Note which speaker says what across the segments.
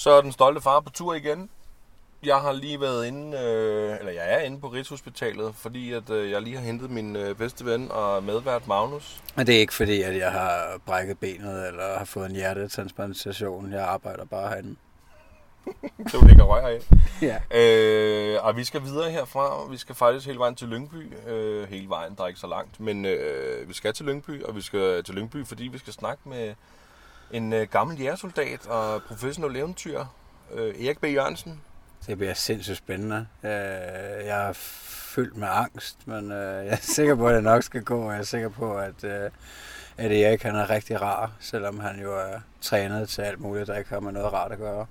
Speaker 1: Så er den stolte far på tur igen. Jeg har lige været inde, øh, eller jeg er inde på Rigshospitalet, fordi at, øh, jeg lige har hentet min øh, bedste ven og medvært Magnus.
Speaker 2: Og det er ikke fordi, at jeg har brækket benet eller har fået en hjertetransplantation. Jeg arbejder bare herinde.
Speaker 1: det ligger røg af.
Speaker 2: Ja.
Speaker 1: Øh, og vi skal videre herfra. Vi skal faktisk hele vejen til Lyngby. Øh, hele vejen, der er ikke så langt. Men øh, vi skal til Lyngby, og vi skal til Lyngby, fordi vi skal snakke med en øh, gammel jægersoldat og professionel eventyr, øh, Erik B. Jørgensen.
Speaker 2: Det bliver sindssygt spændende. Øh, Jeg er fyldt med angst, men øh, jeg er sikker på, at det nok skal gå. og Jeg er sikker på, at, øh, at Erik han er rigtig rar, selvom han jo er trænet til alt muligt, der ikke har med noget rart at gøre.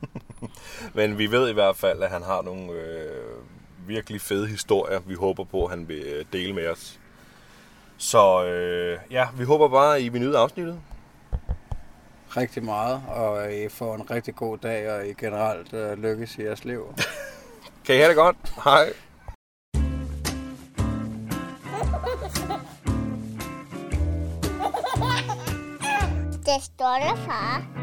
Speaker 1: Men vi ved i hvert fald, at han har nogle øh, virkelig fede historier, vi håber på, at han vil øh, dele med os. Så øh, ja, vi håber bare, at I vil nyde afsnittet.
Speaker 2: Rigtig meget, og I får en rigtig god dag, og I generelt øh, lykkes i jeres liv.
Speaker 1: Kan I have det godt? Hej.
Speaker 3: Det stolte far.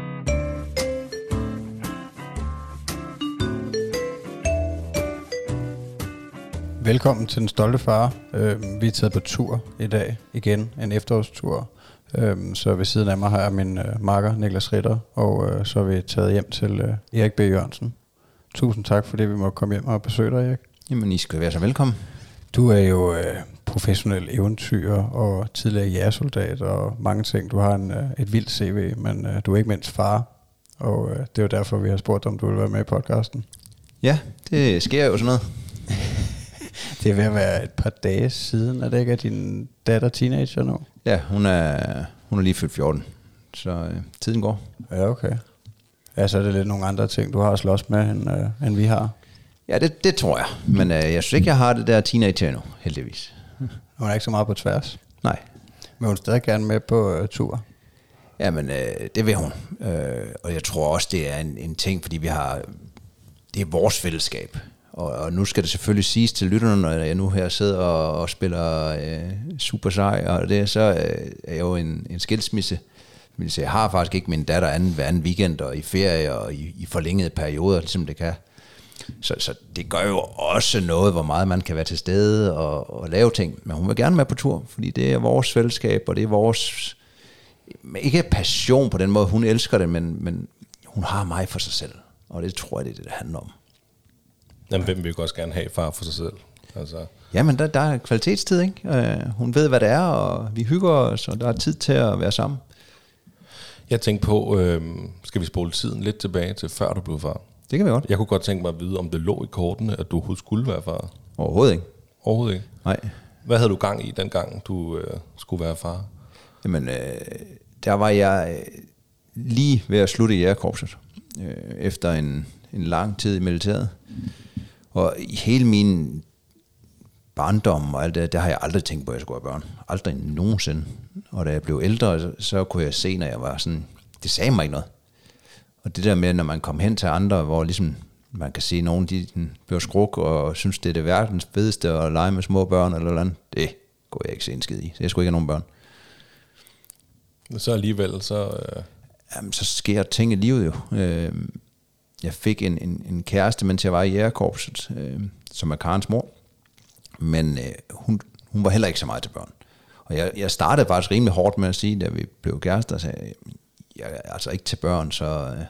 Speaker 2: Velkommen til Den Stolte Far. Øh, vi er taget på tur i dag igen, en efterårstur. Øh, så ved siden af mig har jeg min øh, makker, Niklas Ritter, og øh, så er vi taget hjem til øh, Erik B. Jørgensen. Tusind tak, fordi vi må komme hjem og besøge dig, Erik.
Speaker 4: Jamen, I skal være så velkommen.
Speaker 2: Du er jo øh, professionel eventyr og tidligere jægersoldat og mange ting. Du har en, øh, et vildt CV, men øh, du er ikke mindst far. Og øh, det er jo derfor, vi har spurgt dig, om du vil være med i podcasten.
Speaker 4: Ja, det sker jo sådan noget.
Speaker 2: Det er ved at være et par dage siden, at det ikke er din datter teenager nu.
Speaker 4: Ja, hun er, hun er lige fyldt 14, så øh, tiden går.
Speaker 2: Ja, okay. Ja, så er det lidt nogle andre ting, du har at slås med, end, øh, end vi har.
Speaker 4: Ja, det, det tror jeg. Men øh, jeg synes ikke, jeg har det der teenager endnu, heldigvis.
Speaker 2: Hun er ikke så meget på tværs.
Speaker 4: Nej.
Speaker 2: Men hun er stadig gerne med på øh, tur.
Speaker 4: Jamen, øh, det vil hun. Øh, og jeg tror også, det er en, en ting, fordi vi har... Det er vores fællesskab. Og, og nu skal det selvfølgelig siges til lytterne, når jeg nu her sidder og, og spiller øh, super sej, og det, så øh, er jeg jo en, en skilsmisse. Men jeg har faktisk ikke min datter anden, hver anden weekend og i ferie og i, i forlængede perioder, ligesom det kan. Så, så det gør jo også noget, hvor meget man kan være til stede og, og lave ting. Men hun vil gerne med på tur, fordi det er vores fællesskab, og det er vores... Ikke passion på den måde, hun elsker det, men, men hun har mig for sig selv. Og det tror jeg, det er det, det handler om.
Speaker 1: Jamen, hvem vil ikke også gerne have far for sig selv? Altså,
Speaker 4: Jamen, der, der er kvalitetstid, ikke? Øh, hun ved, hvad det er, og vi hygger os, og der er tid til at være sammen.
Speaker 1: jeg tænkte på, øh, skal vi spole tiden lidt tilbage til før du blev far?
Speaker 4: Det kan vi godt.
Speaker 1: Jeg kunne godt tænke mig at vide, om det lå i kortene, at du overhovedet skulle være far.
Speaker 4: Overhovedet ikke.
Speaker 1: Overhovedet ikke.
Speaker 4: Nej.
Speaker 1: Hvad havde du gang i dengang, du øh, skulle være far?
Speaker 4: Jamen, øh, der var jeg øh, lige ved at slutte i jægerkorpset, øh, efter en, en lang tid i militæret. Og i hele min barndom og alt det, der har jeg aldrig tænkt på, at jeg skulle have børn. Aldrig nogensinde. Og da jeg blev ældre, så, kunne jeg se, når jeg var sådan, det sagde mig ikke noget. Og det der med, når man kom hen til andre, hvor ligesom man kan se nogen, de bliver skruk og synes, det er det verdens fedeste at lege med små børn eller noget andet, det kunne jeg ikke se en skid i. Så jeg skulle ikke have nogen børn.
Speaker 1: Så alligevel, så... Øh,
Speaker 4: Jamen, så sker ting i livet jo. Øh, jeg fik en, en, en kæreste, mens jeg var i jægerkorpset, øh, som er Karens mor. Men øh, hun, hun var heller ikke så meget til børn. Og jeg, jeg startede faktisk rimelig hårdt med at sige, da vi blev kærester, og jeg er altså ikke til børn, så øh,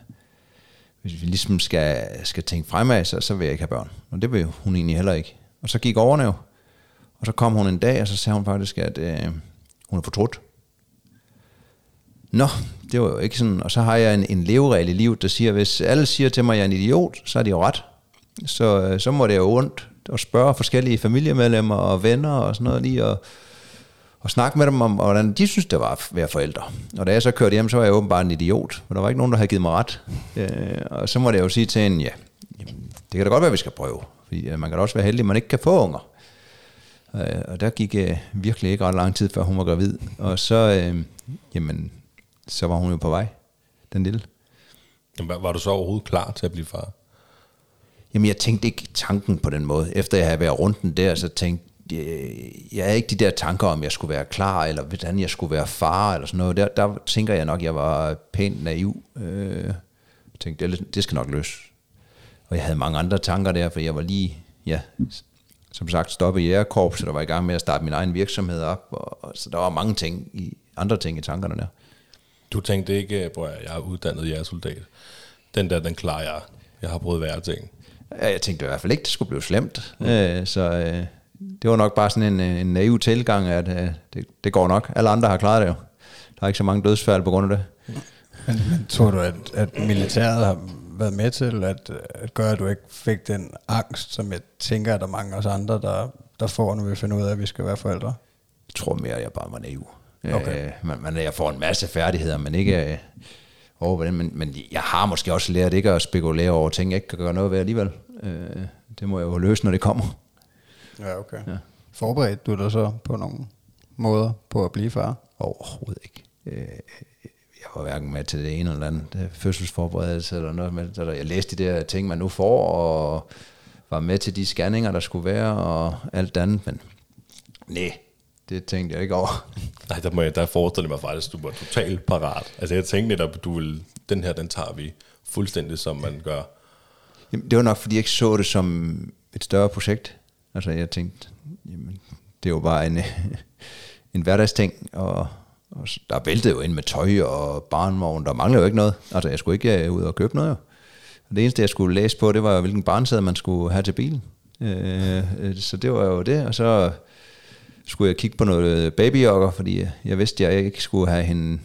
Speaker 4: hvis vi ligesom skal, skal tænke fremad, så, så vil jeg ikke have børn. Og det vil hun egentlig heller ikke. Og så gik årene jo. Og så kom hun en dag, og så sagde hun faktisk, at øh, hun er fortrudt. Nå, det var jo ikke sådan. Og så har jeg en, en leveregel i livet, der siger, hvis alle siger til mig, at jeg er en idiot, så er de jo ret. Så, øh, så må det jo ondt at spørge forskellige familiemedlemmer og venner og sådan noget lige, og, og snakke med dem om, hvordan de synes, det var at være forældre. Og da jeg så kørte hjem, så var jeg åbenbart en idiot, for der var ikke nogen, der havde givet mig ret. Øh, og så må jeg jo sige til en, ja, jamen, det kan da godt være, vi skal prøve. Fordi øh, man kan da også være heldig, at man ikke kan få unger. Øh, og der gik øh, virkelig ikke ret lang tid, før hun var gravid. Og så, øh, jamen, så var hun jo på vej, den lille.
Speaker 1: jamen, var- du så overhovedet klar til at blive far?
Speaker 4: Jamen, jeg tænkte ikke tanken på den måde. Efter jeg havde været rundt den der, så tænkte jeg, jeg havde ikke de der tanker om, jeg skulle være klar, eller hvordan jeg skulle være far, eller sådan noget. Der, der tænker jeg nok, jeg var pænt naiv. Øh, tænkte, det, det skal nok løse. Og jeg havde mange andre tanker der, for jeg var lige, ja, som sagt, stoppet i så der var i gang med at starte min egen virksomhed op, og, og så der var mange ting, i, andre ting i tankerne der.
Speaker 1: Du tænkte ikke, at jeg er uddannet jægersoldat. Den der, den klarer jeg. Jeg har prøvet værre ting.
Speaker 4: Ja, jeg tænkte i hvert fald ikke, det skulle blive slemt. Mm. Øh, så øh, det var nok bare sådan en, en naiv tilgang, at øh, det, det går nok. Alle andre har klaret det jo. Der er ikke så mange dødsfald på grund af det.
Speaker 2: Men, men tror du, at, at militæret har været med til at, at gøre, at du ikke fik den angst, som jeg tænker, at der er mange af os andre, der, der får, når vi finder ud af, at vi skal være forældre?
Speaker 4: Jeg tror mere, at jeg bare var naiv. Okay. Øh, man, man, jeg får en masse færdigheder, men ikke øh, over det. Men, men jeg har måske også lært ikke at spekulere over ting, jeg ikke kan gøre noget ved alligevel. Øh, det må jeg jo løse, når det kommer.
Speaker 2: Ja, okay. Ja. Forberedte du dig så på nogle måder på at blive far?
Speaker 4: Overhovedet ikke. Øh, jeg var hverken med til det ene eller andet det fødselsforberedelse eller noget med så Jeg læste de der ting, man nu får, og var med til de scanninger, der skulle være, og alt andet, men nej, det tænkte jeg ikke over.
Speaker 1: Nej, der, må jeg, der forestiller mig faktisk, at du var totalt parat. Altså jeg tænkte netop, at du vil, den her, den tager vi fuldstændig, som man gør.
Speaker 4: Jamen, det var nok, fordi jeg ikke så det som et større projekt. Altså jeg tænkte, jamen, det var bare en, en hverdagsting, og, og der væltede jo ind med tøj og barnvogn, der manglede jo ikke noget. Altså jeg skulle ikke øh, ud og købe noget jo. Det eneste, jeg skulle læse på, det var jo, hvilken barnsæde man skulle have til bilen. Øh, øh så det var jo det, og så skulle jeg kigge på noget babyjokker, fordi jeg vidste, at jeg ikke skulle have hende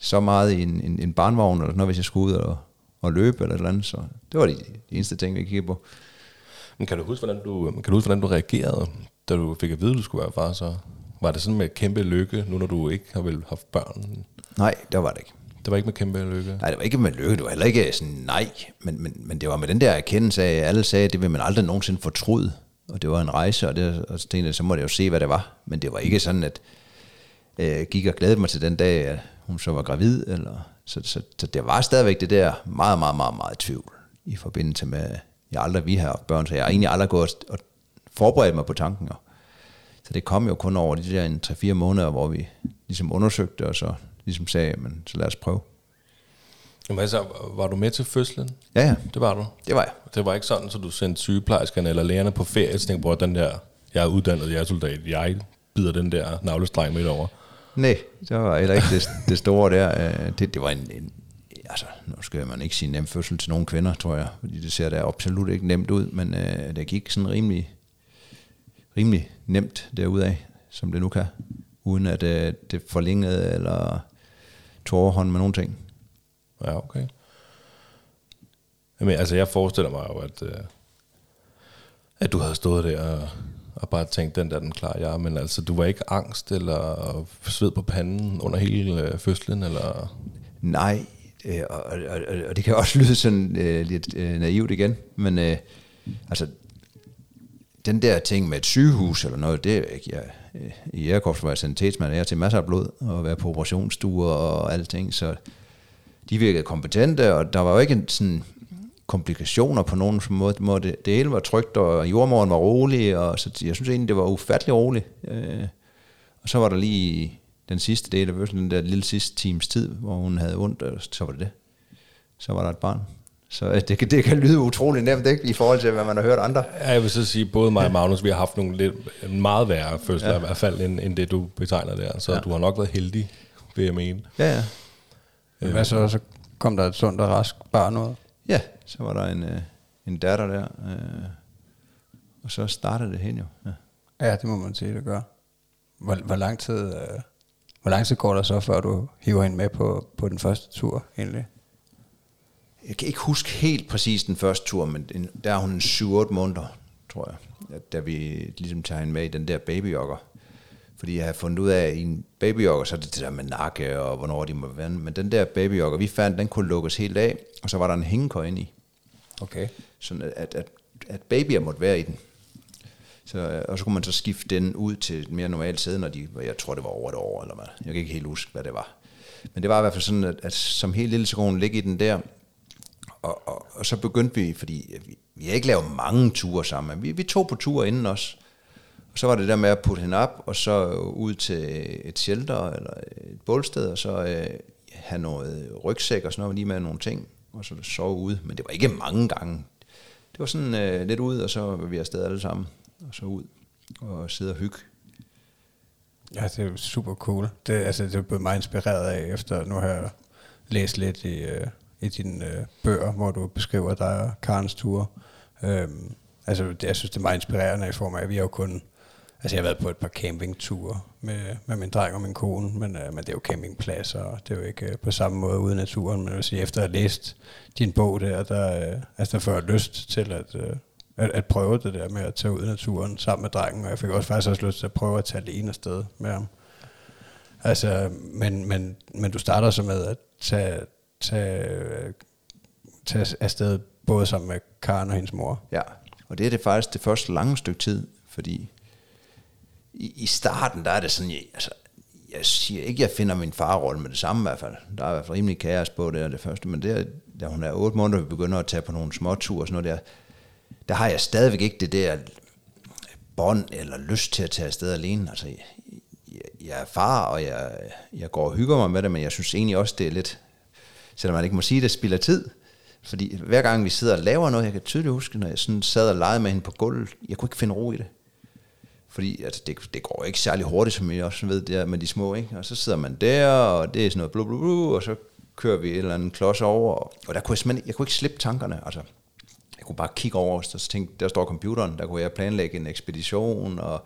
Speaker 4: så meget i en, en, en barnvogn, eller noget, hvis jeg skulle ud og, og løbe eller et eller andet. Så det var de, de eneste ting, vi kiggede på.
Speaker 1: Men kan du huske, hvordan du, kan du huske, hvordan du reagerede, da du fik at vide, at du skulle være far? Så var det sådan med kæmpe lykke, nu når du ikke har vel haft børn?
Speaker 4: Nej, det var det ikke.
Speaker 1: Det var ikke med kæmpe lykke?
Speaker 4: Nej, det var ikke med lykke. Det var heller ikke sådan nej. Men, men, men det var med den der erkendelse af, at alle sagde, at det vil man aldrig nogensinde fortryde og det var en rejse, og, det, og så tænkte jeg, så må jeg jo se, hvad det var. Men det var ikke sådan, at jeg øh, gik og glædede mig til den dag, at hun så var gravid. Eller, så, så, så det var stadigvæk det der meget, meget, meget, meget tvivl i forbindelse med, jeg aldrig vi har børn, så jeg har egentlig aldrig gået og forberedt mig på tanken. Så det kom jo kun over de der 3-4 måneder, hvor vi ligesom undersøgte, og så ligesom sagde, men så lad os prøve.
Speaker 1: Jamen altså, var du med til fødslen?
Speaker 4: Ja, ja.
Speaker 1: Det var du?
Speaker 4: Det var jeg.
Speaker 1: Det var ikke sådan, så du sendte sygeplejerskerne eller lægerne på ferie, og tænkte, den der, jeg er uddannet, jeg er soldat, jeg bider den der navlestreng midt over?
Speaker 4: Nej, det var heller ikke det, det store der. Øh, det, det var en, en, altså, nu skal man ikke sige nem fødsel til nogle kvinder, tror jeg, fordi det ser da absolut ikke nemt ud, men øh, det gik sådan rimelig, rimelig nemt derudad, som det nu kan, uden at øh, det forlængede eller tårerhånd med nogen ting.
Speaker 1: Ja, okay. Jamen, altså, jeg forestiller mig jo, at, øh, at du havde stået der og, og bare tænkt, den der, den klarer jeg. Men altså, du var ikke angst eller sved på panden under hele øh, fødslen? Eller?
Speaker 4: Nej, øh, og, og, og, og det kan også lyde sådan øh, lidt øh, naivt igen. Men øh, altså, den der ting med et sygehus eller noget, det er ikke jeg. Øh, I Jægerkorps var jeg sanitetsmand, jeg til masser af blod og være på operationsstuer og alting, så de virkede kompetente, og der var jo ikke sådan komplikationer på nogen måde. Det, det hele var trygt, og jordmoren var rolig, og så jeg synes egentlig, det var ufattelig roligt. Øh, og så var der lige den sidste del af den der lille sidste times tid, hvor hun havde ondt, og så var det det. Så var der et barn. Så øh, det, det kan lyde utrolig nemt, ikke? I forhold til, hvad man har hørt andre.
Speaker 1: Ja, jeg vil så sige, både mig og Magnus, vi har haft nogle lidt meget værre fødsler, ja. i hvert fald, end, end det, du betegner der. Så ja. du har nok været heldig, vil jeg mene.
Speaker 4: Ja, ja.
Speaker 2: Øh, Hvad så? Så kom der et sundt og rask barn ud?
Speaker 4: Ja, så var der en, øh, en datter der. Øh, og så startede det hen jo. Ja.
Speaker 2: ja, det må man sige, det gør. Hvor, hvor, lang tid, øh, hvor lang tid går der så, før du hiver hende med på, på den første tur egentlig?
Speaker 4: Jeg kan ikke huske helt præcis den første tur, men der er hun 7-8 måneder, tror jeg, da vi ligesom tager hende med i den der babyjokker. Fordi jeg har fundet ud af, at i en babyjogger, så er det det der med nakke og hvornår de må være. Men den der babyjogger, vi fandt, den kunne lukkes helt af, og så var der en hængekøj ind i.
Speaker 2: Okay.
Speaker 4: Sådan at, at, at babyer måtte være i den. Så, og så kunne man så skifte den ud til et mere normalt sæde, når de, jeg tror det var over et år, eller hvad. Jeg kan ikke helt huske, hvad det var. Men det var i hvert fald sådan, at, at som helt lille, så kunne hun ligge i den der, og, og, og så begyndte vi, fordi vi, vi har ikke lavet mange ture sammen, vi, vi tog på ture inden også, og så var det der med at putte hende op, og så øh, ud til et shelter eller et bålsted, og så øh, have noget rygsæk og sådan noget, lige med nogle ting. og så sove ude. Men det var ikke mange gange. Det var sådan øh, lidt ud, og så var vi afsted alle sammen, og så ud og sidde og hygge.
Speaker 2: Ja, det er super cool. Det, altså, det er blevet meget inspireret af, efter nu har jeg læst lidt i, øh, i dine øh, bøger, hvor du beskriver dig og Karens ture. Øhm, altså, det, jeg synes, det er meget inspirerende i form af, at vi har jo kun... Altså, jeg har været på et par campingture med, med min dreng og min kone, men, øh, men det er jo campingpladser, og det er jo ikke øh, på samme måde ude i naturen. Men jeg vil sige, efter at have læst din bog der, der, øh, altså, der får jeg lyst til at, øh, at, at prøve det der med at tage ud i naturen sammen med drengen, og jeg fik også faktisk også lyst til at prøve at tage alene afsted med ham. Altså, men, men, men du starter så med at tage, tage, øh, tage afsted både sammen med Karen og hendes mor.
Speaker 4: Ja, og det er det faktisk det første lange stykke tid, fordi i, i starten, der er det sådan, jeg, altså, jeg siger ikke, jeg finder min farrolle med det samme i hvert fald. Der er i hvert fald rimelig kaos på det, det første, men det er, da hun er otte måneder, vi begynder at tage på nogle små ture og sådan noget der, der har jeg stadigvæk ikke det der bånd eller lyst til at tage afsted alene. Altså, jeg, jeg er far, og jeg, jeg går og hygger mig med det, men jeg synes egentlig også, det er lidt, selvom man ikke må sige det, spilder tid. Fordi hver gang vi sidder og laver noget, jeg kan tydeligt huske, når jeg sådan sad og legede med hende på gulvet, jeg kunne ikke finde ro i det. Fordi altså, det, det går ikke særlig hurtigt, som jeg også ved, der med de små, ikke? Og så sidder man der, og det er sådan noget blu, blu, blu, og så kører vi et eller andet klods over, og, og der kunne jeg simpelthen jeg kunne ikke slippe tankerne, altså. Jeg kunne bare kigge over, og så tænkte, der står computeren, der kunne jeg planlægge en ekspedition, og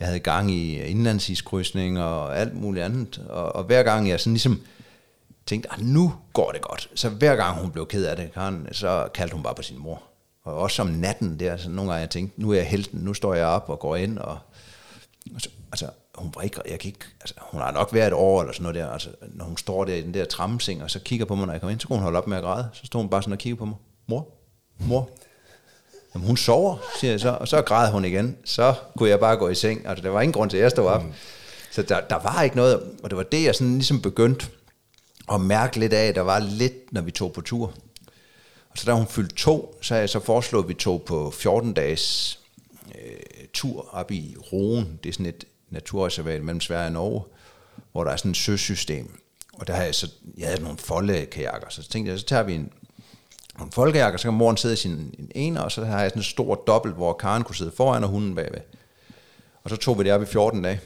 Speaker 4: jeg havde gang i indlandsiskrydsning og alt muligt andet, og, og hver gang jeg sådan ligesom tænkte, at nu går det godt. Så hver gang hun blev ked af det, Karen, så kaldte hun bare på sin mor. Og også om natten der, så nogle gange jeg tænkte, nu er jeg helten, nu står jeg op og går ind, og, og så, altså, hun var ikke, jeg kan ikke, altså, hun har nok været et år eller sådan noget der, altså, når hun står der i den der trammeseng, og så kigger på mig, når jeg kommer ind, så kunne hun holde op med at græde, så stod hun bare sådan og kiggede på mig, mor, mor, Jamen, hun sover, siger jeg så, og så græd hun igen, så kunne jeg bare gå i seng, altså der var ingen grund til, at jeg stod op, mm. så der, der var ikke noget, og det var det, jeg sådan ligesom begyndte at mærke lidt af, der var lidt, når vi tog på tur, så da hun fyldte to, så jeg så foreslået, at vi tog på 14 dages øh, tur op i Roen. Det er sådan et naturreservat mellem Sverige og Norge, hvor der er sådan et søsystem. Og der har jeg så, jeg havde nogle foldekajakker, så tænkte jeg, så tager vi en, nogle foldekajakker, så kan moren sidde i sin en ene, og så har jeg sådan en stor dobbelt, hvor Karen kunne sidde foran og hunden bagved. Og så tog vi det op i 14 dage,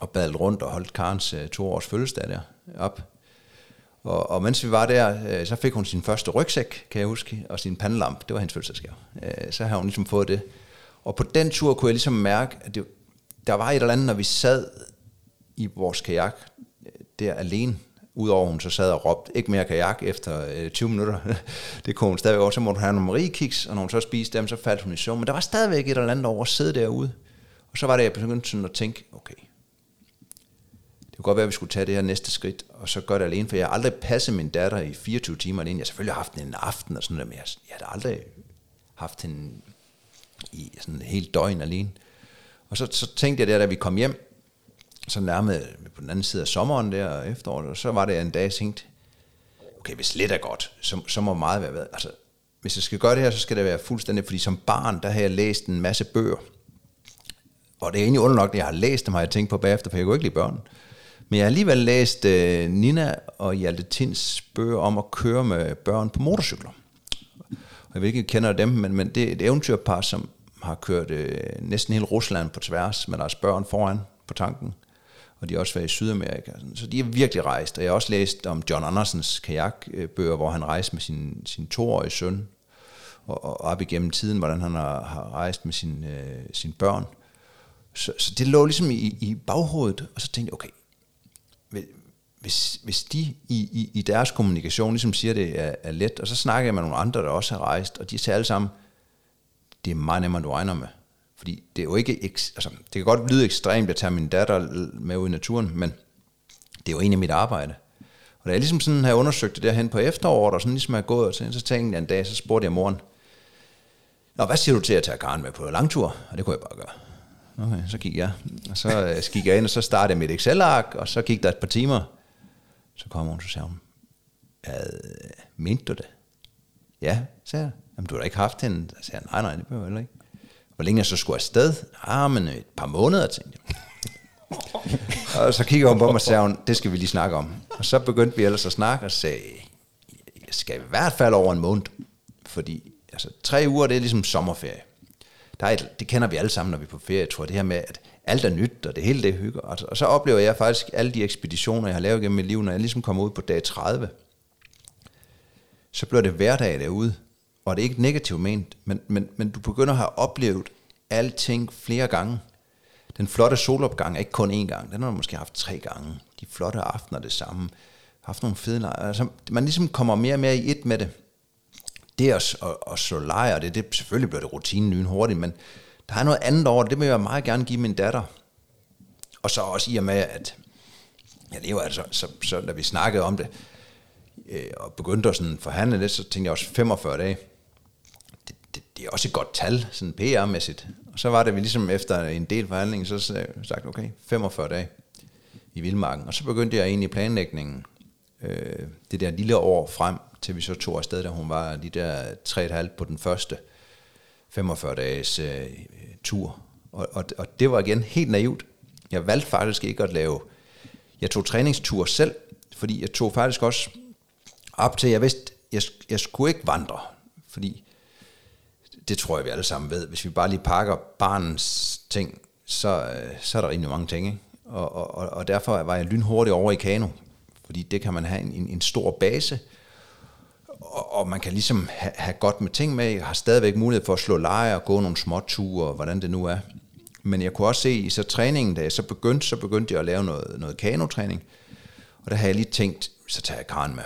Speaker 4: og badlede rundt og holdt Karens øh, to års fødselsdag der op. Og, og mens vi var der, øh, så fik hun sin første rygsæk, kan jeg huske, og sin pandelamp. Det var hendes fødselsdagsgave. Øh, så har hun ligesom fået det. Og på den tur kunne jeg ligesom mærke, at det, der var et eller andet, når vi sad i vores kajak øh, der alene, udover hun så sad og råbte, ikke mere kajak efter øh, 20 minutter. det kunne hun stadigvæk også. Så måtte hun have nogle mariekiks, og når hun så spiste dem, så faldt hun i søvn. Men der var stadigvæk et eller andet over at sidde derude. Og så var det, jeg begyndte sådan at tænke, okay, kunne godt være, at vi skulle tage det her næste skridt, og så gøre det alene, for jeg har aldrig passet min datter i 24 timer alene. Jeg har selvfølgelig haft den en aften og sådan noget, men jeg, jeg har aldrig haft hende i sådan en helt døgn alene. Og så, så tænkte jeg der, da vi kom hjem, så nærmede på den anden side af sommeren der og efteråret, og så var det en dag, jeg tænkte, okay, hvis lidt er godt, så, så må meget være, altså, hvis jeg skal gøre det her, så skal det være fuldstændig, fordi som barn, der har jeg læst en masse bøger, og det er egentlig underligt, at jeg har læst dem, har jeg tænkt på bagefter, for jeg kunne ikke lide børn. Men jeg har alligevel læst øh, Nina og Hjalte Tins bøger om at køre med børn på motorcykler. Og jeg ved ikke, om I kender dem, men, men det er et eventyrpar, som har kørt øh, næsten hele Rusland på tværs med deres børn foran på tanken. Og de har også været i Sydamerika. Så de er virkelig rejst. Og jeg har også læst om John Andersens kajakbøger, hvor han rejste med sin, sin toårige søn. Og, og op igennem tiden, hvordan han har, har rejst med sin, øh, sine børn. Så, så det lå ligesom i, i baghovedet. Og så tænkte jeg, okay, hvis, hvis de i, i, i deres kommunikation ligesom siger, det er, er let, og så snakker jeg med nogle andre, der også har rejst, og de siger alle sammen, det er meget nemmere, end du regner med. Fordi det er jo ikke, altså, det kan godt lyde ekstremt at tage min datter med ud i naturen, men det er jo egentlig mit arbejde. Og da jeg ligesom sådan har undersøgt det derhen på efteråret, og sådan ligesom er gået, så, så tænkte jeg en dag, så spurgte jeg moren, Nå, hvad siger du til at tage Karen med på langtur? Og det kunne jeg bare gøre. Okay, så gik jeg. Og så øh, gik jeg ind, og så startede jeg mit Excel-ark, og så gik der et par timer. Så kom hun, så sagde hun, mente du det? Ja, sagde jeg. Jamen, du har da ikke haft hende. Så sagde jeg, nej, nej, det behøver jeg ikke. Hvor længe jeg så skulle afsted? Ah, men et par måneder, tænkte jeg. og så kigger hun på mig og sagde hun, det skal vi lige snakke om. Og så begyndte vi ellers at snakke og sagde, skal i hvert fald over en måned, fordi altså, tre uger, det er ligesom sommerferie. Der er et, det kender vi alle sammen, når vi er på ferie, tror jeg, det her med, at alt er nyt, og det hele det hygger. Og, og så oplever jeg faktisk alle de ekspeditioner, jeg har lavet gennem mit liv, når jeg ligesom kommer ud på dag 30, så bliver det hverdag derude. Og det er ikke negativt ment, men, men, men du begynder at have oplevet alting flere gange. Den flotte solopgang er ikke kun én gang, den har du måske haft tre gange. De flotte aftener det samme. Haft nogle fede lejre. Altså, man ligesom kommer mere og mere i et med det. Det at, at, at slå lejr, det, det, selvfølgelig bliver det rutinen lyn hurtigt, men der er noget andet over det. Det vil jeg meget gerne give min datter. Og så også i og med, at jeg lever altså, så, så da vi snakkede om det, øh, og begyndte at sådan forhandle lidt, så tænkte jeg også 45 dage. Det, det, det er også et godt tal, sådan PR-mæssigt. Og så var det, vi ligesom efter en del forhandling, så sagde okay, 45 dage i Vildmarken. Og så begyndte jeg egentlig planlægningen, øh, det der lille år frem, til vi så tog afsted, da hun var de der 3,5 på den første 45 dages øh, tur. Og, og, og det var igen helt naivt. Jeg valgte faktisk ikke at lave, jeg tog træningstur selv, fordi jeg tog faktisk også op til, jeg vidste, jeg, jeg skulle ikke vandre, fordi det tror jeg, vi alle sammen ved. Hvis vi bare lige pakker barnens ting, så, øh, så er der rimelig mange ting. Ikke? Og, og, og derfor var jeg lynhurtigt over i kano, fordi det kan man have en, en, en stor base, og, og man kan ligesom have, have godt med ting med. Jeg har stadigvæk mulighed for at slå leje og gå nogle små ture, hvordan det nu er. Men jeg kunne også se i så træningen, da jeg så begyndte, så begyndte jeg at lave noget, noget kanotræning. Og der havde jeg lige tænkt, så tager jeg Karen med.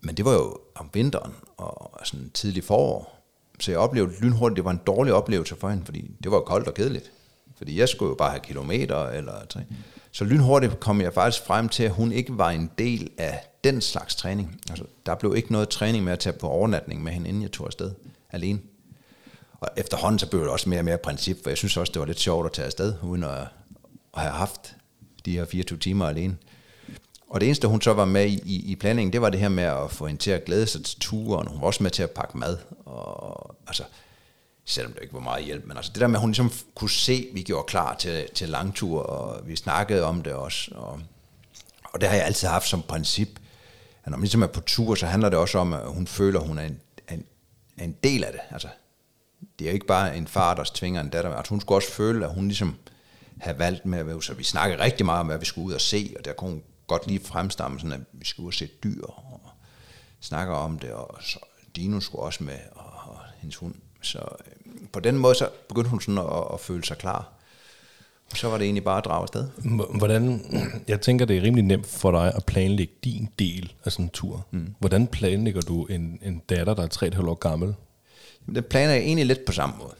Speaker 4: Men det var jo om vinteren og sådan tidlig forår. Så jeg oplevede lynhurtigt, det var en dårlig oplevelse for hende, fordi det var koldt og kedeligt. Fordi jeg skulle jo bare have kilometer eller tre. Så lynhurtigt kom jeg faktisk frem til, at hun ikke var en del af den slags træning. Altså, der blev ikke noget træning med at tage på overnatning med hende, inden jeg tog afsted alene. Og efterhånden så blev det også mere og mere princip, for jeg synes også, det var lidt sjovt at tage afsted, uden at, at have haft de her 24 timer alene. Og det eneste, hun så var med i, i, i planningen, det var det her med at få hende til at glæde sig til turen. Hun var også med til at pakke mad. Og, altså, selvom det ikke var meget hjælp, men altså det der med, at hun ligesom kunne se, at vi gjorde klar til, til langtur, og vi snakkede om det også. Og, og det har jeg altid haft som princip, at når man ligesom er på tur, så handler det også om, at hun føler, at hun er en, en, en del af det. Altså, det er ikke bare en far, der tvinger en datter. Altså, hun skulle også føle, at hun ligesom have valgt med at være, så vi snakkede rigtig meget om, hvad vi skulle ud og se, og der kunne hun godt lige fremstamme, sådan at vi skulle ud og se dyr, og snakke om det, og så Dino skulle også med, og, og hendes hund. Så øh, på den måde, så begyndte hun sådan at, at føle sig klar. Så var det egentlig bare at drage afsted.
Speaker 1: Hvordan, jeg tænker, det er rimelig nemt for dig at planlægge din del af sådan en tur. Mm. Hvordan planlægger du en, en datter, der er 3,5 år gammel?
Speaker 4: Det planer jeg egentlig lidt på samme måde.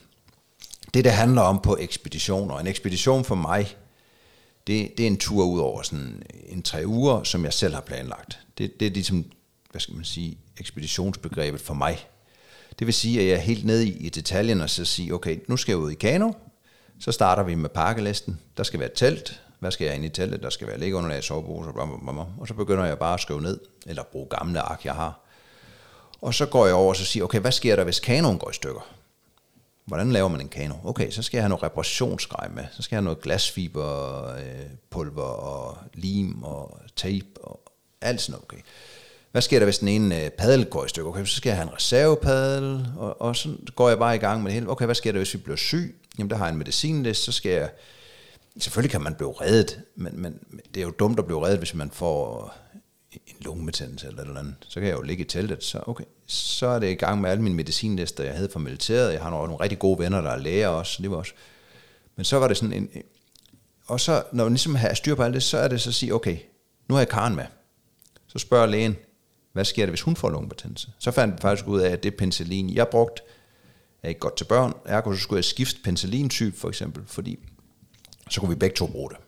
Speaker 4: Det, det handler om på ekspeditioner. En ekspedition for mig, det, det er en tur ud over sådan en tre uger, som jeg selv har planlagt. Det, det er ligesom, hvad skal man sige, ekspeditionsbegrebet for mig. Det vil sige, at jeg er helt nede i, i detaljen og så sige, okay, nu skal jeg ud i kano, så starter vi med pakkelisten. Der skal være et telt. Hvad skal jeg ind i teltet? Der skal være liggeunderlag, sovepose, og så begynder jeg bare at skrive ned, eller bruge gamle ark, jeg har. Og så går jeg over og så siger, okay, hvad sker der, hvis kanoen går i stykker? Hvordan laver man en kano? Okay, så skal jeg have noget reparationsgrej med. Så skal jeg have noget glasfiberpulver og lim og tape og alt sådan noget. Okay. Hvad sker der, hvis den ene øh, padel går i stykker? Okay, så skal jeg have en reservepadel, og, og så går jeg bare i gang med det hele. Okay, hvad sker der, hvis vi bliver syg? Jamen, der har jeg en medicinliste, så skal jeg... Selvfølgelig kan man blive reddet, men, men det er jo dumt at blive reddet, hvis man får en lungebetændelse eller noget andet. Så kan jeg jo ligge i teltet, så okay, så er det i gang med alle mine medicinlister, jeg havde fra militæret. Jeg har nogle, nogle rigtig gode venner, der er læger også, det var også. Men så var det sådan en... Og så, når man ligesom har styr på alt det, så er det så at sige, okay, nu har jeg Karen med. Så spørger lægen, hvad sker der, hvis hun får lungebetændelse? Så fandt jeg faktisk ud af, at det penicillin, jeg brugt, er ikke godt til børn. Ergo så skulle jeg skifte penicillintype for eksempel, fordi så kunne vi begge to bruge det.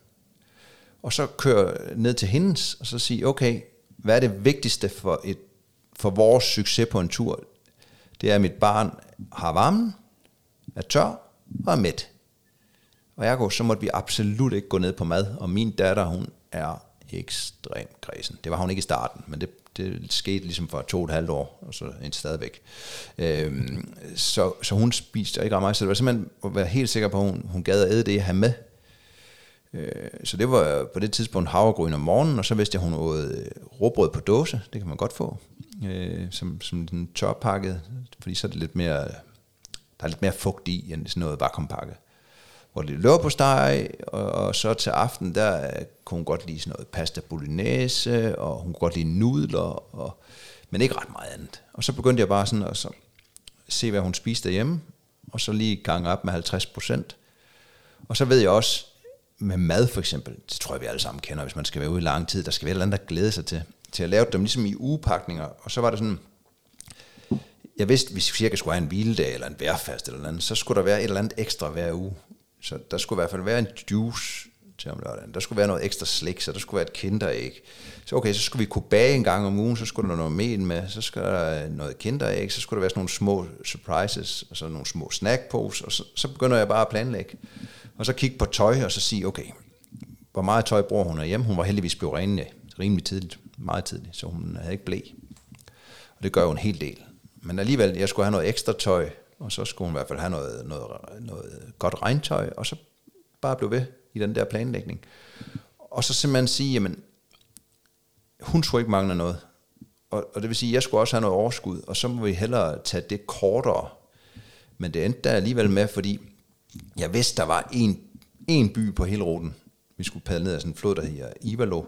Speaker 4: Og så køre ned til hendes, og så sige, okay, hvad er det vigtigste for, et, for vores succes på en tur? Det er, at mit barn har varmen, er tør og er mæt. Og ergo, så måtte vi absolut ikke gå ned på mad, og min datter, hun er ekstremt græsen. Det var hun ikke i starten, men det det skete ligesom for to og et halvt år, og så en stadigvæk. Øhm, så, så hun spiste ikke ret meget, så det var simpelthen at være helt sikker på, at hun, hun gad at æde det, jeg havde med. Øh, så det var på det tidspunkt havregryn om morgenen, og så vidste jeg, hun åd øh, råbrød på dåse. Det kan man godt få. Øh, som, som den tørpakket, fordi så er det lidt mere, der er lidt mere fugt i, end sådan noget vakuumpakket. Hvor det løber på steg, og, og, så til aften, der kunne hun godt lide sådan noget pasta bolognese, og hun kunne godt lide nudler, og, men ikke ret meget andet. Og så begyndte jeg bare sådan at så se, hvad hun spiste derhjemme, og så lige gange op med 50 procent. Og så ved jeg også, med mad for eksempel, det tror jeg, vi alle sammen kender, hvis man skal være ude i lang tid, der skal være et eller andet, der glæder sig til, til at lave dem ligesom i ugepakninger, og så var det sådan, jeg vidste, hvis vi cirka skulle have en hviledag, eller en værfast eller andet, så skulle der være et eller andet ekstra hver uge. Så der skulle i hvert fald være en juice til om lørdagen. Der skulle være noget ekstra slik, så der skulle være et kinderæg. Så okay, så skulle vi kunne bage en gang om ugen, så skulle der noget mel med, så skulle der noget kinderæg, så skulle der være sådan nogle små surprises, og så nogle små snackpose, og så, så begynder jeg bare at planlægge. Og så kigge på tøj, og så sige, okay, hvor meget tøj bruger hun hjemme? Hun var heldigvis blevet renlig rimelig tidligt, meget tidligt, så hun havde ikke blæ. Og det gør jo en hel del. Men alligevel, jeg skulle have noget ekstra tøj, og så skulle hun i hvert fald have noget, noget, noget godt regntøj, og så bare blive ved i den der planlægning. Og så simpelthen sige, jamen, hun skulle ikke mangle noget. Og, og det vil sige, at jeg skulle også have noget overskud, og så må vi hellere tage det kortere. Men det endte der alligevel med, fordi jeg vidste, der var en, en by på hele ruten. Vi skulle padle ned af sådan en flod, der hedder Ivalo.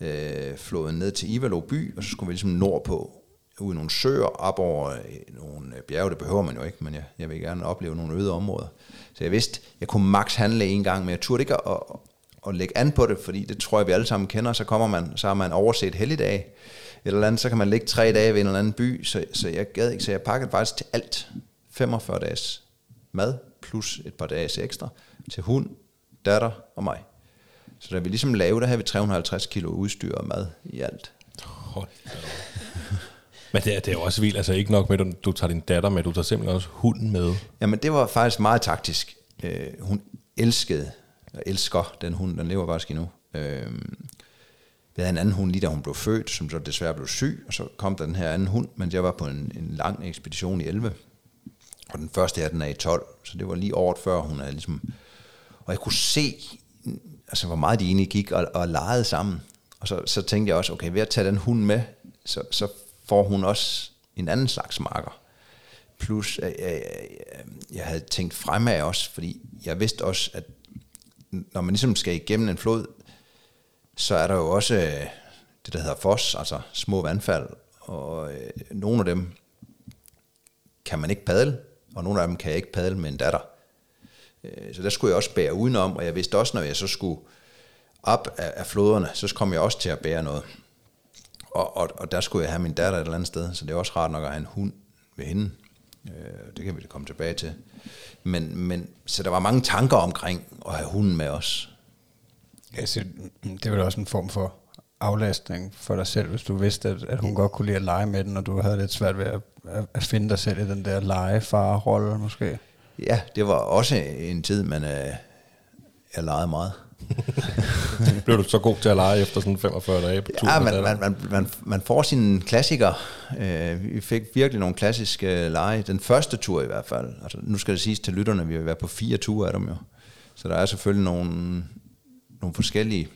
Speaker 4: Øh, floden ned til Ivalo by, og så skulle vi ligesom nordpå, ud i nogle søer, op over øh, nogle øh, bjerge, det behøver man jo ikke, men jeg, jeg vil gerne opleve nogle øde områder. Så jeg vidste, jeg kunne max handle en gang, men jeg turde ikke at, at, at lægge an på det, fordi det tror jeg, vi alle sammen kender, så kommer man, så har man overset helligdag, eller andet, så kan man ligge tre dage ved en eller anden by, så, så jeg gad ikke, så jeg pakkede faktisk til alt 45 dages mad, plus et par dages ekstra, til hund, datter og mig. Så da vi ligesom lavede, der havde vi 350 kilo udstyr og mad i alt.
Speaker 1: Hold da. Men det er, det er jo også vildt, altså ikke nok med, at du, du tager din datter med, du tager simpelthen også hunden med.
Speaker 4: Jamen det var faktisk meget taktisk. Øh, hun elskede, og elsker den hund, den lever faktisk endnu. Øh, vi havde en anden hund lige da hun blev født, som så desværre blev syg, og så kom der den her anden hund, men jeg var på en, en lang ekspedition i 11, og den første her, den er i 12, så det var lige året før, hun er ligesom... Og jeg kunne se, altså hvor meget de egentlig gik og, og legede sammen. Og så, så tænkte jeg også, okay, ved at tage den hund med, så, så får hun også en anden slags marker. Plus, jeg, jeg, jeg havde tænkt fremad også, fordi jeg vidste også, at når man ligesom skal igennem en flod, så er der jo også det, der hedder fos, altså små vandfald, og øh, nogle af dem kan man ikke padle, og nogle af dem kan jeg ikke padle med en datter. Øh, så der skulle jeg også bære udenom, og jeg vidste også, når jeg så skulle op af, af floderne, så kom jeg også til at bære noget. Og, og, og der skulle jeg have min datter et eller andet sted, så det er også rart nok at have en hund ved hende. Øh, det kan vi komme tilbage til. Men, men, så der var mange tanker omkring at have hunden med os.
Speaker 2: Altså, det var da også en form for aflastning for dig selv, hvis du vidste, at, at hun godt kunne lide at lege med den, og du havde lidt svært ved at, at finde dig selv i den der legefar-rolle måske.
Speaker 4: Ja, det var også en tid, man øh, jeg legede meget.
Speaker 1: Blev du så god til at lege efter sådan 45 dage på tur?
Speaker 4: Ja, man, man, man, man, man får sine klassikere. Øh, vi fik virkelig nogle klassiske lege. Den første tur i hvert fald. Altså, nu skal det siges til lytterne, vi har været på fire ture af dem jo. Så der er selvfølgelig nogle, nogle forskellige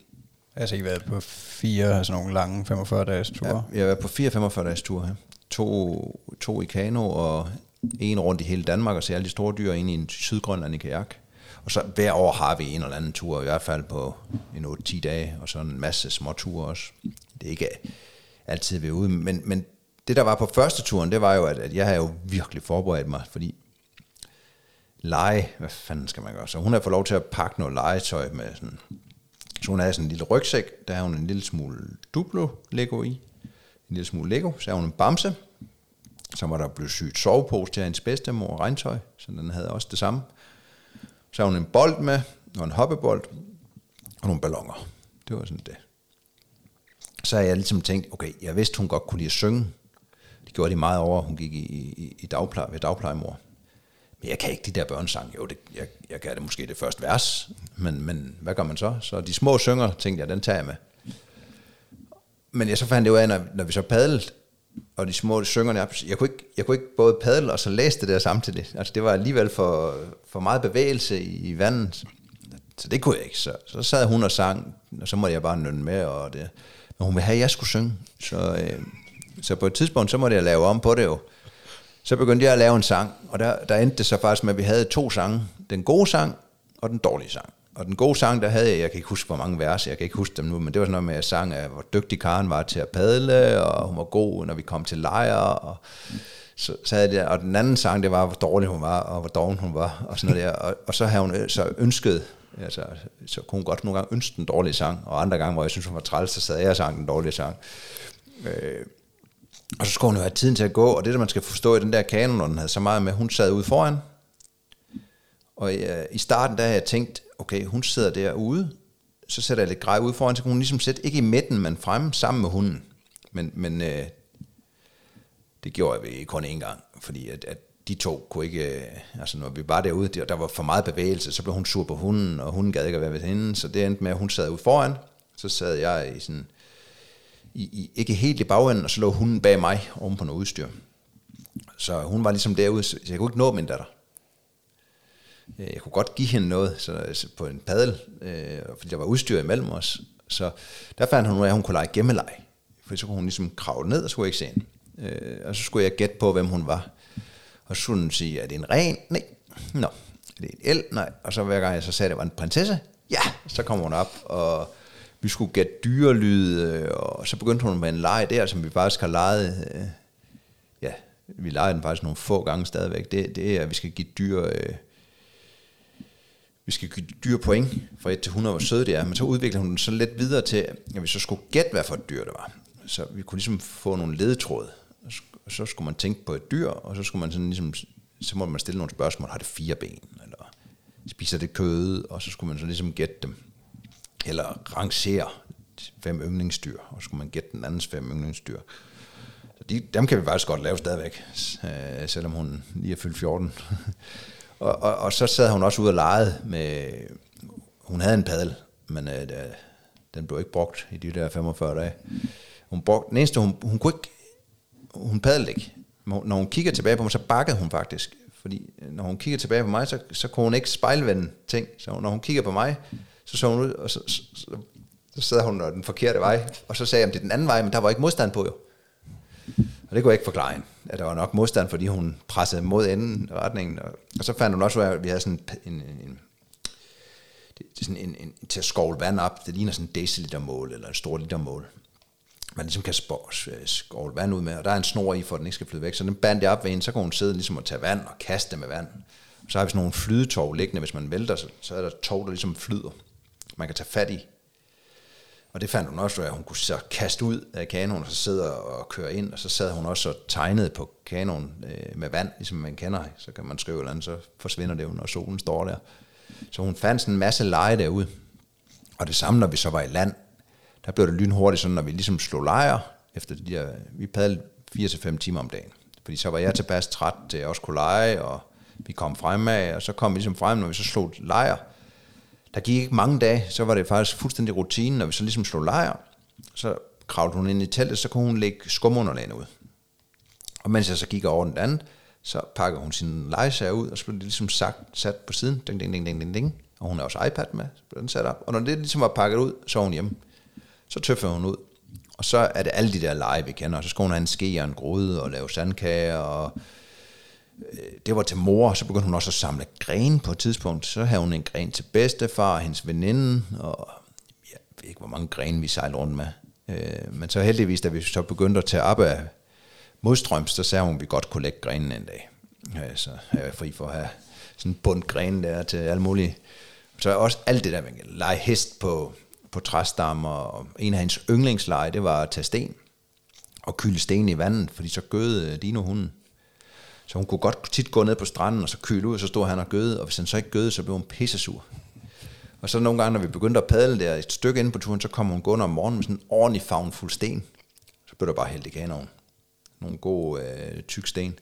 Speaker 2: Altså, I har været på fire altså nogle lange 45 dages ture?
Speaker 4: Ja, vi har været på fire 45 dages ture her. To, to i kano og en rundt i hele Danmark og se alle de store dyr ind i en sydgrønland i kajak. Og så hver år har vi en eller anden tur, i hvert fald på en 8-10 dage, og så en masse små ture også. Det er ikke altid, vi er ude, men, men det der var på første turen, det var jo, at, at jeg havde jo virkelig forberedt mig, fordi lege, hvad fanden skal man gøre? Så hun har fået lov til at pakke noget legetøj med sådan, så hun havde sådan en lille rygsæk, der har hun en lille smule Duplo Lego i, en lille smule Lego, så har hun en bamse, så var der blevet sygt sovepose til hendes bedstemor og regntøj, så den havde også det samme. Så havde hun en bold med, og en hoppebold, og nogle ballonger. Det var sådan det. Så havde jeg ligesom tænkt, okay, jeg vidste, hun godt kunne lide at synge. Det gjorde de meget over, hun gik i, i, i dagpleje, ved dagplejemor. Men jeg kan ikke de der børnesange. Jo, det, jeg, jeg kan det måske det første vers, men, men hvad gør man så? Så de små synger, tænkte jeg, den tager jeg med. Men jeg så fandt det jo af, når, når vi så padlede, og de små syngerne, jeg, jeg, kunne ikke, jeg kunne ikke både padle og så læse det der samtidig. Altså det var alligevel for, for meget bevægelse i, i vandet. så det kunne jeg ikke. Så, så sad hun og sang, og så måtte jeg bare nynne med, og det. Men hun ville have, at jeg skulle synge. Så, øh, så på et tidspunkt, så måtte jeg lave om på det jo. Så begyndte jeg at lave en sang, og der, der endte det så faktisk med, at vi havde to sange. Den gode sang og den dårlige sang. Og den gode sang, der havde jeg, jeg kan ikke huske, hvor mange vers, jeg kan ikke huske dem nu, men det var sådan noget med, at jeg sang, at hvor dygtig Karen var til at padle, og hun var god, når vi kom til lejre, og så, så havde jeg, og den anden sang, det var, hvor dårlig hun var, og hvor doven hun var, og sådan noget der. Og, og så havde hun øh, så ønsket, altså, så kunne hun godt nogle gange ønske den dårlige sang, og andre gange, hvor jeg synes, hun var træls, så sad jeg og sang den dårlige sang. Øh, og så skulle hun jo have tiden til at gå, og det der man skal forstå i den der kanon, når den havde så meget med, hun sad ude foran, og øh, i starten der havde jeg tænkt, okay, hun sidder derude, så sætter jeg lidt grej ud foran, så kunne hun ligesom sætte, ikke i midten, men fremme sammen med hunden. Men, men øh, det gjorde jeg kun én gang, fordi at, at de to kunne ikke, øh, altså når vi var derude, der var for meget bevægelse, så blev hun sur på hunden, og hunden gad ikke at være ved hende, så det endte med, at hun sad ude foran, så sad jeg i sådan, i, i, ikke helt i bagenden, og så lå hunden bag mig oven på noget udstyr. Så hun var ligesom derude, så jeg kunne ikke nå min datter. Øh, jeg kunne godt give hende noget så, på en padel, øh, fordi der var udstyr imellem os. Så der fandt hun ud af, at hun kunne lege gemmeleg. For så kunne hun ligesom kravle ned, og skulle ikke se hende. Øh, og så skulle jeg gætte på, hvem hun var. Og så skulle hun sige, er det en ren? Nej. Nå. Er det en el? Nej. Og så hver gang jeg så sagde, at det var en prinsesse? Ja. Så kom hun op, og vi skulle gætte dyrelyde, og så begyndte hun med en leg der, som vi faktisk har leget, øh, ja, vi leger den faktisk nogle få gange stadigvæk. Det, det er, at vi skal give dyr, øh, vi skal give dyr point fra 1 til 100, hvor søde det er, men så udviklede hun den så lidt videre til, at vi så skulle gætte, hvad for et dyr det var. Så vi kunne ligesom få nogle ledetråde, og så skulle man tænke på et dyr, og så skulle man sådan ligesom, så må man stille nogle spørgsmål, har det fire ben, eller spiser det kød, og så skulle man så ligesom gætte dem, eller rangere fem yndlingsdyr, og så skulle man gætte den andens fem yndlingsdyr. Så de, dem kan vi faktisk godt lave stadigvæk, øh, selvom hun lige er fyldt 14. Og, og, og så sad hun også ude og legede med, hun havde en padel, men øh, den blev ikke brugt i de der 45 dage. Hun brugte, den eneste, hun, hun kunne ikke, hun padlede ikke. Når hun kigger tilbage på mig, så bakkede hun faktisk. Fordi øh, når hun kigger tilbage på mig, så, så kunne hun ikke spejlvende ting. Så når hun kigger på mig, så så hun ud, og så, så, så, så sad hun den forkerte vej. Og så sagde jeg, at det er den anden vej, men der var ikke modstand på jo. Og det kunne jeg ikke forklare hende. At der var nok modstand, fordi hun pressede mod enden retningen. Og, og så fandt hun også ud af, at vi havde sådan en, en, en det er sådan en, en, til at skovle vand op. Det ligner sådan en decilitermål eller en stor litermål. Man ligesom kan øh, skovle vand ud med, og der er en snor i, for at den ikke skal flyde væk. Så den bandt jeg op ved hende, så kan hun sidde ligesom og tage vand og kaste med vand. Og så har vi sådan nogle flydetog liggende, hvis man vælter, så, så er der tog, der ligesom flyder. Man kan tage fat i. Og det fandt hun også, at hun kunne så kaste ud af kanonen, og så sidde og køre ind, og så sad hun også og tegnede på kanonen øh, med vand, ligesom man kender. Så kan man skrive eller andet, så forsvinder det jo, når solen står der. Så hun fandt sådan en masse leje derude. Og det samme, når vi så var i land, der blev det lynhurtigt sådan, når vi ligesom slog lejre, efter de der, vi padlede 4-5 timer om dagen. Fordi så var jeg tilpas træt til at også kunne lege, og vi kom fremad, og så kom vi ligesom frem, når vi så slog lejre, der gik ikke mange dage, så var det faktisk fuldstændig rutinen, når vi så ligesom slog lejr, så kravlede hun ind i teltet, så kunne hun lægge skumunderlagene ud. Og mens jeg så gik over den anden, så pakkede hun sin lejesager ud, og så blev det ligesom sagt, sat på siden, ding, ding, ding, ding, ding, ding. Og hun har også iPad med, så blev den sat op. Og når det ligesom var pakket ud, så var hun hjemme. Så tøffede hun ud. Og så er det alle de der lege, vi kender. Så skal hun have en ske og en gryde og lave sandkager og det var til mor, så begyndte hun også at samle gren på et tidspunkt. Så havde hun en gren til bedstefar, hendes veninde, og jeg ved ikke, hvor mange grene vi sejlede rundt med. Øh, men så heldigvis, da vi så begyndte at tage op af modstrøms, så sagde hun, at vi godt kunne lægge grenen en dag. Øh, så jeg fri for at have sådan en bund gren der til alle mulige. Så også alt det der, man kan lege hest på, på træstammer, og en af hendes yndlingsleje, det var at tage sten og kylde sten i vandet, fordi så gød øh, Dino hunden. Så hun kunne godt tit gå ned på stranden, og så køle ud, og så stod han og gøde, og hvis han så ikke gøde, så blev hun pissesur. Og så nogle gange, når vi begyndte at padle der et stykke ind på turen, så kom hun gående om morgenen med sådan en ordentlig favn fuld sten. Så blev der bare hældt i kanonen. Nogle gode øh, tyk sten.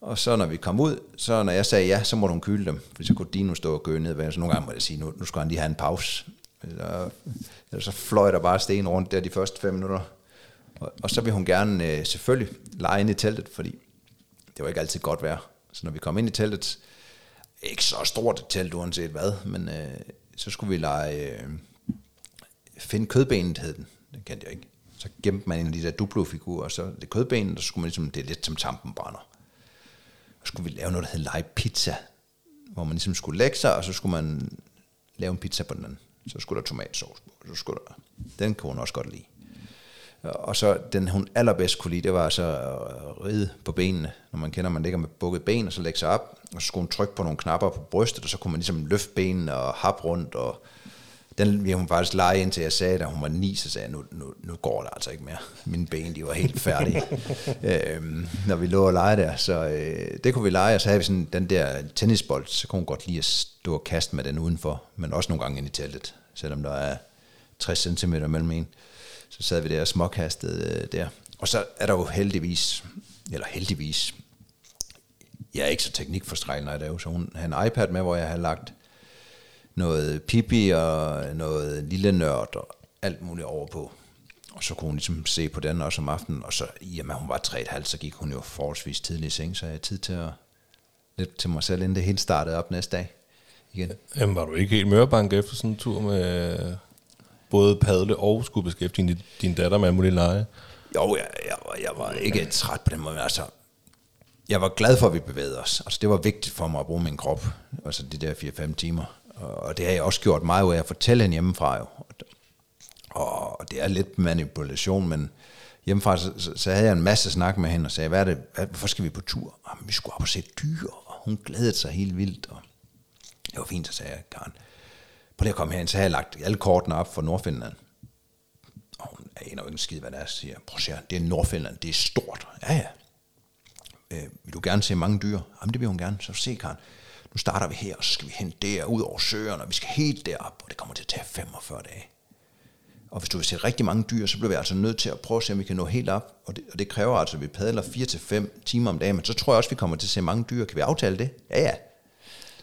Speaker 4: Og så når vi kom ud, så når jeg sagde ja, så måtte hun køle dem. For så kunne Dino stå og gøde ned. Så nogle gange måtte jeg sige, nu, nu skal han lige have en pause. Eller, eller så fløj der bare sten rundt der de første fem minutter. Og, og så vil hun gerne øh, selvfølgelig lege ind i teltet, fordi det var ikke altid godt vejr. Så når vi kom ind i teltet, ikke så stort et telt uanset hvad, men øh, så skulle vi lege, øh, finde kødbenet hed den, den kendte jeg ikke. Så gemte man en af de der Duplo-figurer, og så det kødbenet, der så skulle man ligesom, det er lidt som tampenbrænder. Og så skulle vi lave noget, der hed lege pizza, hvor man ligesom skulle lægge sig, og så skulle man lave en pizza på den anden. Så skulle der tomatsauce på, så skulle der, den kunne hun også godt lide. Og så den, hun allerbedst kunne lide, det var så at ride på benene. Når man kender, man ligger med bukket ben, og så lægge sig op, og så skulle hun trykke på nogle knapper på brystet, og så kunne man ligesom løfte benene og hap rundt, og den ville hun faktisk lege indtil jeg sagde, da hun var ni, så sagde jeg, nu, nu, nu går det altså ikke mere. Mine ben, de var helt færdige, øhm, når vi lå og lege der. Så øh, det kunne vi lege, og så havde vi sådan den der tennisbold, så kunne hun godt lide at stå og kaste med den udenfor, men også nogle gange ind i teltet, selvom der er 60 cm mellem en. Så sad vi der og småkastede øh, der. Og så er der jo heldigvis, eller heldigvis, jeg er ikke så teknikforstrækket, når jeg er så hun havde en iPad med, hvor jeg har lagt noget pipi og noget lille nørd og alt muligt over på. Og så kunne hun ligesom se på den også om aftenen, og så i og med, hun var 3,5, så gik hun jo forholdsvis tidlig i seng, så jeg havde tid til at lidt til mig selv, inden det hele startede op næste dag igen.
Speaker 1: Jamen, var du ikke helt mørbank efter sådan en tur med både padle og skulle beskæftige din, din datter med mulige lege?
Speaker 4: Jo, jeg, jeg, var, jeg var ikke træt på den måde, men altså, jeg var glad for, at vi bevægede os. Altså, det var vigtigt for mig at bruge min krop, altså de der 4-5 timer. Og det har jeg også gjort meget ud af at fortælle hende hjemmefra jo. Og det er lidt manipulation, men hjemmefra, så, så, så havde jeg en masse snak med hende og sagde, hvad er det, hvad, hvorfor skal vi på tur? Jamen, vi skulle op og se dyr, og hun glædede sig helt vildt. Og det var fint, så sagde jeg, Karen, på det at komme herind, så har jeg lagt alle kortene op for Nordfinland. Og hun aner jo ikke en skid, hvad det er, siger prøv at se, det er Nordfinland, det er stort. Ja, ja. Øh, vil du gerne se mange dyr? Jamen, det vil hun gerne. Så se, Karen, nu starter vi her, og så skal vi hen der, ud over søerne, og vi skal helt derop, og det kommer til at tage 45 dage. Og hvis du vil se rigtig mange dyr, så bliver vi altså nødt til at prøve at se, om vi kan nå helt op. Og det, og det kræver altså, at vi padler 4-5 timer om dagen, men så tror jeg også, at vi kommer til at se mange dyr. Kan vi aftale det? Ja, ja.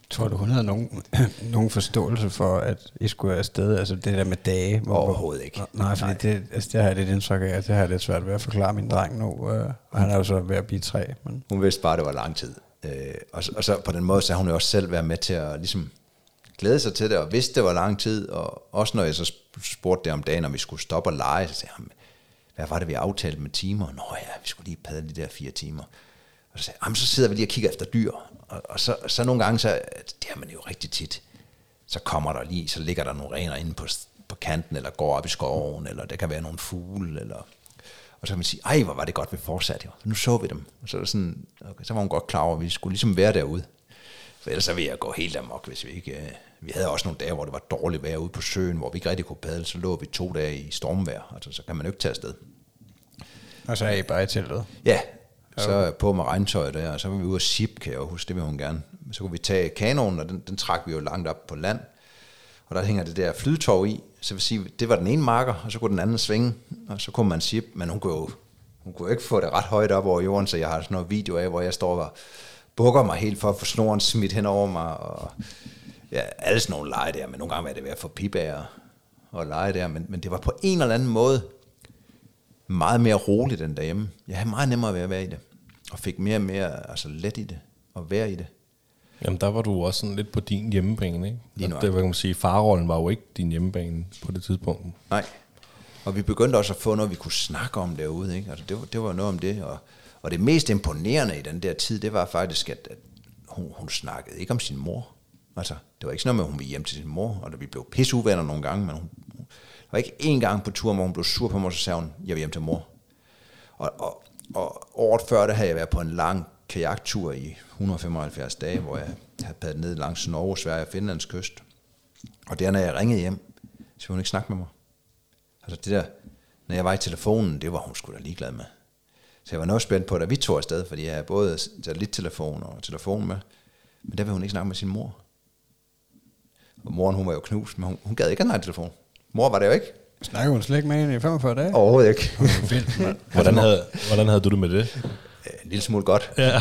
Speaker 2: Tror du, hun havde nogen, nogen forståelse for, at I skulle afsted? Altså det der med dage?
Speaker 4: Hvor, Overhovedet ikke.
Speaker 2: Nej, fordi det, altså, det har jeg lidt indtryk af, det har jeg lidt svært ved at forklare min dreng nu. Øh, og han er jo så ved at blive tre. Men.
Speaker 4: Hun vidste bare, at det var lang tid. Øh, og, og så på den måde, så har hun jo også selv været med til at ligesom glæde sig til det, og vidste, det var lang tid, og også når jeg så spurgte det om dagen, om vi skulle stoppe og lege, så sagde han, hvad var det, vi aftalte med timer? Nå ja, vi skulle lige padle de der fire timer. Og så sagde jeg, så sidder vi lige og kigger efter dyr. Og, og så, så nogle gange, så, det er man jo rigtig tit, så kommer der lige, så ligger der nogle rener inde på, på kanten, eller går op i skoven, eller det kan være nogle fugle, eller og så kan man sige, ej, hvor var det godt, vi fortsatte jo. Nu så vi dem. Og så, er sådan, okay, så var hun godt klar over, at vi skulle ligesom være derude. For ellers så ville jeg gå helt amok, hvis vi ikke... Øh, vi havde også nogle dage, hvor det var dårligt vejr ude på søen, hvor vi ikke rigtig kunne padle, så lå vi to dage i stormvejr. Altså, så kan man jo ikke tage afsted.
Speaker 2: Og så er I bare i teltet?
Speaker 4: Ja, så på med regntøj der, og så var vi ude og sip, kan jeg huske, det vil hun gerne. Så kunne vi tage kanonen, og den, den trak vi jo langt op på land. Og der hænger det der flydtov i, så vil sige, det var den ene marker, og så kunne den anden svinge, og så kunne man ship, men hun kunne jo hun kunne ikke få det ret højt op over jorden, så jeg har sådan noget video af, hvor jeg står og bukker mig helt for at få snoren smidt hen over mig, og ja, alle sådan nogle lege der, men nogle gange var det ved at få pibager og lege der, men, men det var på en eller anden måde meget mere roligt end derhjemme. Jeg havde meget nemmere ved at være i det, og fik mere og mere altså let i det, og være i det.
Speaker 1: Jamen, der var du også sådan lidt på din hjemmebane, ikke?
Speaker 4: Lige
Speaker 1: det, kan man sige, farrollen var jo ikke din hjemmebane på det tidspunkt.
Speaker 4: Nej, og vi begyndte også at få noget, vi kunne snakke om derude, ikke? Altså, det, var, det var noget om det, og, og det mest imponerende i den der tid, det var faktisk, at, at hun, hun snakkede ikke om sin mor. Altså, det var ikke sådan noget med, at hun ville hjem til sin mor, og vi blev pisseuvenner nogle gange, men hun, hun var ikke én gang på tur, hvor hun blev sur på mig, så sagde hun, jeg vil hjem til mor. Og, og, og året før, der havde jeg været på en lang kajaktur i 175 dage, hvor jeg havde padlet ned langs Norge, Sverige og Finlands kyst. Og der, når jeg ringede hjem, så ville hun ikke snakke med mig. Altså det der, når jeg var i telefonen, det var hun sgu da ligeglad med. Så jeg var noget spændt på, da vi tog afsted, fordi jeg havde både satellittelefon og telefon med. Men der ville hun ikke snakke med sin mor. Og moren, hun var jo knust, men hun, hun gad ikke have en telefon. Mor var det jo ikke.
Speaker 2: Snakker hun slet ikke med hende i 45 dage?
Speaker 4: Overhovedet ikke.
Speaker 1: hvordan, havde, hvordan havde du det med det?
Speaker 4: En lille smule godt.
Speaker 1: Ja.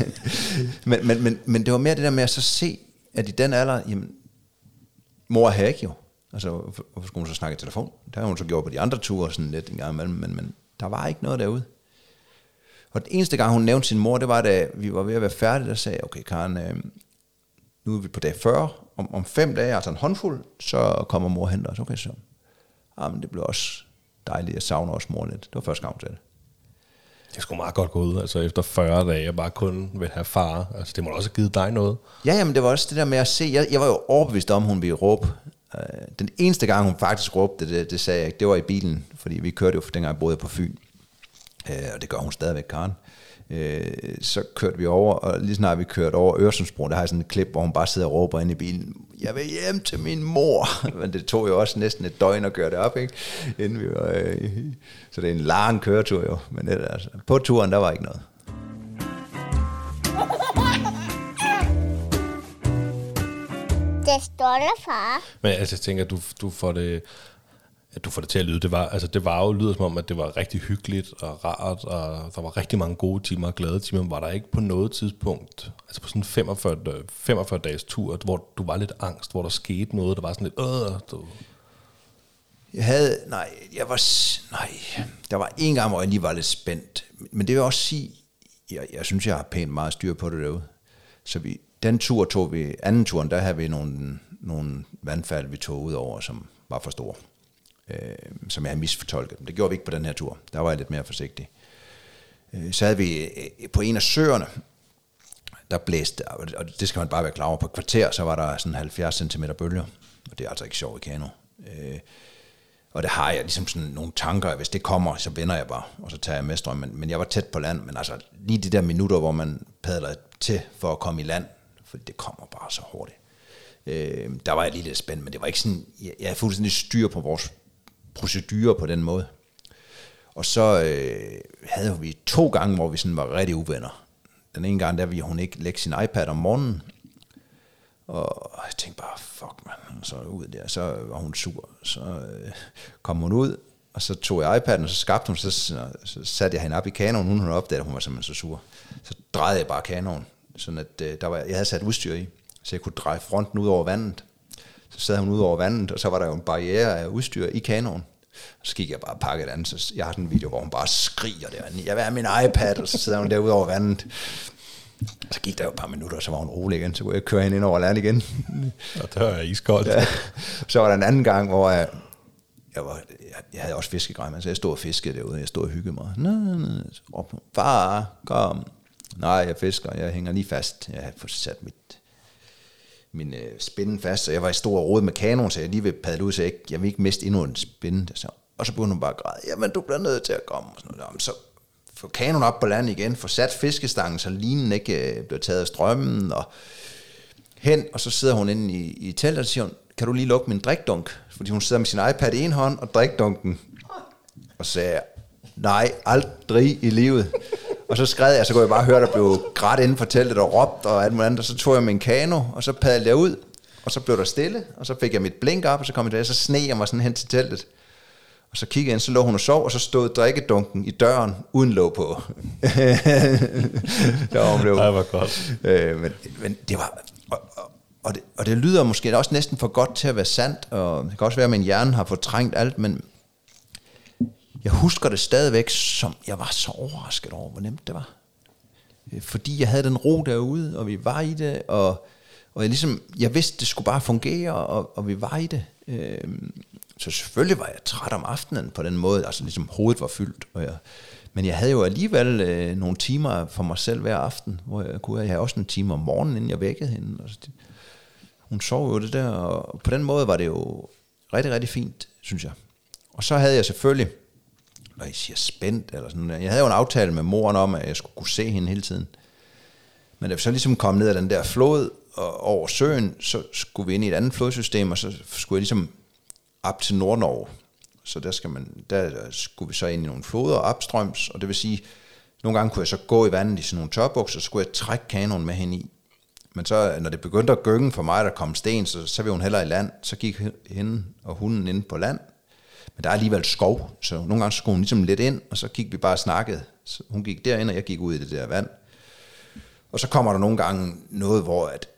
Speaker 4: men, men, men, men det var mere det der med at så se, at i den alder, jamen, mor havde ikke jo. Altså, hvorfor skulle hun så snakke i telefon? Det har hun så gjort på de andre ture sådan lidt en gang imellem, men, men der var ikke noget derude. Og den eneste gang, hun nævnte sin mor, det var, da vi var ved at være færdige, der sagde okay Karen, øh, nu er vi på dag 40, om, om fem dage, altså en håndfuld, så kommer mor og henter os. Okay, så. Jamen, det blev også dejligt. Jeg savner også mor lidt. Det var første gang, sagde det.
Speaker 1: Det skulle meget godt gå ud, altså efter 40 dage, og bare kun vil have far. Altså, det må også have givet dig noget.
Speaker 4: Ja, jamen det var også det der med at se. Jeg, jeg var jo overbevist om, hun ville råbe. Øh, Den eneste gang, hun faktisk råbte, det, det sagde jeg ikke, det var i bilen, fordi vi kørte jo, dengang jeg boede på Fyn. Øh, og det gør hun stadigvæk, Karen. Øh, så kørte vi over, og lige snart vi kørte over Øresundsbroen, der har jeg sådan et klip, hvor hun bare sidder og råber inde i bilen, jeg vil hjem til min mor. Men det tog jo også næsten et døgn at køre det op, ikke? Inden vi var, øh, så det er en lang køretur jo. Men det, altså, på turen, der var ikke noget.
Speaker 3: Det stolte far.
Speaker 1: Men altså, jeg tænker, du, du får det at du får det til at lyde. Det var, altså, det var jo lyder som om, at det var rigtig hyggeligt og rart, og der var rigtig mange gode timer og glade timer. Var der ikke på noget tidspunkt, altså på sådan en 45, 45 dages tur, hvor du var lidt angst, hvor der skete noget, der var sådan lidt, øh, du,
Speaker 4: Jeg havde, nej, jeg var, nej, der var en gang, hvor jeg lige var lidt spændt. Men det vil også sige, jeg, jeg synes, jeg har pænt meget styr på det derude. Så vi, den tur tog vi, anden turen, der havde vi nogle, nogle vandfald, vi tog ud over, som var for store. Øh, som jeg havde misfortolket. Det gjorde vi ikke på den her tur. Der var jeg lidt mere forsigtig. Øh, så havde vi øh, på en af søerne, der blæste, og det- skal man bare være klar over, på et kvarter, så var der sådan 70 cm bølger, og det er altså ikke sjovt i kano. Øh, og det har jeg ligesom sådan nogle tanker, hvis det kommer, så vender jeg bare, og så tager jeg med strømmen. Men, men jeg var tæt på land, men altså lige de der minutter, hvor man padler til for at komme i land, for det kommer bare så hurtigt. Øh, der var jeg lige lidt spændt, men det var ikke sådan, jeg, jeg havde fuldstændig styr på vores procedurer på den måde. Og så øh, havde vi to gange, hvor vi sådan var rigtig uvenner. Den ene gang, der ville hun ikke lægge sin iPad om morgenen, og jeg tænkte bare, fuck man, så ud der, så var hun sur. Så øh, kom hun ud, og så tog jeg iPad'en, og så skabte hun, så, så, så satte jeg hende op i kanonen, hun havde opdaget, at hun var simpelthen så sur. Så drejede jeg bare kanonen, sådan at øh, der var, jeg havde sat udstyr i, så jeg kunne dreje fronten ud over vandet. Sad hun ud over vandet, og så var der jo en barriere af udstyr i kanonen. Så gik jeg bare og pakkede det andet, så jeg har sådan en video, hvor hun bare skriger der, jeg vil have min iPad, og så sidder hun derude over vandet. Så gik der jo et par minutter, og så var hun rolig igen, så kunne jeg køre hende ind over land igen.
Speaker 1: og det var iskoldt.
Speaker 4: Ja. Så var der en anden gang, hvor jeg, jeg, var, jeg, jeg havde også fiskegrej, så jeg stod og fiskede derude, jeg stod og hyggede mig. Nå, nå, nå. Råbte far, kom. Nej, jeg fisker, jeg hænger lige fast. Jeg har fået sat mit, min øh, spænde fast, så jeg var i stor råd med kanonen, så jeg lige vil padle ud, så jeg, ikke, jeg vil ikke miste endnu en spænde. Så, og så begyndte hun bare at græde, jamen du bliver nødt til at komme. Og sådan noget. Jamen, så få kanonen op på land igen, få sat fiskestangen, så linen ikke øh, bliver taget af strømmen, og hen, og så sidder hun inde i, i teltet, og siger hun, kan du lige lukke min drikdunk? Fordi hun sidder med sin iPad i en hånd, og drikdunken. Og så sagde jeg, nej, aldrig i livet. Og så skred jeg, så kunne jeg bare høre, der blev grædt inden for teltet og råbt og alt muligt andet. Og så tog jeg min kano, og så padlede jeg ud, og så blev der stille, og så fik jeg mit blink op, og så kom jeg der, så sne jeg mig sådan hen til teltet. Og så kiggede jeg ind, så lå hun og sov, og så stod drikkedunken i døren, uden låg på. der hun blev,
Speaker 1: Ej, hvor godt.
Speaker 4: Øh, men, men det var... Og, og, og, det, og det lyder måske også næsten for godt til at være sandt, og det kan også være, at min hjerne har fortrængt alt, men jeg husker det stadigvæk, som jeg var så overrasket over, hvor nemt det var. Øh, fordi jeg havde den ro derude, og vi var i det, og, og jeg, ligesom, jeg vidste, det skulle bare fungere, og, og vi var i det. Øh, så selvfølgelig var jeg træt om aftenen på den måde, altså ligesom hovedet var fyldt. Og jeg, men jeg havde jo alligevel øh, nogle timer for mig selv hver aften, hvor jeg kunne jeg havde også en time om morgenen, inden jeg vækkede hende. Altså, det, hun sov jo det der, og på den måde var det jo rigtig, rigtig fint, synes jeg. Og så havde jeg selvfølgelig, når I siger spændt, eller sådan, jeg havde jo en aftale med moren om, at jeg skulle kunne se hende hele tiden. Men da vi så ligesom kom ned ad den der flod og over søen, så skulle vi ind i et andet flodsystem, og så skulle jeg ligesom op til Nordnorge. Så der, skal man, der skulle vi så ind i nogle floder opstrøms, og det vil sige, nogle gange kunne jeg så gå i vandet i sådan nogle tørbukser, så skulle jeg trække kanonen med hende i. Men så, når det begyndte at gynge for mig, der kom sten, så, så ville hun heller i land. Så gik hende og hunden ind på land. Men der er alligevel skov, så nogle gange skulle hun ligesom lidt ind, og så gik vi bare og snakkede. Så hun gik derind, og jeg gik ud i det der vand. Og så kommer der nogle gange noget, hvor at,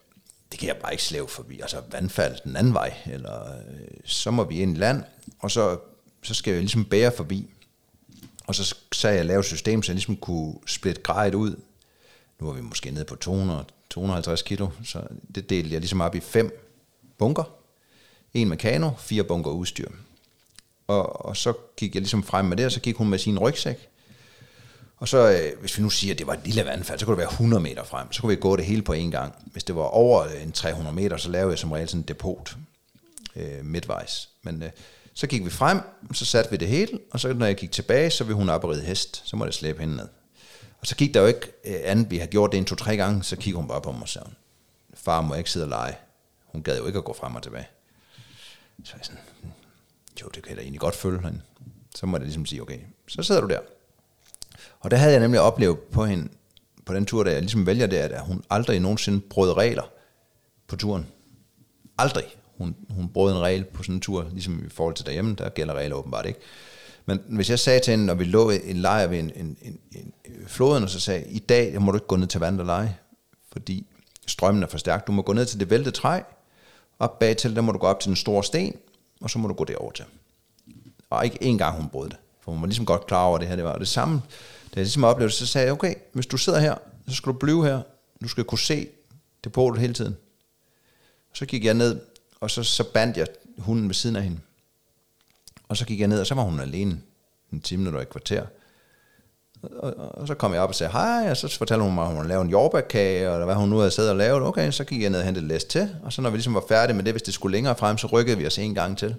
Speaker 4: det kan jeg bare ikke slæve forbi. Altså vandfald den anden vej, eller øh, så må vi ind i land, og så, så skal jeg ligesom bære forbi. Og så sagde jeg at lave et system, så jeg ligesom kunne splitte grejet ud. Nu var vi måske nede på 200, 250 kilo, så det delte jeg ligesom op i fem bunker. En med kano, fire bunker udstyr. Og, og så gik jeg ligesom frem med det, og så gik hun med sin rygsæk. Og så, øh, hvis vi nu siger, at det var et lille vandfald, så kunne det være 100 meter frem. Så kunne vi gå det hele på én gang. Hvis det var over øh, en 300 meter, så lavede jeg som regel sådan en depot øh, midtvejs. Men øh, så gik vi frem, så satte vi det hele, og så når jeg gik tilbage, så ville hun op og ride hest. Så måtte jeg slæbe hende ned. Og så gik der jo ikke øh, andet, vi har gjort det en to-tre gange, så kiggede hun bare på mig og sagde, far må ikke sidde og lege. Hun gad jo ikke at gå frem og tilbage. Så jeg sådan, jo, det kan jeg da egentlig godt følge hende. Så må jeg ligesom sige, okay, så sidder du der. Og der havde jeg nemlig oplevet på hende, på den tur, da jeg ligesom vælger det, at hun aldrig nogensinde brød regler på turen. Aldrig. Hun, hun brød en regel på sådan en tur, ligesom i forhold til derhjemme, der gælder regler åbenbart ikke. Men hvis jeg sagde til hende, når vi lå i en lejr ved en, en, en, en floden, og så sagde i dag må du ikke gå ned til vandet og lege, fordi strømmen er for stærk. Du må gå ned til det væltede træ, op bag til, der må du gå op til den store sten, og så må du gå derover til. Og ikke en gang hun brød det, for hun var ligesom godt klar over det her. Det var det samme, da jeg ligesom oplevede så sagde jeg, okay, hvis du sidder her, så skal du blive her. Du skal kunne se depotet hele tiden. Så gik jeg ned, og så, så bandt jeg hunden ved siden af hende. Og så gik jeg ned, og så var hun alene en time eller et kvarter. Og, og, og, så kom jeg op og sagde hej, og så fortalte hun mig, at hun lavede en jordbærkage, og hvad hun nu havde siddet og lavet. Okay, så gik jeg ned og hentede læst til, og så når vi ligesom var færdige med det, hvis det skulle længere frem, så rykkede vi os en gang til.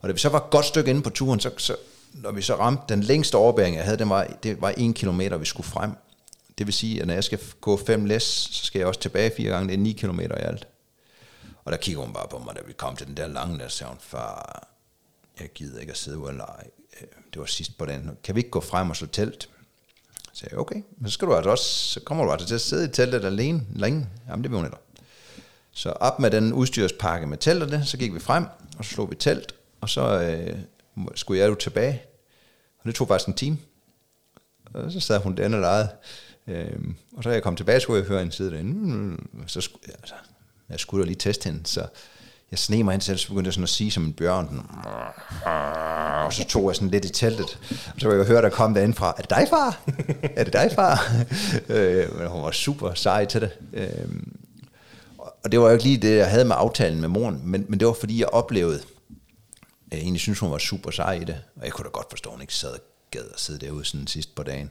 Speaker 4: Og da vi så var et godt stykke inde på turen, så, så når vi så ramte den længste overbæring, jeg havde, den var, det var en kilometer, vi skulle frem. Det vil sige, at når jeg skal gå fem læs, så skal jeg også tilbage fire gange. Det er 9 kilometer i alt. Og der kigger hun bare på mig, da vi kom til den der lange, så sagde hun, far, jeg gider ikke at sidde ude og lege. Det var sidst på den. Kan vi ikke gå frem og slå telt? Så sagde jeg, okay, men så, skal du altså også, så kommer du altså til at sidde i teltet alene længe. Jamen, det vil hun ikke. Så op med den udstyrspakke med telterne, så gik vi frem, og så slog vi telt, og så øh, skulle jeg jo tilbage. Og det tog faktisk en time. Og så sad hun den og legede. Øh, og så jeg kom tilbage, så skulle jeg høre en side derinde. Mm, så skulle, altså, jeg skulle da lige teste hende, så jeg sneg mig ind til, så begyndte jeg sådan at sige som en bjørn. Sådan, og så tog jeg sådan lidt i teltet. Og så kunne jeg høre, der kom derinde fra, er det dig, far? er det dig, far? øh, men hun var super sej til det. Øh, og det var jo ikke lige det, jeg havde med aftalen med moren, men, men det var fordi, jeg oplevede, jeg egentlig synes, hun var super sej i det. Og jeg kunne da godt forstå, at hun ikke sad og gad at sidde derude sådan sidst på dagen.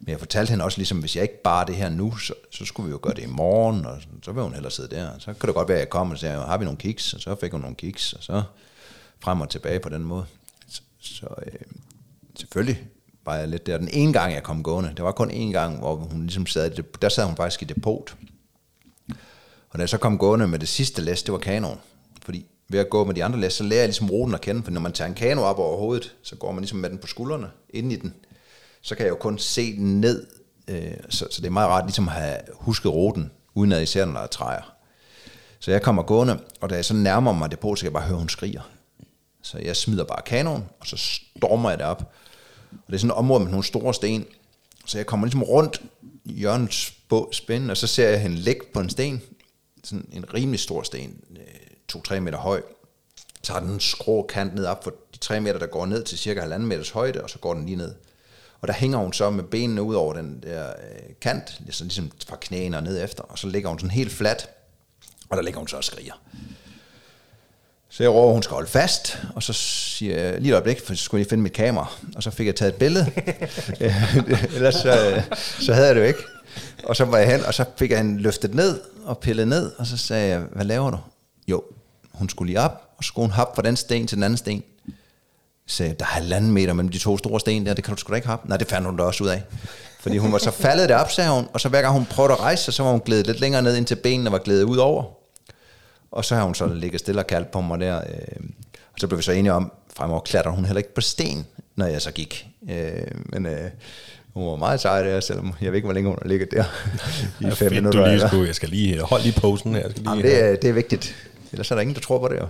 Speaker 4: Men jeg fortalte hende også ligesom, hvis jeg ikke bare det her nu, så, så skulle vi jo gøre det i morgen, og så vil hun hellere sidde der. Så kan det godt være, at jeg kommer og siger, har vi nogle kiks? Og så fik hun nogle kiks, og så frem og tilbage på den måde. Så, så øh, selvfølgelig var jeg lidt der. Den ene gang, jeg kom gående, det var kun en gang, hvor hun ligesom sad, der sad hun faktisk i depot. Og da jeg så kom gående med det sidste læs, det var kanoen. Fordi ved at gå med de andre læs, så lærer jeg ligesom ruten at kende, for når man tager en kano op over hovedet, så går man ligesom med den på skuldrene, ind i den, så kan jeg jo kun se den ned, øh, så, så det er meget rart ligesom at have husket ruten, uden at især når der er træer. Så jeg kommer gående, og da jeg så nærmer mig depot, så kan jeg bare høre, hun skriger. Så jeg smider bare kanonen, og så stormer jeg det op. Og det er sådan et område med nogle store sten, så jeg kommer ligesom rundt i hjørnets spænd, og så ser jeg hende ligge på en sten, sådan en rimelig stor sten, øh, 2-3 meter høj. Så har den en skrå kant ned op for de 3 meter, der går ned til cirka 1,5 meters højde, og så går den lige ned. Og der hænger hun så med benene ud over den der øh, kant, ligesom, ligesom fra knæene og ned efter, og så ligger hun sådan helt fladt, og der ligger hun så og skriger. Så jeg råber, hun skal holde fast, og så siger jeg, lige et øjeblik, for så skulle jeg finde mit kamera, og så fik jeg taget et billede. Ellers så, så havde jeg det jo ikke. Og så var jeg hen, og så fik jeg hende løftet ned og pillet ned, og så sagde jeg, hvad laver du? Jo, hun skulle lige op, og så skulle hun hoppe fra den sten til den anden sten. Så sagde, der er halvanden meter mellem de to store sten der, det kan du sgu da ikke hoppe. Nej, det fandt hun da også ud af. Fordi hun var så faldet derop, sagde hun, og så hver gang hun prøvede at rejse sig, så var hun glædet lidt længere ned, indtil benene var glædet ud over. Og så har hun så ligget stille og kaldt på mig der. Øh, og så blev vi så enige om, fremover klatrer hun heller ikke på sten, når jeg så gik. Øh, men øh, hun var meget sej der, selvom jeg ved ikke, hvor længe hun har ligget der i fem minutter.
Speaker 1: Du lige skulle, jeg skal lige holde lige posen her. Jeg skal lige
Speaker 4: Jamen, det, er, det er vigtigt. Ellers er der ingen, der tror på det. Jo.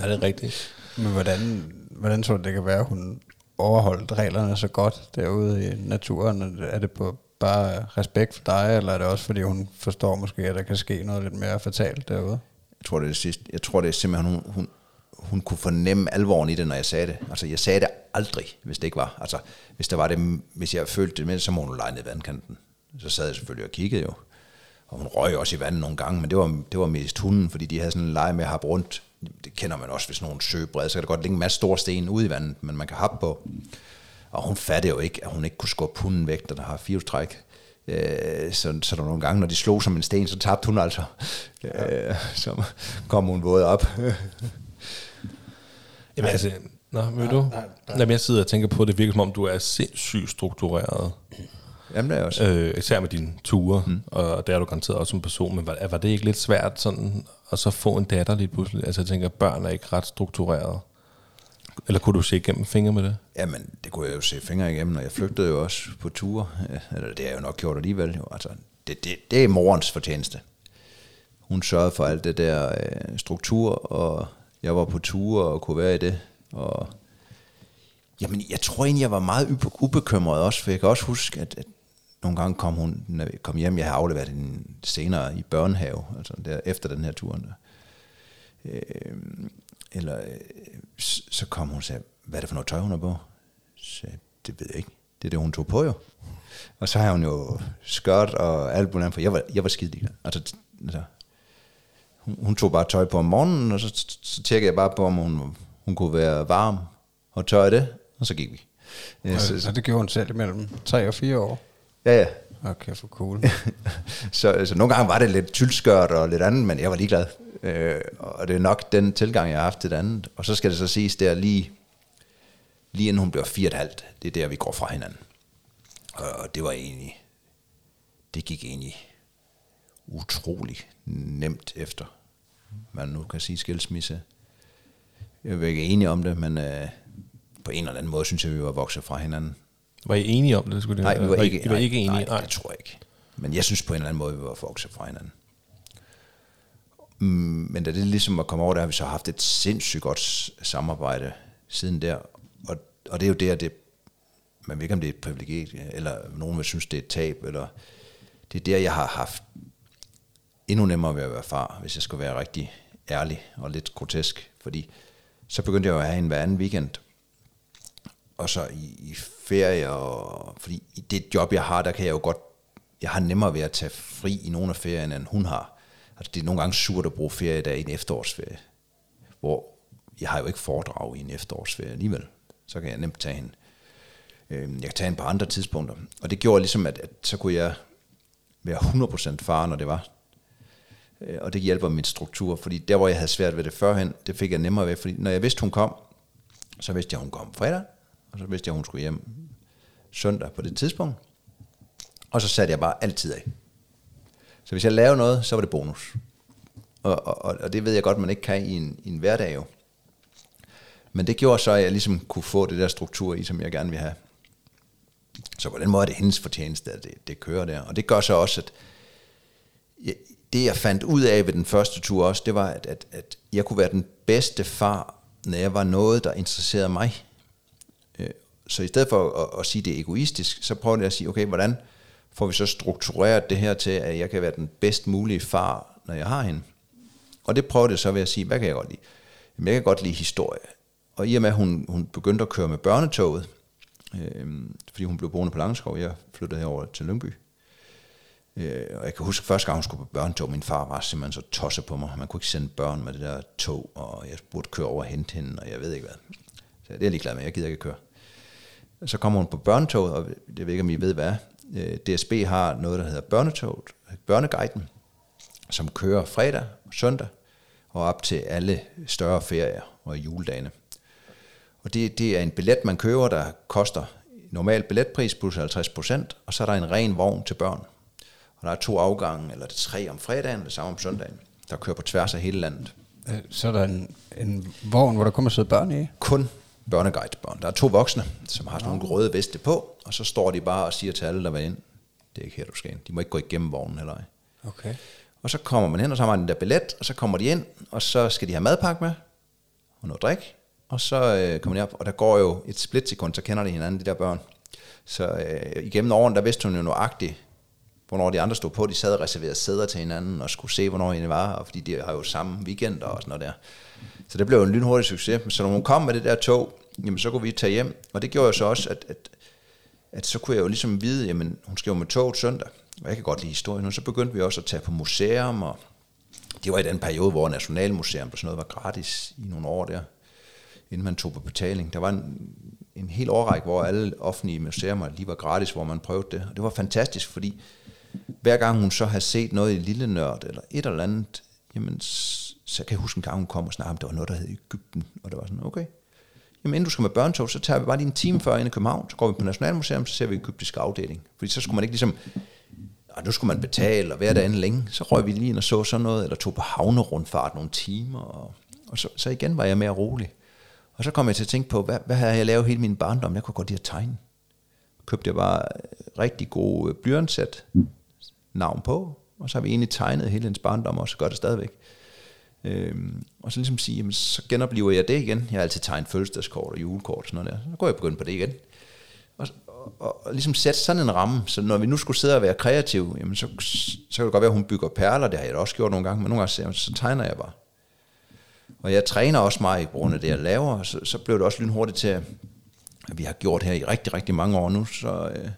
Speaker 1: ja, det er rigtigt.
Speaker 2: Men hvordan, hvordan tror du, det kan være, at hun overholdt reglerne så godt derude i naturen? Er det på bare respekt for dig, eller er det også, fordi hun forstår måske, at der kan ske noget lidt mere fatalt derude?
Speaker 4: Jeg tror, det er det sidste. Jeg tror, det er simpelthen, hun, hun, hun kunne fornemme alvoren i det, når jeg sagde det. Altså, jeg sagde det aldrig, hvis det ikke var. Altså, hvis der var det, hvis jeg følte det med, så må hun lege ned i vandkanten. Så sad jeg selvfølgelig og kiggede jo. Og hun røg også i vandet nogle gange, men det var, det var mest hunden, fordi de havde sådan en leje med at have rundt. Det kender man også, hvis nogen søbred, så kan der godt ligge en masse store sten ude i vandet, men man kan hoppe på. Og hun fattede jo ikke, at hun ikke kunne skubbe hunden væk, der har firehjulstræk. Øh, så, så der nogle gange, når de slog som en sten, så tabte hun altså. Øh, så kom hun våd op.
Speaker 1: Jamen, altså, nå, ved du? Jamen, jeg sidder og tænker på, at det virker som om, du er sindssygt struktureret.
Speaker 4: Jamen, det er også.
Speaker 1: Øh, især med dine ture, mm. og det er du garanteret også som person, men var, var det ikke lidt svært sådan, at så få en datter lige pludselig? Altså jeg tænker, børn er ikke ret struktureret. Eller kunne du se igennem fingre med det?
Speaker 4: Jamen, det kunne jeg jo se fingre igennem, og jeg flygtede jo også på ture. Ja, Eller det har jeg jo nok gjort alligevel. Jo. Altså, det, det, det er morens fortjeneste. Hun sørgede for alt det der øh, struktur, og jeg var på ture og kunne være i det. Og Jamen, jeg tror egentlig, jeg var meget ube- ubekymret også, for jeg kan også huske, at, at nogle gange kom hun når vi kom hjem, jeg har afleveret hende senere i børnehave, altså der, efter den her. Der. Øh, eller øh, så kom hun og sagde, hvad er det for noget tøj, hun har på? Så det ved jeg ikke. Det er det, hun tog på jo. Og så har hun jo skørt og alt muligt andet, for jeg var, jeg var skide ligeglad. Altså, altså, hun, hun tog bare tøj på om morgenen, og så, så tjekkede jeg bare på, om hun, hun kunne være varm og tør i det, og så gik vi. Øh,
Speaker 2: Så, så det gjorde hun selv imellem 3 og 4 år.
Speaker 4: Ja, ja.
Speaker 2: Okay, for cool.
Speaker 4: så altså, nogle gange var det lidt tyldskørt og lidt andet, men jeg var ligeglad. Øh, og det er nok den tilgang, jeg har haft til det andet. Og så skal det så siges der lige, lige inden hun bliver fire og et halvt, det er der, vi går fra hinanden. Og det var egentlig, det gik egentlig utrolig nemt efter, man nu kan sige skilsmisse. Jeg er ikke enig om det, men øh, på en eller anden måde synes jeg, vi var vokset fra hinanden.
Speaker 1: Var I enige om det? Skulle det
Speaker 4: Nej, vi var
Speaker 1: I-
Speaker 4: ikke,
Speaker 1: I var ikke enige?
Speaker 4: Nej,
Speaker 1: Nej.
Speaker 4: det tror jeg ikke. Men jeg synes på en eller anden måde, vi var vokset fra hinanden. Mm, Men da det ligesom var kommet over, der har vi så haft et sindssygt godt samarbejde siden der. Og, og det er jo der, det, man ved ikke, om det er et privilegie, eller nogen vil synes, det er et tab, eller det er der, jeg har haft endnu nemmere ved at være far, hvis jeg skal være rigtig ærlig og lidt grotesk. Fordi så begyndte jeg jo at have en hver anden weekend, og så i, i ferie, og, fordi i det job, jeg har, der kan jeg jo godt, jeg har nemmere ved at tage fri i nogle af ferierne, end hun har. Altså det er nogle gange surt at bruge ferie der i en efterårsferie, hvor jeg har jo ikke foredrag i en efterårsferie alligevel. Så kan jeg nemt tage hende. Øhm, jeg kan tage hende på andre tidspunkter. Og det gjorde ligesom, at, at så kunne jeg være 100% far, når det var. Øh, og det hjælper min struktur, fordi der, hvor jeg havde svært ved det førhen, det fik jeg nemmere ved, fordi når jeg vidste, hun kom, så vidste jeg, hun kom fredag, og så vidste jeg, hun skulle hjem søndag på det tidspunkt. Og så satte jeg bare altid af. Så hvis jeg lavede noget, så var det bonus. Og, og, og- og det ved jeg godt, man ikke kan i en, i en hverdag jo. Men det gjorde så, at jeg ligesom kunne få det der struktur i, som jeg gerne vil have. Så på den måde er det hendes fortjeneste, at det, det kører der. Og det gør så også, at jeg, det jeg fandt ud af ved den første tur også, det var, at, at, at jeg kunne være den bedste far, når jeg var noget, der interesserede mig. Så i stedet for at, at sige, det er egoistisk, så prøver jeg at sige, okay, hvordan får vi så struktureret det her til, at jeg kan være den bedst mulige far, når jeg har hende. Og det prøvede det så ved at sige, hvad kan jeg godt lide? Jamen, jeg kan godt lide historie. Og i og med, at hun, hun begyndte at køre med børnetoget, øh, fordi hun blev boende på Langskov, jeg flyttede herover til Lyngby, Øh, og jeg kan huske første gang, hun skulle på børnetog, min far var simpelthen så tosset på mig. Man kunne ikke sende børn med det der tog, og jeg burde køre over og hente hende, og jeg ved ikke hvad. Så det er jeg ligeglad med, jeg gider ikke køre. Så kommer hun på børnetoget, og jeg ved ikke, om I ved, hvad. Øh, DSB har noget, der hedder børnetoget, børneguiden, som kører fredag og søndag, og op til alle større ferier og juledagene. Og det, det er en billet, man køber, der koster normal billetpris plus 50 procent, og så er der en ren vogn til børn. Og der er to afgange, eller det tre om fredagen, det samme om søndagen, der kører på tværs af hele landet.
Speaker 2: Øh, Så er der en, en vogn, hvor der kommer sidde børn i.
Speaker 4: Kun børneguidebørn. Der er to voksne, som har sådan nogle røde veste på, og så står de bare og siger til alle, der vil ind, det er ikke her, du skal ind. De må ikke gå igennem vognen heller. ej.
Speaker 2: Okay.
Speaker 4: Og så kommer man hen, og så har man den der billet, og så kommer de ind, og så skal de have madpakke med, og noget drik, og så øh, kommer de op, og der går jo et splitsekund, så kender de hinanden, de der børn. Så øh, igennem årene, der vidste hun jo nøjagtigt, hvornår de andre stod på, de sad og reserverede sæder til hinanden, og skulle se, hvornår de var, og fordi de har jo samme weekend og sådan noget der. Så det blev jo en lynhurtig succes. Så når hun kom med det der tog, jamen så kunne vi tage hjem, og det gjorde jo så også, at, at, at så kunne jeg jo ligesom vide, jamen hun skal jo med toget søndag, og jeg kan godt lide historien, og så begyndte vi også at tage på museum, og det var i den periode, hvor Nationalmuseum og sådan noget var gratis i nogle år der, inden man tog på betaling. Der var en, en hel årrække, hvor alle offentlige museer lige var gratis, hvor man prøvede det. Og det var fantastisk, fordi hver gang hun så havde set noget i Lille Nørd, eller et eller andet, jamen, så kan jeg huske en gang, hun kom og snakkede om, det var noget, der hed Ægypten. Og det var sådan, okay, jamen inden du skal med børnetog, så tager vi bare lige en time før ind i København, så går vi på Nationalmuseum, så ser vi egyptisk afdeling. Fordi så skulle man ikke ligesom, og nu skulle man betale og hver derinde længe. Så røg vi lige ind og så sådan noget, eller tog på havnerundfart nogle timer, og, og så, så igen var jeg mere rolig. Og så kom jeg til at tænke på, hvad, hvad havde jeg lavet hele min barndom? Jeg kunne godt lide at tegne. Købte jeg bare øh, rigtig god øh, blyantsæt navn på, og så har vi egentlig tegnet hele hendes barndom, og så gør det stadigvæk. Øhm, og så ligesom sige, jamen, så genoplever jeg det igen. Jeg har altid tegnet fødselsdagskort og julekort og sådan noget der. Så går jeg begynde på det igen. Og, og, og, og ligesom sætte sådan en ramme, så når vi nu skulle sidde og være kreative, jamen så, så kan det godt være, at hun bygger perler, det har jeg da også gjort nogle gange, men nogle gange så, så tegner jeg bare. Og jeg træner også meget i grund af det, jeg laver, og så, så blev det også lynhurtigt til, at vi har gjort her i rigtig, rigtig mange år nu, så, øh,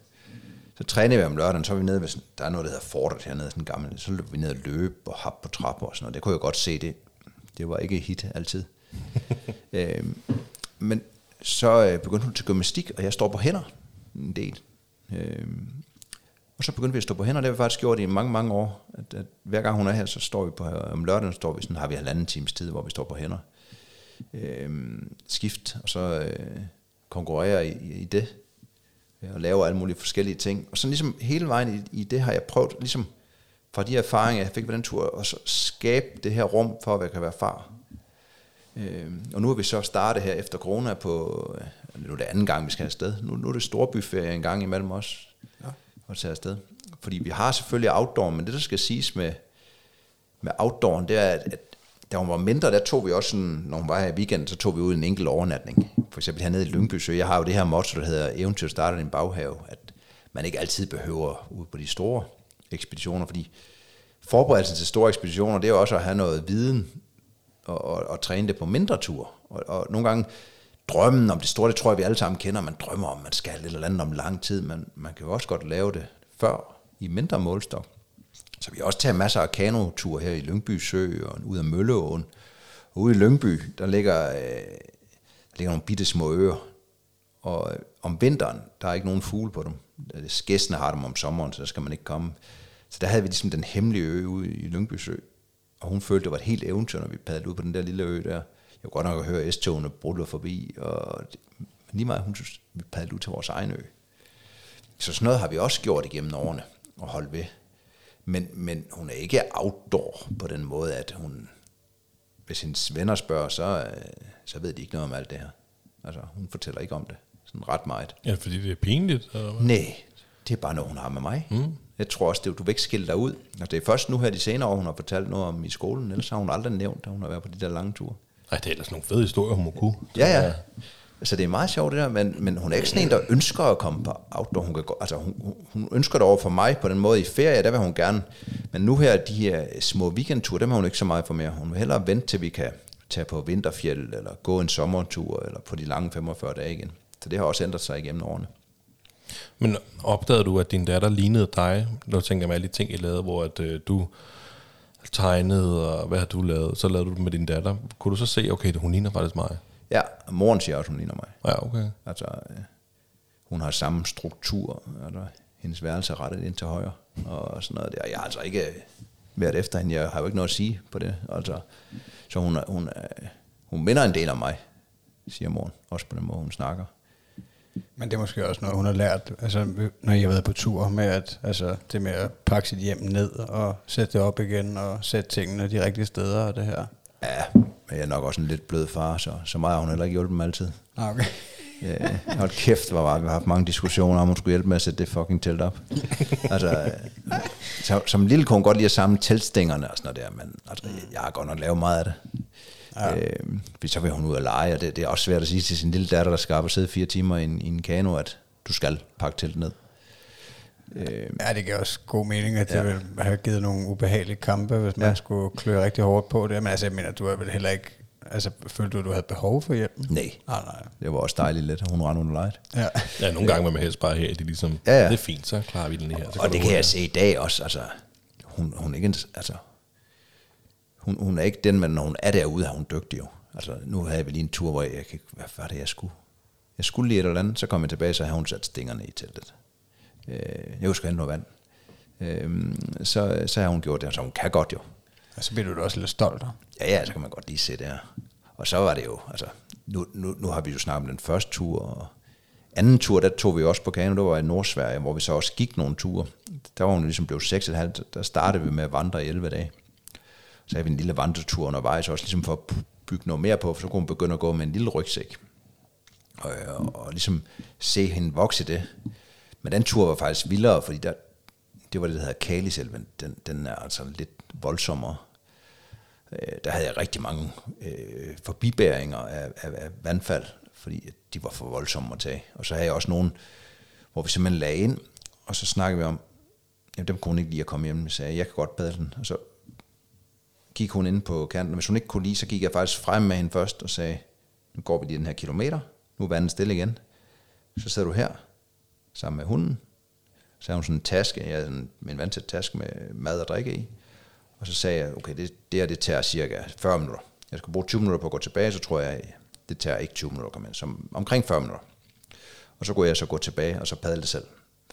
Speaker 4: så træner vi om lørdagen, så er vi nede ved, sådan, der er noget, der hedder Fortet hernede, sådan gammel, så løber vi ned og løbe og hop på trapper og sådan noget. Det kunne jeg godt se, det, det var ikke hit altid. øhm, men så øh, begyndte hun til gymnastik, og jeg står på hænder en del. Øhm, og så begyndte vi at stå på hænder, det har vi faktisk gjort i mange, mange år. At, at hver gang hun er her, så står vi på, om lørdagen står vi sådan, har vi halvanden times tid, hvor vi står på hænder. Øhm, skift, og så øh, konkurrerer i, i det, og laver alle mulige forskellige ting. Og så ligesom hele vejen i, i det har jeg prøvet, ligesom fra de erfaringer, jeg fik på den tur, og så skabe det her rum for, at jeg kan være far. Øhm, og nu er vi så startet her efter corona på, øh, nu er det anden gang, vi skal afsted. Nu, nu er det storbyferie en gang imellem os, ja. og tage afsted. Fordi vi har selvfølgelig outdoor, men det der skal siges med, med outdooren, det er, at, at da hun var mindre, der tog vi også sådan, når hun var her i weekenden, så tog vi ud en enkelt overnatning. For eksempel hernede i Lyngby Sø, jeg har jo det her motto, der hedder eventyr starter i en baghave, at man ikke altid behøver ud på de store ekspeditioner, fordi forberedelsen til store ekspeditioner, det er jo også at have noget viden og, og, og træne det på mindre tur. Og, og nogle gange drømmen om det store, det tror jeg, vi alle sammen kender. Man drømmer om, man skal et eller andet om lang tid, men man kan jo også godt lave det før i mindre målstok. Så vi har også taget masser af kanotur her i Lyngby Sø og ud af Mølleåen. Og ude i Lyngby, der ligger, øh, der ligger nogle bitte små øer. Og øh, om vinteren, der er ikke nogen fugle på dem. Skæsene har dem om sommeren, så der skal man ikke komme. Så der havde vi ligesom den hemmelige ø ude i Lyngby Sø. Og hun følte, det var et helt eventyr, når vi padlede ud på den der lille ø der. Jeg kunne godt nok høre S-togene brulle forbi, og det, men lige meget, hun synes, vi padlede ud til vores egen ø. Så sådan noget har vi også gjort igennem årene, og holdt ved. Men, men hun er ikke outdoor på den måde, at hun, hvis hendes venner spørger, så, øh, så ved de ikke noget om alt det her. Altså, hun fortæller ikke om det. Sådan ret meget.
Speaker 1: Ja, fordi det er pinligt. Eller hvad?
Speaker 4: Nej, det er bare noget, hun har med mig. Mm. Jeg tror også, det, du vil ikke skille dig ud. Altså, det er først nu her de senere år, hun har fortalt noget om i skolen, ellers har hun aldrig nævnt, at hun har været på de der lange ture.
Speaker 1: Ej, det er ellers nogle fede historier, hun må kunne.
Speaker 4: Ja, ja. Så det er meget sjovt det der, men, men hun er ikke sådan en, der ønsker at komme på outdoor. Hun, kan, gå- altså, hun, hun- ønsker det over for mig på den måde i ferie, der vil hun gerne. Men nu her, de her små weekendture, dem har hun ikke så meget for mere. Hun vil hellere vente til, vi kan tage på vinterfjeld, eller gå en sommertur, eller på de lange 45 dage igen. Så det har også ændret sig igennem årene.
Speaker 1: Men opdagede du, at din datter lignede dig? Nu tænker med alle de ting, I lavede, hvor at, øh, du tegnede, og hvad har du lavet? Så lavede du det med din datter. Kunne du så se, okay, hun ligner faktisk mig?
Speaker 4: Ja, og moren siger også, hun ligner mig.
Speaker 1: Ja, okay.
Speaker 4: Altså, øh, hun har samme struktur, altså, hendes værelse er rettet ind til højre, og sådan noget der. Jeg har altså ikke været efter hende, jeg har jo ikke noget at sige på det. Altså, så hun, hun, er- hun minder en del om mig, siger moren, også på den måde, hun snakker.
Speaker 2: Men det er måske også noget, hun har lært, altså, når I har været på tur, med at, altså, det med at pakke sit hjem ned og sætte det op igen og sætte tingene de rigtige steder og det her.
Speaker 4: Ja, jeg er nok også en lidt blød far, så, så meget har hun heller ikke hjulpet mig altid.
Speaker 2: Okay.
Speaker 4: Ja, hold kæft, hvor var vi har haft mange diskussioner om, hun skulle hjælpe med at sætte det fucking telt op. altså, så, som lille kunne hun godt lide at samle teltstængerne og sådan noget der, men altså, jeg har godt nok lavet meget af det. Ja. Øh, så vil hun ud og lege, og det, det er også svært at sige til sin lille datter, der skal op og sidde fire timer i en, i en kano, at du skal pakke teltet ned. Øh,
Speaker 2: Ja, det giver også god mening, at det
Speaker 4: Ja.
Speaker 2: ja. vil have givet nogle ubehagelige kampe, hvis man
Speaker 4: Ja.
Speaker 2: skulle klø rigtig hårdt på det. Men altså, jeg mener, du er vel heller ikke altså, følte du, at du havde behov for hjælp?
Speaker 4: Nej,
Speaker 2: Nej, nej.
Speaker 4: det var også dejligt lidt, at hun rendte under lejet.
Speaker 2: Ja.
Speaker 1: Ja, nogle gange vil man helst bare her, det er ligesom,
Speaker 4: Ja, ja.
Speaker 1: det er fint, så klarer vi den her. Så
Speaker 4: Og det kan jeg
Speaker 1: her.
Speaker 4: se i dag også, altså, hun, hun er ikke altså, hun, hun er ikke den, men når hun er derude, er hun dygtig jo. Altså, nu havde vi lige en tur, hvor jeg, jeg kan ikke, hvad var det, jeg skulle? Jeg skulle lige et eller andet, så kom jeg tilbage, så havde hun sat stingerne i teltet. Øh, jeg husker hente noget vand. Øh, så, så har hun gjort det, så hun kan godt jo.
Speaker 2: Og så bliver du da også lidt stolt.
Speaker 4: Ja, ja, så kan man godt lige se det her. Og så var det jo, altså, nu, nu, nu har vi jo snakket om den første tur, og anden tur, der tog vi også på kano, det var i Nordsverige, hvor vi så også gik nogle ture. Der var hun ligesom blevet 6,5, der startede vi med at vandre i 11 dage. Så havde vi en lille vandretur undervejs, også ligesom for at bygge noget mere på, for så kunne hun begynde at gå med en lille rygsæk. Og, og, og ligesom se hende vokse det. Men den tur var faktisk vildere, fordi der, det var det, der hedder Kaliselven. Den, den er altså lidt voldsommere. Øh, der havde jeg rigtig mange øh, forbibæringer af, af, af vandfald, fordi de var for voldsomme at tage. Og så havde jeg også nogen, hvor vi simpelthen lagde ind, og så snakkede vi om, jamen dem kunne hun ikke lide at komme hjem. Jeg sagde, jeg kan godt bade den. Og så gik hun ind på kanten, og hvis hun ikke kunne lide, så gik jeg faktisk frem med hende først og sagde, nu går vi lige den her kilometer, nu er vandet stille igen. Så sidder du her, sammen med hunden. Så havde hun sådan en taske, jeg havde en, en vandtæt taske med mad og drikke i. Og så sagde jeg, okay, det, det her, det tager cirka 40 minutter. Jeg skal bruge 20 minutter på at gå tilbage, så tror jeg, det tager ikke 20 minutter at komme ind, som omkring 40 minutter. Og så kunne jeg så gå tilbage og så padle det selv.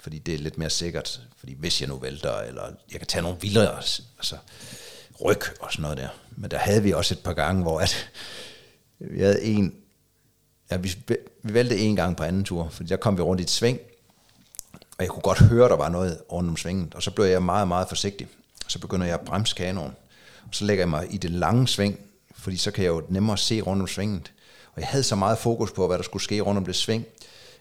Speaker 4: Fordi det er lidt mere sikkert, fordi hvis jeg nu vælter, eller jeg kan tage nogle vildere, altså ryg og sådan noget der. Men der havde vi også et par gange, hvor at, vi havde en, ja, vi, vi vælte en gang på anden tur, fordi der kom vi rundt i et sving, og jeg kunne godt høre, der var noget rundt om svinget, og så blev jeg meget, meget forsigtig. Så begynder jeg at bremse kanonen, og så lægger jeg mig i det lange sving, fordi så kan jeg jo nemmere se rundt om svinget. Og jeg havde så meget fokus på, hvad der skulle ske rundt om det sving,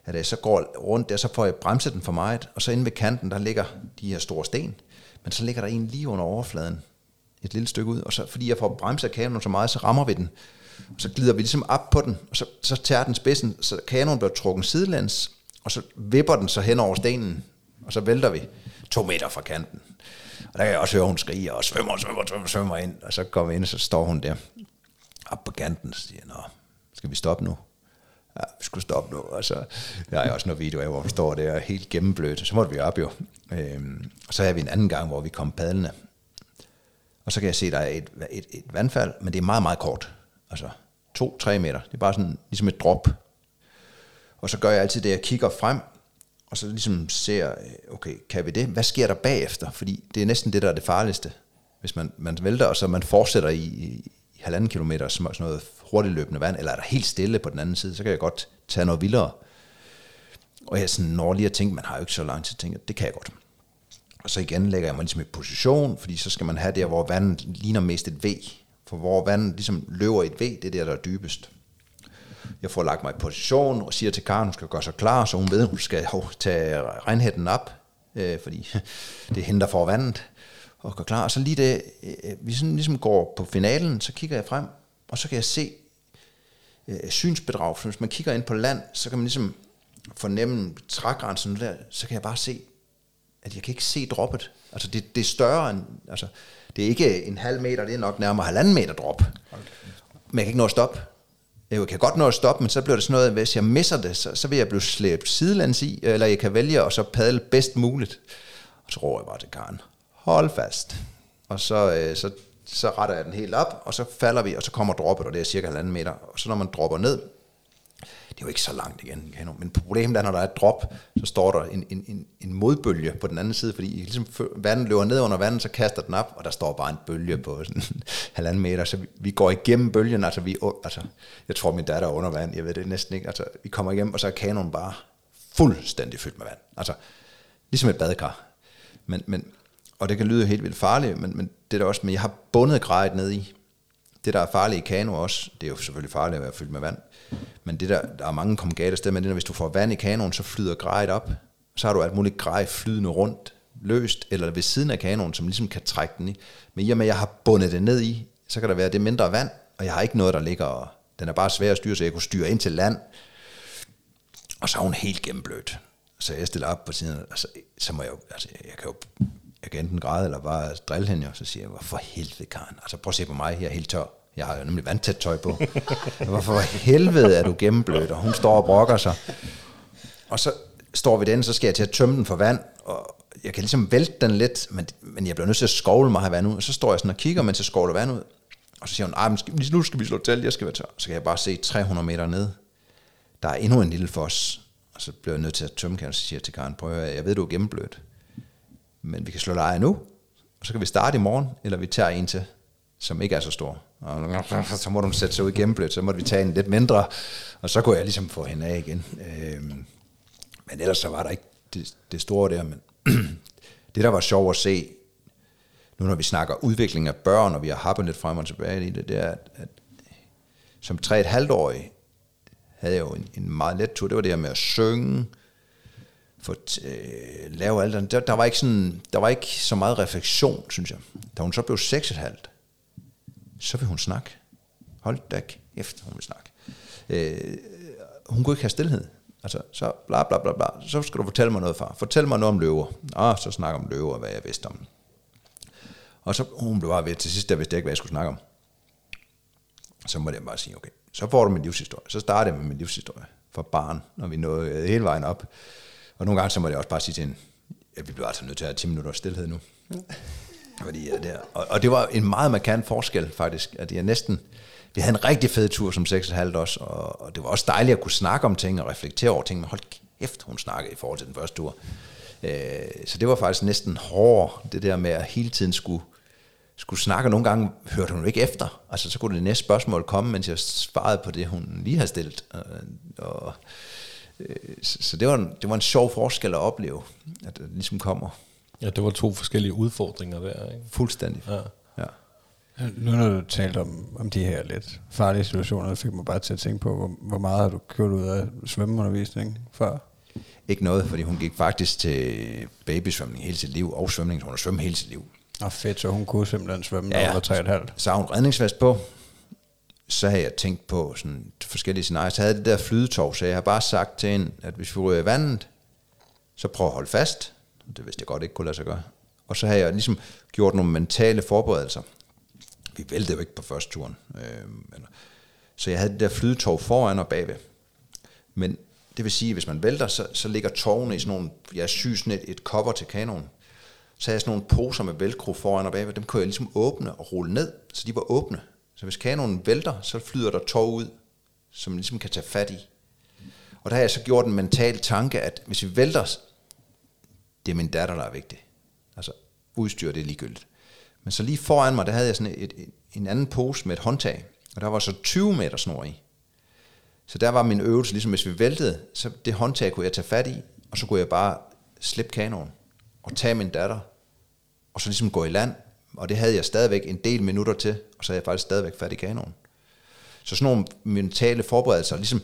Speaker 4: at jeg så går rundt der, så får jeg bremset den for meget, og så inde ved kanten, der ligger de her store sten, men så ligger der en lige under overfladen, et lille stykke ud, og så fordi jeg får bremset kanonen så meget, så rammer vi den, og så glider vi ligesom op på den, og så, så tager den spidsen, så kanonen bliver trukket sidelæns, og så vipper den så hen over stenen, og så vælter vi to meter fra kanten. Og der kan jeg også høre, hun skriger og svømmer, svømmer, svømmer, svømmer ind, og så kommer vi ind, og så står hun der op på kanten, og siger, nå, skal vi stoppe nu? Ja, vi skulle stoppe nu, og så der er også noget video af, hvor vi står der helt gennemblødt, så måtte vi op jo. Øhm, og så havde vi en anden gang, hvor vi kom padlende, og så kan jeg se, at der er et, et, et vandfald, men det er meget, meget kort. Altså 2-3 meter. Det er bare sådan ligesom et drop. Og så gør jeg altid det, jeg kigger frem, og så ligesom ser, øh, okay, kan vi det? Hvad sker der bagefter? Fordi det er næsten det, der er det farligste. Hvis man, man vælter, og så man fortsætter i, i, halvanden kilometer, som sådan noget hurtigt løbende vand, eller er der helt stille på den anden side, så kan jeg godt tage noget vildere. Og jeg sådan, når lige at tænke, man har jo ikke så lang tid, tænker det kan jeg godt. Og så igen lægger jeg mig ligesom i position, fordi så skal man have der, hvor vandet ligner mest et V. For hvor vandet ligesom løber i et V, det er der, der er dybest. Jeg får lagt mig i position og siger til Karen, hun skal gøre sig klar, så hun ved, hun skal tage regnhætten op, øh, fordi det henter for vandet, og går klar. Og så lige det, øh, vi sådan ligesom går på finalen, så kigger jeg frem, og så kan jeg se øh, synsbedrag. For hvis man kigger ind på land, så kan man ligesom fornemme trægrænsen der, så kan jeg bare se, at jeg kan ikke se droppet. Altså det, det er større end, altså det er ikke en halv meter, det er nok nærmere halvanden meter drop. Men jeg kan ikke nå at stoppe. Jeg kan godt nå at stoppe, men så bliver det sådan noget, at hvis jeg misser det, så, så vil jeg blive slæbt sidelands i, eller jeg kan vælge at så padle bedst muligt. Og så råber jeg bare til Karen, hold fast. Og så, øh, så, så retter jeg den helt op, og så falder vi, og så kommer droppet, og det er cirka halvanden meter. Og så når man dropper ned, det er jo ikke så langt igen, men problemet er, når der er et drop, så står der en, en, en, en modbølge på den anden side, fordi ligesom vandet løber ned under vandet, så kaster den op, og der står bare en bølge på sådan halvanden meter, så vi, vi går igennem bølgen, altså, vi, altså jeg tror min datter er under vand, jeg ved det næsten ikke, altså vi kommer igennem, og så er kanonen bare fuldstændig fyldt med vand, altså ligesom et badekar, men, men, og det kan lyde helt vildt farligt, men, men det er der også, men jeg har bundet grejet ned i, det der er farligt i kano også, det er jo selvfølgelig farligt at være fyldt med vand, men det der, der er mange kom galt afsted men det, når hvis du får vand i kanonen, så flyder grejet op. Så har du alt muligt grej flydende rundt, løst, eller ved siden af kanonen, som ligesom kan trække den i. Men i og med, at jeg har bundet det ned i, så kan der være det mindre vand, og jeg har ikke noget, der ligger, og den er bare svær at styre, så jeg kunne styre ind til land. Og så er hun helt gennemblødt. Så jeg stiller op på siden, og så, så må jeg jo, altså jeg kan jo, jeg kan enten græde, eller bare drille hende, og så siger jeg, hvor for helvede, Karen. Altså prøv at se på mig, jeg er helt tør. Jeg har jo nemlig vandtæt tøj på. Hvorfor helvede er du gennemblødt? Og hun står og brokker sig. Og så står vi den, så skal jeg til at tømme den for vand, og jeg kan ligesom vælte den lidt, men, men jeg bliver nødt til at skovle mig her vand ud. Og så står jeg sådan og kigger, mens jeg skovler vand ud. Og så siger hun, Ej, men skal, nu skal vi slå til, jeg skal være tør. Så kan jeg bare se 300 meter ned. Der er endnu en lille fos. Og så bliver jeg nødt til at tømme, kan så siger jeg til Karen, prøv at jeg ved, du er gennemblødt. Men vi kan slå leje nu, og så kan vi starte i morgen, eller vi tager en til, som ikke er så stor. Og så må du sætte sig ud gennemblødt, så må vi tage en lidt mindre, og så kunne jeg ligesom få hende af igen. Øhm, men ellers så var der ikke det, det store der, men det der var sjovt at se, nu når vi snakker udvikling af børn, og vi har happet lidt frem og tilbage i det, det er, at, at som tre et halvt årig havde jeg jo en, en meget let tur. Det var det her med at synge, få øh, lave alt det. Der, der, var ikke sådan, der var ikke så meget refleksion, synes jeg. Da hun så blev seks et halvt, så vil hun snakke. Hold da efter hun vil snakke. Øh, hun kunne ikke have stillhed. Altså, så bla bla bla bla, så skal du fortælle mig noget, far. Fortæl mig noget om løver. Ah, så snak om løver, hvad jeg vidste om. Og så hun blev bare ved, til sidst der vidste jeg ikke, hvad jeg skulle snakke om. Så måtte jeg bare sige, okay, så får du min livshistorie. Så starter jeg med min livshistorie for barn, når vi nåede øh, hele vejen op. Og nogle gange så måtte jeg også bare sige til hende, at vi bliver altså nødt til at have 10 minutter stillhed nu. Fordi, ja, det og, og, det var en meget markant forskel faktisk, at jeg næsten, vi havde en rigtig fed tur som 6,5 også, og, og det var også dejligt at kunne snakke om ting og reflektere over ting, men hold kæft, hun snakkede i forhold til den første tur. Øh, så det var faktisk næsten hårdt, det der med at hele tiden skulle, skulle snakke, og nogle gange hørte hun ikke efter. Altså så kunne det næste spørgsmål komme, mens jeg svarede på det, hun lige havde stillet. Og, og, øh, så det var, en, det var en sjov forskel at opleve, at det ligesom kommer.
Speaker 1: Ja, det var to forskellige udfordringer der, ikke?
Speaker 4: Fuldstændig.
Speaker 1: Ja.
Speaker 4: ja.
Speaker 2: Nu når du talte om, om de her lidt farlige situationer, fik mig bare til at tænke på, hvor, hvor meget har du kørt ud af svømmeundervisning før?
Speaker 4: Ikke noget, fordi hun gik faktisk til babysvømning hele sit liv, og svømning, hun har svømmet hele sit liv.
Speaker 2: Og fedt, så hun kunne simpelthen svømme, ja, ja. var tre et halvt.
Speaker 4: Så har hun redningsvest på, så havde jeg tænkt på sådan forskellige scenarier. Så havde det der flydetog, så jeg har bare sagt til hende, at hvis vi ryger i vandet, så prøv at holde fast. Det vidste jeg godt ikke kunne lade sig gøre. Og så havde jeg ligesom gjort nogle mentale forberedelser. Vi væltede jo ikke på første turen. Øh, så jeg havde det der flydetog foran og bagved. Men det vil sige, at hvis man vælter, så, så ligger tårne i sådan nogle, jeg synes sådan et, et cover til kanonen. Så havde jeg sådan nogle poser med velcro foran og bagved, dem kunne jeg ligesom åbne og rulle ned, så de var åbne. Så hvis kanonen vælter, så flyder der tov ud, som man ligesom kan tage fat i. Og der har jeg så gjort en mental tanke, at hvis vi vælter, det er min datter, der er vigtig. Altså udstyr, det er ligegyldigt. Men så lige foran mig, der havde jeg sådan et, et, en anden pose med et håndtag, og der var så 20 meter snor i. Så der var min øvelse, ligesom hvis vi væltede, så det håndtag kunne jeg tage fat i, og så kunne jeg bare slippe kanonen og tage min datter, og så ligesom gå i land. Og det havde jeg stadigvæk en del minutter til, og så havde jeg faktisk stadigvæk fat i kanonen. Så sådan nogle mentale forberedelser, ligesom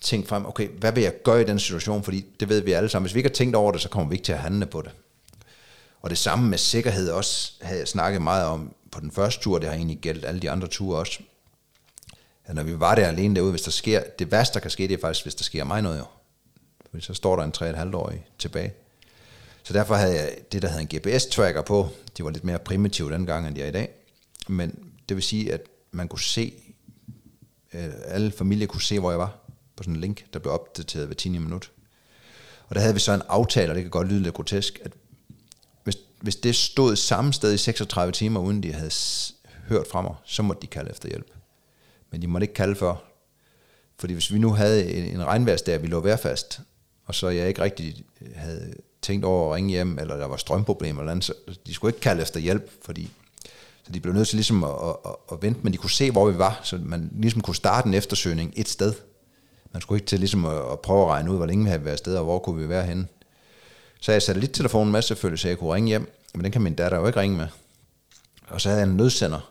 Speaker 4: tænke frem, okay, hvad vil jeg gøre i den situation, fordi det ved vi alle sammen. Hvis vi ikke har tænkt over det, så kommer vi ikke til at handle på det. Og det samme med sikkerhed også, havde jeg snakket meget om på den første tur, det har egentlig gældt alle de andre ture også. At når vi var der alene derude, hvis der sker, det værste der kan ske, det er faktisk, hvis der sker mig noget jo. Fordi så står der en 3,5-årig tilbage. Så derfor havde jeg det, der hedder en GPS-tracker på. De var lidt mere primitive dengang, end de er i dag. Men det vil sige, at man kunne se, øh, alle familier kunne se, hvor jeg var på sådan en link, der blev opdateret hver 10 minut. Og der havde vi så en aftale, og det kan godt lyde lidt grotesk, at hvis, hvis det stod samme sted i 36 timer, uden de havde hørt fra mig, så måtte de kalde efter hjælp. Men de måtte ikke kalde for. Fordi hvis vi nu havde en, en regnværsdag, vi lå værfast, og så jeg ikke rigtig øh, havde tænkt over at ringe hjem, eller der var strømproblemer eller andet, så de skulle ikke kalde efter hjælp, fordi så de blev nødt til ligesom at, at, at, at vente, men de kunne se, hvor vi var, så man ligesom kunne starte en eftersøgning et sted. Man skulle ikke til ligesom at, at prøve at regne ud, hvor længe vi havde været afsted, og hvor kunne vi være henne. Så jeg satte lidt telefonen med selvfølgelig, så jeg kunne ringe hjem, men den kan min datter jo ikke ringe med. Og så havde jeg en nødsender.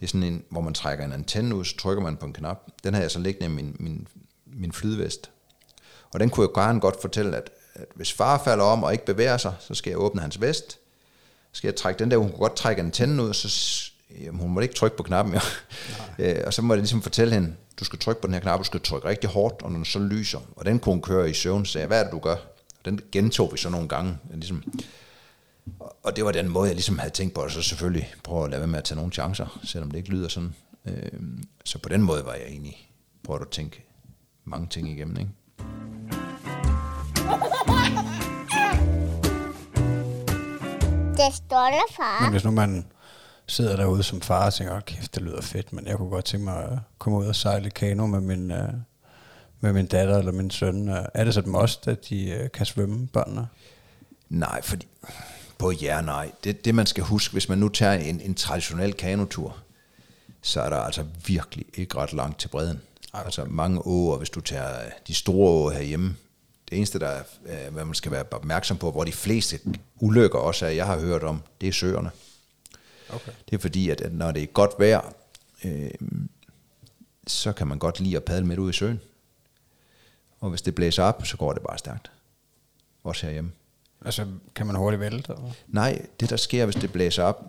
Speaker 4: Det er sådan en, hvor man trækker en antenne ud, så trykker man på en knap. Den havde jeg så liggende i min, min, min flydevest. Og den kunne jeg gerne godt fortælle, at, at hvis far falder om og ikke bevæger sig, så skal jeg åbne hans vest. Så skal jeg trække den der, hun kunne godt trække antennen ud, så jamen, hun måtte ikke trykke på knappen. Jo. øh, og så må jeg ligesom fortælle hende, du skal trykke på den her knap, du skal trykke rigtig hårdt, og når den så lyser. Og den kunne hun køre i søvn, så jeg, hvad er det, du gør? Og den gentog vi så nogle gange. Ligesom. Og det var den måde, jeg ligesom havde tænkt på, og så selvfølgelig prøve at lade være med at tage nogle chancer, selvom det ikke lyder sådan. Øh, så på den måde var jeg egentlig prøvet at tænke mange ting igennem. Ikke?
Speaker 3: Det stolte far.
Speaker 2: Men hvis nu man sidder derude som far og tænker, oh, kæft, det lyder fedt, men jeg kunne godt tænke mig at komme ud og sejle kano med min, uh, med min datter eller min søn. Uh, er det så et must, at de uh, kan svømme, børnene?
Speaker 4: Nej, fordi på ja nej. Det, det man skal huske, hvis man nu tager en, en traditionel kanotur, så er der altså virkelig ikke ret langt til bredden. Okay. Altså mange åer, hvis du tager de store åer herhjemme, det eneste, der er, øh, hvad man skal være opmærksom på, hvor de fleste ulykker også er, jeg har hørt om, det er søerne.
Speaker 2: Okay.
Speaker 4: Det er fordi, at, at når det er godt vejr, øh, så kan man godt lide at padle med ud i søen. Og hvis det blæser op, så går det bare stærkt. Også herhjemme.
Speaker 2: Altså, kan man hurtigt vælte? Eller?
Speaker 4: Nej, det der sker, hvis det blæser op,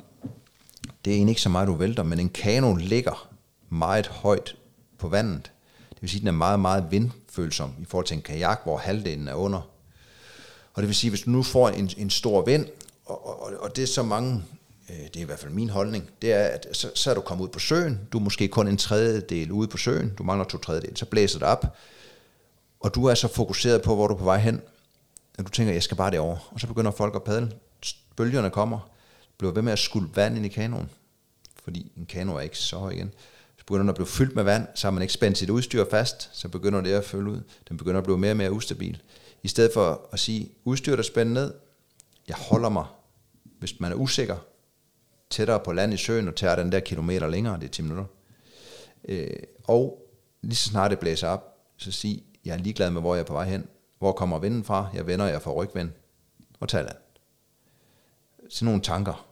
Speaker 4: det er egentlig ikke så meget, du vælter, men en kano ligger meget højt på vandet. Det vil sige, at den er meget, meget vindfølsom i forhold til en kajak, hvor halvdelen er under. Og det vil sige, hvis du nu får en, en stor vind, og, og, og det er så mange, Øh, det er i hvert fald min holdning, det er, at så, så er du kommet ud på søen, du er måske kun en tredjedel ude på søen, du mangler to tredjedel, så blæser det op, og du er så fokuseret på, hvor du er på vej hen, at du tænker, jeg skal bare derover, og så begynder folk at padle, bølgerne kommer, bliver ved med at skulle vand ind i kanonen, fordi en kano er ikke så høj igen. Så begynder den at blive fyldt med vand, så har man ikke spændt sit udstyr fast, så begynder det at følge ud. Den begynder at blive mere og mere ustabil. I stedet for at sige, udstyr er spændt ned, jeg holder mig, hvis man er usikker, tættere på land i søen og tager den der kilometer længere, det er 10 minutter. Øh, og lige så snart det blæser op, så sig, jeg er ligeglad med, hvor jeg er på vej hen. Hvor kommer vinden fra? Jeg vender, jeg får rygvind. Og tager land. Sådan nogle tanker.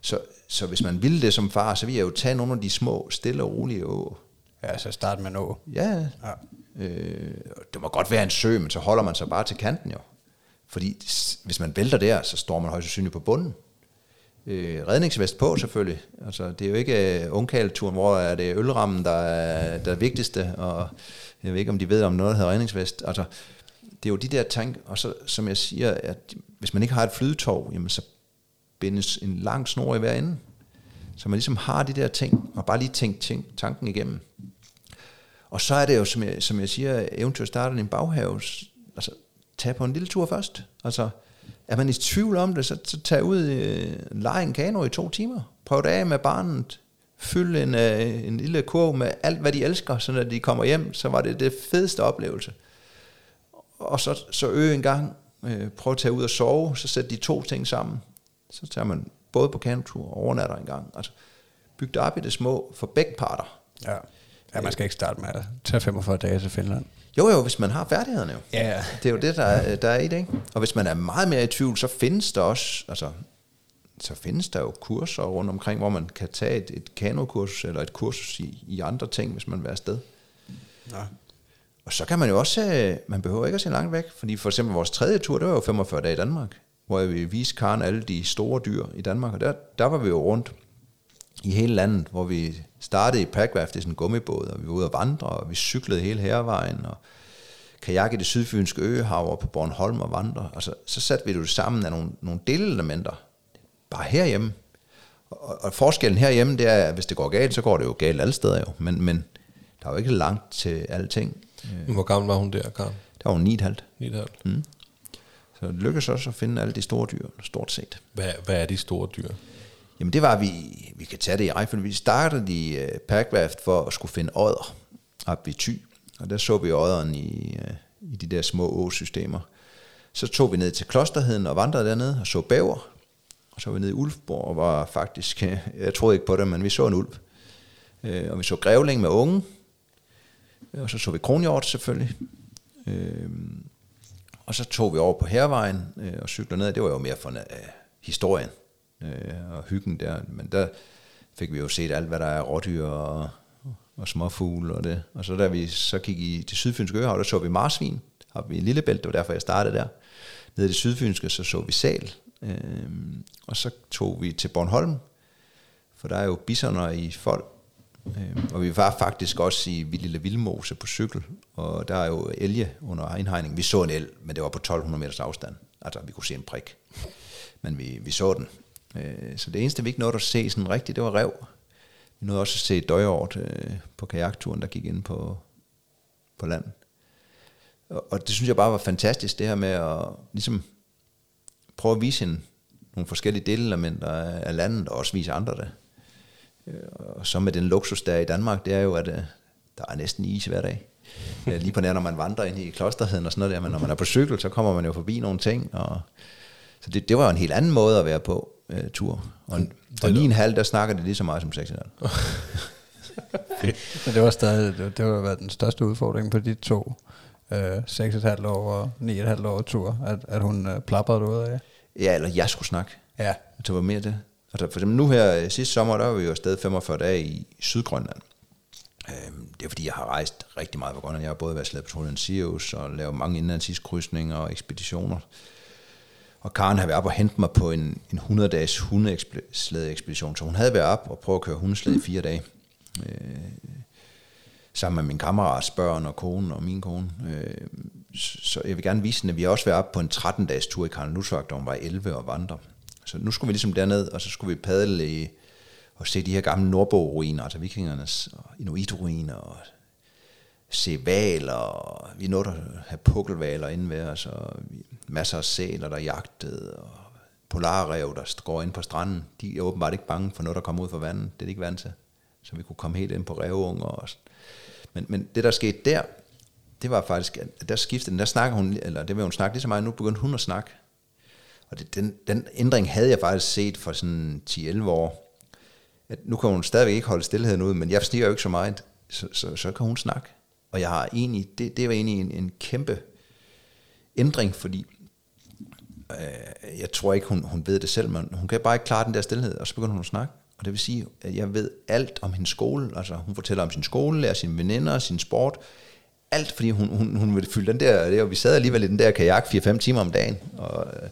Speaker 4: Så, så hvis man ville det som far, så ville jeg jo tage nogle af de små, stille og rolige åer.
Speaker 2: Ja, så start med en å.
Speaker 4: Ja,
Speaker 2: Ja.
Speaker 4: Øh, det må godt være en sø, men så holder man sig bare til kanten jo. Fordi hvis man vælter der, så står man højst sandsynligt på bunden. Øh, redningsvest på selvfølgelig. Altså, det er jo ikke øh, ungkalturen, hvor er det ølrammen, der er, der er vigtigste, og jeg ved ikke, om de ved, om noget hedder redningsvest. Altså, det er jo de der tanker, og så, som jeg siger, at hvis man ikke har et flydetog, jamen så bindes en lang snor i hver ende. Så man ligesom har de der ting, og bare lige tænk, tænk tanken igennem. Og så er det jo, som jeg, som jeg siger, eventuelt starter en baghave. Altså, tag på en lille tur først. Altså, er man i tvivl om det, så, så tag ud, øh, lege en kano i to timer. Prøv det af med barnet. Fyld en, øh, en lille kurv med alt, hvad de elsker, så når de kommer hjem, så var det det fedeste oplevelse. Og så, så øg en gang. Øh, prøv at tage ud og sove, så sæt de to ting sammen. Så tager man både på kanotur og overnatter en gang. Altså, byg det op i det små for begge parter.
Speaker 2: Ja. ja, man skal ikke starte med at tage 45 dage til Finland.
Speaker 4: Jo, jo, hvis man har færdighederne jo.
Speaker 2: Ja, ja.
Speaker 4: Det er jo det, der er, der er i det, ikke? Og hvis man er meget mere i tvivl, så findes der også, altså, så findes der jo kurser rundt omkring, hvor man kan tage et, et kanokursus, eller et kursus i, i andre ting, hvis man vil afsted.
Speaker 2: Ja.
Speaker 4: Og så kan man jo også, øh, man behøver ikke at se langt væk, fordi for eksempel vores tredje tur, det var jo 45 dage i Danmark, hvor vi viste Karen alle de store dyr i Danmark, og der, der var vi jo rundt i hele landet, hvor vi startede i Packraft, det er sådan en gummibåd, og vi var ude at vandre, og vi cyklede hele hervejen, og kajak i det sydfynske øhav og på Bornholm og vandre. Og så, satte vi det sammen af nogle, nogle delelementer, bare herhjemme. Og, og forskellen herhjemme, det er, at hvis det går galt, så går det jo galt alle steder jo. Men, men der er jo ikke langt til alting.
Speaker 1: Men Hvor gammel var hun der, Karen?
Speaker 4: Der var jo 9,5.
Speaker 1: 9,5.
Speaker 4: Mm. Så det lykkedes også at finde alle de store dyr, stort set.
Speaker 1: Hvad, hvad er de store dyr?
Speaker 4: Jamen det var, vi, vi kan tage det i rækkefølge. Vi startede i øh, uh, Packraft for at skulle finde ådder op ved Thy. Og der så vi ådderen i, uh, i de der små åsystemer. Så tog vi ned til Klosterheden og vandrede dernede og så bæver. Og så var vi nede i Ulfborg og var faktisk, øh, jeg troede ikke på det, men vi så en ulv. Øh, og vi så grævling med unge. Øh, og så så vi kronhjort selvfølgelig. Øh, og så tog vi over på Hervejen øh, og cyklede ned. Det var jo mere for øh, historien øh, og hyggen der. Men der fik vi jo set alt, hvad der er rådyr og, og småfugle og det. Og så da vi så gik i det sydfynske øhav, der så vi marsvin oppe i Lillebælt. Det var derfor, jeg startede der. Nede i det sydfynske, så så vi sal. Øh, og så tog vi til Bornholm, for der er jo bisoner i folk. Øh, og vi var faktisk også i Lille Vildmose på cykel, og der er jo elge under indhegning. Vi så en el, men det var på 1200 meters afstand. Altså, vi kunne se en prik. Men vi, vi så den. Øh, så det eneste, vi ikke nåede at se sådan rigtigt, det var rev. Vi nåede også at se døjort øh, på kajakturen, der gik ind på, på land. Og, og det synes jeg bare var fantastisk, det her med at ligesom prøve at vise en, nogle forskellige delelementer af, landet, og også vise andre det. Øh, og så med den luksus, der er i Danmark, det er jo, at øh, der er næsten is hver dag. Lige på nær, når man vandrer ind i klosterheden og sådan noget der, men når man er på cykel, så kommer man jo forbi nogle ting. Og, så det, det var jo en helt anden måde at være på uh, tur. Og, og 9,5, der snakker det lige så meget som 6,5.
Speaker 2: Men det var stadig, det, det var været den største udfordring på de to øh, 6,5 år og 9,5 år tur, at, at hun øh, plapperede ud af.
Speaker 4: Ja, eller jeg skulle snakke.
Speaker 2: Ja,
Speaker 4: Det var mere det. Altså for eksempel nu her øh, sidste sommer, der var vi jo afsted 45 dage i Sydgrønland. Øhm, Det er fordi, jeg har rejst rigtig meget på Grønland. Jeg har både været slæbpatruljen Sirius og lavet mange indlandsiskrydsninger og ekspeditioner. Og Karen havde været op og hentet mig på en, en 100-dages hundeslæde-ekspedition. Så hun havde været op og prøvet at køre hundeslæde i fire dage. Øh, sammen med min kammerats børn og kone og min kone. Øh, så jeg vil gerne vise hende, at vi har også været op på en 13-dages tur i Karen Lusvagt, da hun var 11 og vandre. Så nu skulle vi ligesom derned, og så skulle vi padle i, og se de her gamle Nordborg-ruiner, altså vikingernes og inuit-ruiner, og se valer, og vi nåede at have pukkelvaler inden ved os, og vi- masser af sæler, der jagtede, og polarrev, der går ind på stranden. De er åbenbart ikke bange for noget, der kommer ud fra vandet. Det er de ikke vant til. Så vi kunne komme helt ind på revunger. Og men, men det, der skete der, det var faktisk, at der skiftede den, der snakker hun, eller det vil hun snakke lige så meget, nu begyndte hun at snakke. Og det, den, den ændring havde jeg faktisk set for sådan 10-11 år. At nu kan hun stadigvæk ikke holde stillheden ud, men jeg stiger jo ikke så meget, så, så, så kan hun snakke. Og jeg har egentlig, det, det var egentlig en, en kæmpe ændring, fordi øh, jeg tror ikke, hun, hun ved det selv, men hun kan bare ikke klare den der stillhed, og så begynder hun at snakke. Og det vil sige, at jeg ved alt om hendes skole. Altså hun fortæller om sin skole, lærer sine veninder, sin sport. Alt, fordi hun, hun, hun vil fylde den der, det, og vi sad alligevel i den der kajak 4-5 timer om dagen. Og øh,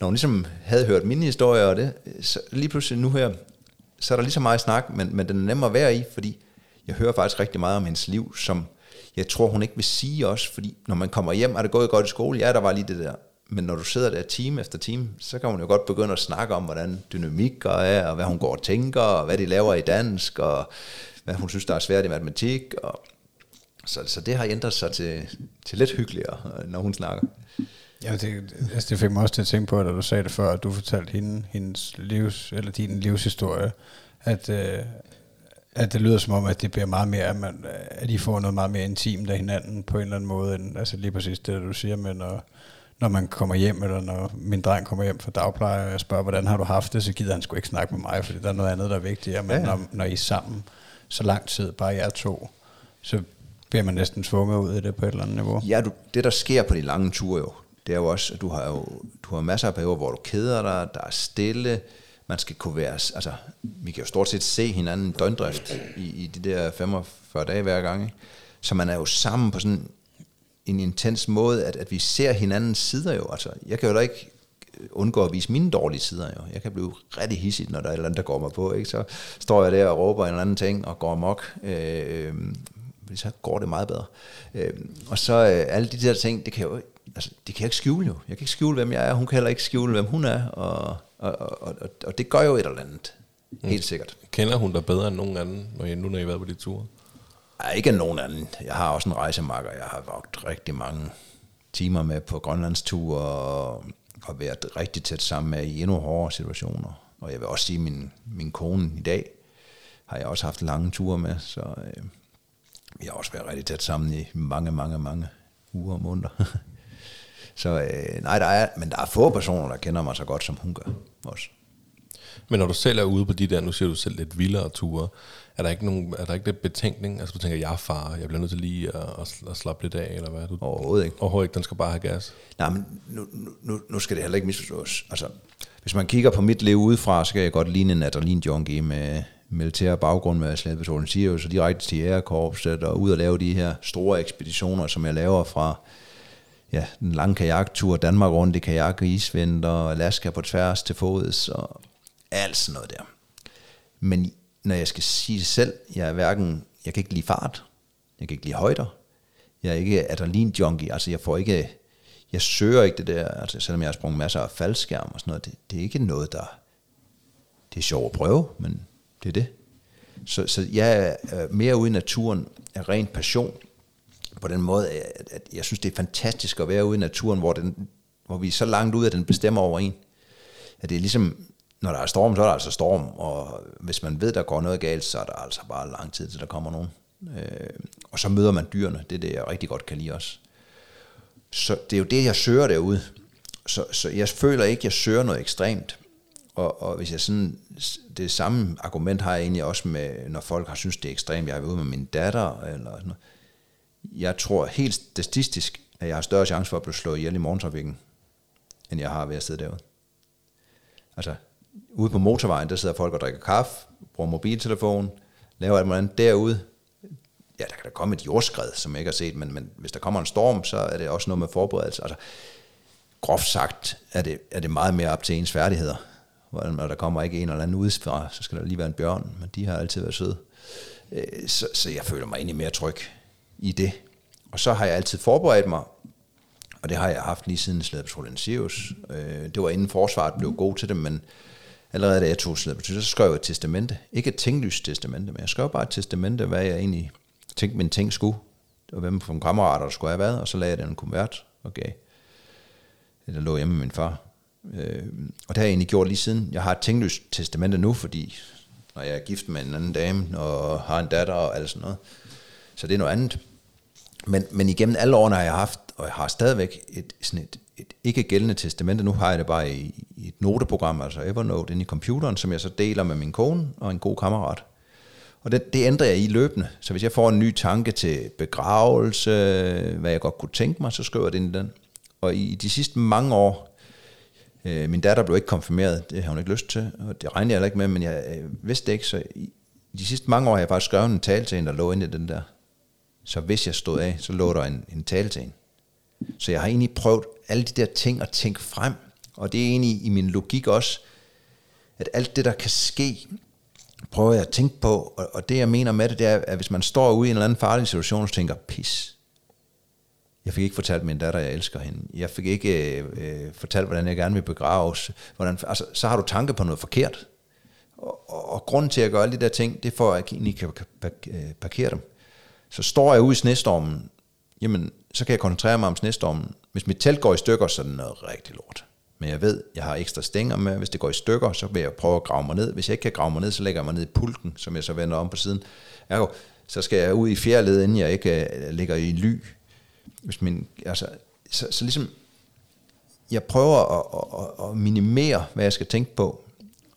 Speaker 4: når hun ligesom havde hørt mine historier og det, så lige pludselig nu her, så er der lige så meget snak, men, men den er nemmere at være i, fordi jeg hører faktisk rigtig meget om hendes liv, som jeg tror, hun ikke vil sige også, fordi når man kommer hjem, er det gået godt i skole? Ja, der var lige det der. Men når du sidder der time efter time, så kan hun jo godt begynde at snakke om, hvordan dynamikker er, og hvad hun går og tænker, og hvad de laver i dansk, og hvad hun synes, der er svært i matematik. Og så, så det har ændret sig til, til lidt hyggeligere, øh, når hun snakker.
Speaker 2: Ja, det, altså det fik mig også til at tænke på, da du sagde det før, at du fortalte hende, hendes livs, eller din livshistorie, at, øh, at det lyder som om, at det bliver meget mere, at, man, at I får noget meget mere intimt af hinanden på en eller anden måde, end altså lige præcis det, du siger men når, når man kommer hjem, eller når min dreng kommer hjem fra dagpleje, og jeg spørger, hvordan har du haft det, så gider han sgu ikke snakke med mig, fordi der er noget andet, der er vigtigere, men
Speaker 4: Ja, ja.
Speaker 2: når, når I er sammen så lang tid, bare jer to, så bliver man næsten tvunget ud i det på et eller andet niveau.
Speaker 4: Ja, du, det der sker på de lange ture jo, det er jo også, at du har jo du har masser af perioder, hvor du keder dig, der er stille, man skal kunne være, altså, vi kan jo stort set se hinanden døgndrift i, i de der 45 dage hver gang, ikke? så man er jo sammen på sådan en intens måde, at, at vi ser hinandens sider jo, altså, jeg kan jo da ikke undgå at vise mine dårlige sider jo. Jeg kan blive rigtig hissig, når der er et eller andet, der går mig på, ikke? så står jeg der og råber en eller anden ting, og går amok, øh, fordi så går det meget bedre. Øh, og så øh, alle de der ting, det kan jo altså, det kan jeg ikke skjule jo. Jeg kan ikke skjule, hvem jeg er. Hun kan heller ikke skjule, hvem hun er. Og, og, og, og, og det gør jo et eller andet. Helt sikkert.
Speaker 1: Kender hun dig bedre end nogen anden, når I, nu når I har været på de ture?
Speaker 4: Ej, ikke af nogen anden. Jeg har også en rejsemakker. Jeg har vagt rigtig mange timer med på Grønlandsture og, og været rigtig tæt sammen med i endnu hårdere situationer. Og jeg vil også sige, at min, min kone i dag har jeg også haft lange ture med, så øh, vi har også været rigtig tæt sammen i mange, mange, mange uger og måneder. så øh, nej, der er, men der er få personer, der kender mig så godt, som hun gør også.
Speaker 1: Men når du selv er ude på de der, nu ser du selv lidt vildere ture, er der ikke, nogen, er der ikke lidt betænkning? Altså du tænker, jeg er far, jeg bliver nødt til lige at, at, at slappe lidt af, eller hvad? Du,
Speaker 4: Overhovedet ikke.
Speaker 1: Overhovedet ikke, den skal bare have gas.
Speaker 4: Nej, men nu, nu, nu skal det heller ikke misforstås. Altså, hvis man kigger på mit liv udefra, så kan jeg godt ligne en adrenalin-junkie med militær baggrund med slædepatruljen Sirius, og direkte til Ærekorpset, og ud og lave de her store ekspeditioner, som jeg laver fra ja, den lange kajaktur, Danmark rundt i kajak og isvinter, Alaska på tværs til fods, og alt sådan noget der. Men når jeg skal sige det selv, jeg er hverken, jeg kan ikke lide fart, jeg kan ikke lide højder, jeg er ikke adrenalin-junkie, altså jeg får ikke, jeg søger ikke det der, altså selvom jeg har sprunget masser af faldskærm og sådan noget, det, det er ikke noget, der, det er sjovt at prøve, men det er det. Så, så jeg er øh, mere ude i naturen af ren passion, på den måde, at, at jeg synes, det er fantastisk at være ude i naturen, hvor, den, hvor vi er så langt ud, at den bestemmer over en. At det er ligesom, når der er storm, så er der altså storm, og hvis man ved, der går noget galt, så er der altså bare lang tid, til der kommer nogen. Øh, og så møder man dyrene, det er det, jeg rigtig godt kan lide også. Så det er jo det, jeg søger derude. Så, så jeg føler ikke, jeg søger noget ekstremt. Og, og hvis jeg sådan, det samme argument har jeg egentlig også med, når folk har synes det er ekstremt, jeg er ude med min datter, eller sådan noget. Jeg tror helt statistisk, at jeg har større chance for at blive slået ihjel i morgentrafikken, end jeg har ved at sidde derude. Altså, ude på motorvejen, der sidder folk og drikker kaffe, bruger mobiltelefon, laver alt muligt derude. Ja, der kan da komme et jordskred, som jeg ikke har set, men, men hvis der kommer en storm, så er det også noget med forberedelse. Altså, groft sagt er det, er det meget mere op til ens færdigheder. Når der kommer ikke en eller anden udefra, så skal der lige være en bjørn, men de har altid været søde. Øh, så, så jeg føler mig egentlig mere tryg i det. Og så har jeg altid forberedt mig, og det har jeg haft lige siden Slædepatruljen Sirius. Øh, det var inden forsvaret blev god til det, men allerede da jeg tog Slædepatruljen, så skrev jeg et testamente. Ikke et tinglyst testamente, men jeg skrev bare et testamente, hvad jeg egentlig tænkte, min ting skulle, og hvem fra kammerater der skulle have været, og så lagde jeg den en kuvert og gav. Det lå hjemme med min far. Øh, og det har jeg egentlig gjort lige siden. Jeg har et tinglyst testamente nu, fordi når jeg er gift med en anden dame, og har en datter og alt sådan noget. Så det er noget andet. Men, men igennem alle årene har jeg haft, og jeg har stadigvæk et, sådan et, et ikke gældende testamente. Nu har jeg det bare i, i et noteprogram, altså Evernote, inde i computeren, som jeg så deler med min kone og en god kammerat. Og det, det ændrer jeg i løbende. Så hvis jeg får en ny tanke til begravelse, hvad jeg godt kunne tænke mig, så skriver jeg det ind i den. Og i de sidste mange år, øh, min datter blev ikke konfirmeret, det har hun ikke lyst til, og det regnede jeg heller ikke med, men jeg øh, vidste det ikke, så i, de sidste mange år har jeg faktisk skrevet en tale til hende, der lå inde i den der. Så hvis jeg stod af, så lå der en, en tale til hende. Så jeg har egentlig prøvet alle de der ting at tænke frem, og det er egentlig i min logik også, at alt det, der kan ske, prøver jeg at tænke på, og, og det jeg mener med det, det er, at hvis man står ude i en eller anden farlig situation, og tænker, pis, jeg fik ikke fortalt min datter, jeg elsker hende. Jeg fik ikke øh, øh fortalt, hvordan jeg gerne vil begraves. Hvordan, altså, så har du tanke på noget forkert. Og, og, og grunden til at gøre alle de der ting, det er for, at jeg egentlig kan øh, parkere dem. Så står jeg ude i snestormen, jamen, så kan jeg koncentrere mig om snestormen. Hvis mit telt går i stykker, så er det noget rigtig lort. Men jeg ved, jeg har ekstra stænger med. Hvis det går i stykker, så vil jeg prøve at grave mig ned. Hvis jeg ikke kan grave mig ned, så lægger jeg mig ned i pulken, som jeg så vender om på siden. Ergo, så skal jeg ud i fjerled, inden jeg ikke uh, ligger i ly hvis min, altså, så, så ligesom, jeg prøver at, at, at minimere, hvad jeg skal tænke på,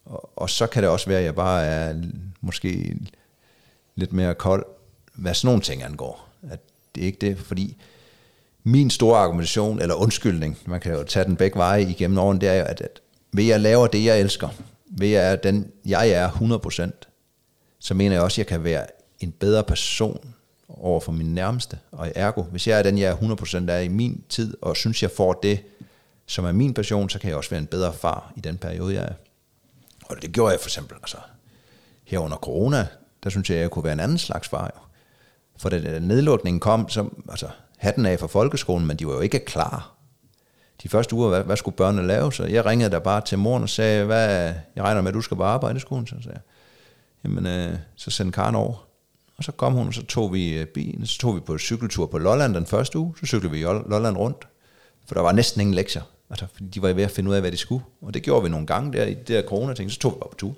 Speaker 4: og, og så kan det også være, at jeg bare er måske lidt mere kold, hvad sådan nogle ting angår. At det er ikke det, fordi min store argumentation, eller undskyldning, man kan jo tage den begge veje igennem årene, det er jo, at, at ved jeg laver det, jeg elsker, ved jeg er den, jeg er 100%, så mener jeg også, at jeg kan være en bedre person, over for min nærmeste. Og ergo, hvis jeg er den, jeg er 100% af i min tid, og synes, jeg får det, som er min passion, så kan jeg også være en bedre far i den periode, jeg er. Og det gjorde jeg for eksempel, altså her under corona, der synes jeg, jeg kunne være en anden slags far. Jo. For da nedlukningen kom, så altså, hatten af for folkeskolen, men de var jo ikke klar. De første uger, hvad, hvad skulle børnene lave? Så jeg ringede der bare til moren og sagde, hvad, jeg regner med, at du skal på arbejde i skolen. Så sagde jeg, jamen, øh, så sendte Karen over. Og så kom hun, og så tog vi øh, bilen, så tog vi på cykeltur på Lolland den første uge, så cyklede vi Lolland rundt, for der var næsten ingen lektier. Altså, fordi de var ved at finde ud af, hvad de skulle. Og det gjorde vi nogle gange der i det der corona-ting, så tog vi bare på tur.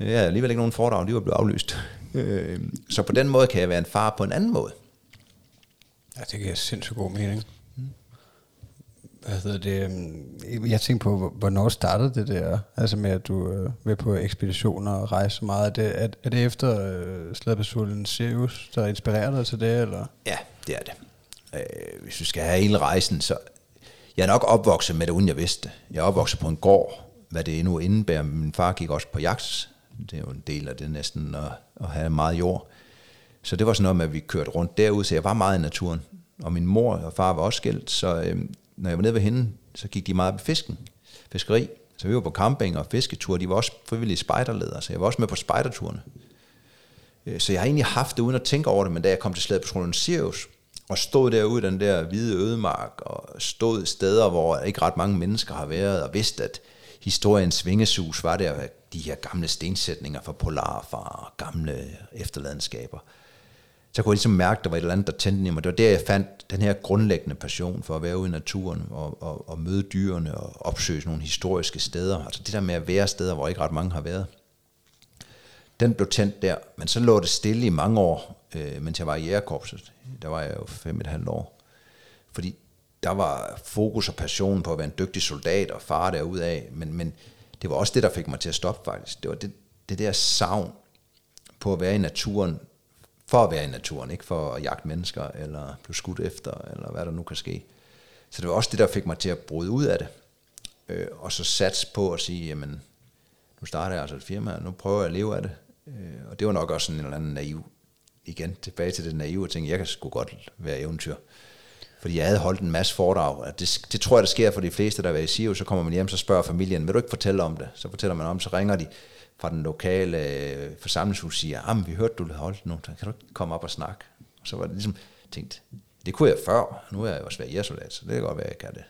Speaker 4: Ja, alligevel ikke nogen foredrag, de var blevet aflyst. Øh, så på den måde kan jeg være en far på en anden måde.
Speaker 2: Ja, det giver sindssygt god mening hvad hedder det, øhm, jeg tænkte på, hvornår startede det der, altså med at du øh, vil på ekspeditioner og rejse så meget. Er det, er, er det efter øh, Slædpatruljen Sirius, der inspirerer dig til det, eller?
Speaker 4: Ja, det er det. Øh, hvis vi skal have hele rejsen, så... Jeg er nok opvokset med det, uden jeg vidste Jeg er opvokset på en gård, hvad det endnu indebærer. Min far gik også på jagt. Det er jo en del af det næsten at, at have meget jord. Så det var sådan noget med, at vi kørte rundt derud, så jeg var meget i naturen. Og min mor og far var også skilt, så øh, når jeg var nede ved hende, så gik de meget på fisken, fiskeri. Så vi var på camping og fisketur. De var også frivillige spejderledere, så jeg var også med på spejderturene. Øh, så jeg har egentlig haft det uden at tænke over det, men da jeg kom til slaget på skolen Sirius, og stod derude i den der hvide ødemark, og stod steder, hvor ikke ret mange mennesker har været, og vidste, at historiens vingesus var der, de de her gamle stensætninger fra polarfar og gamle efterladenskaber. Så kunne jeg ligesom mærke, at der var et eller andet, der tændte i mig. Det var der, jeg fandt den her grundlæggende passion for at være ude i naturen og, og, og møde dyrene og opsøge nogle historiske steder. Altså det der med at være steder, hvor ikke ret mange har været. Den blev tændt der, men så lå det stille i mange år, øh, mens jeg var i jægerkorpset. Der var jeg jo fem et halvt år. Fordi der var fokus og passion på at være en dygtig soldat og far derudaf, men, men det var også det, der fik mig til at stoppe faktisk. Det var det, det der savn på at være i naturen, for at være i naturen, ikke for at jagte mennesker, eller blive skudt efter, eller hvad der nu kan ske. Så det var også det, der fik mig til at bryde ud af det, øh, og så sats på at sige, jamen, nu starter jeg altså et firma, og nu prøver jeg at leve af det. Øh, og det var nok også sådan en eller anden naiv, igen tilbage til det naive ting, jeg kan sgu godt være eventyr. Fordi jeg havde holdt en masse foredrag. Det, det tror jeg, der sker for de fleste, der er i SIO. Så kommer man hjem, så spørger familien, vil du ikke fortælle om det? Så fortæller man om, så ringer de fra den lokale øh, forsamlingshus siger, ah, vi hørte, du havde holdt nogen, kan du ikke komme op og snakke? Og så var det ligesom tænkt, det kunne jeg før, nu er jeg også været jægersoldat, så det kan godt være, jeg kan det.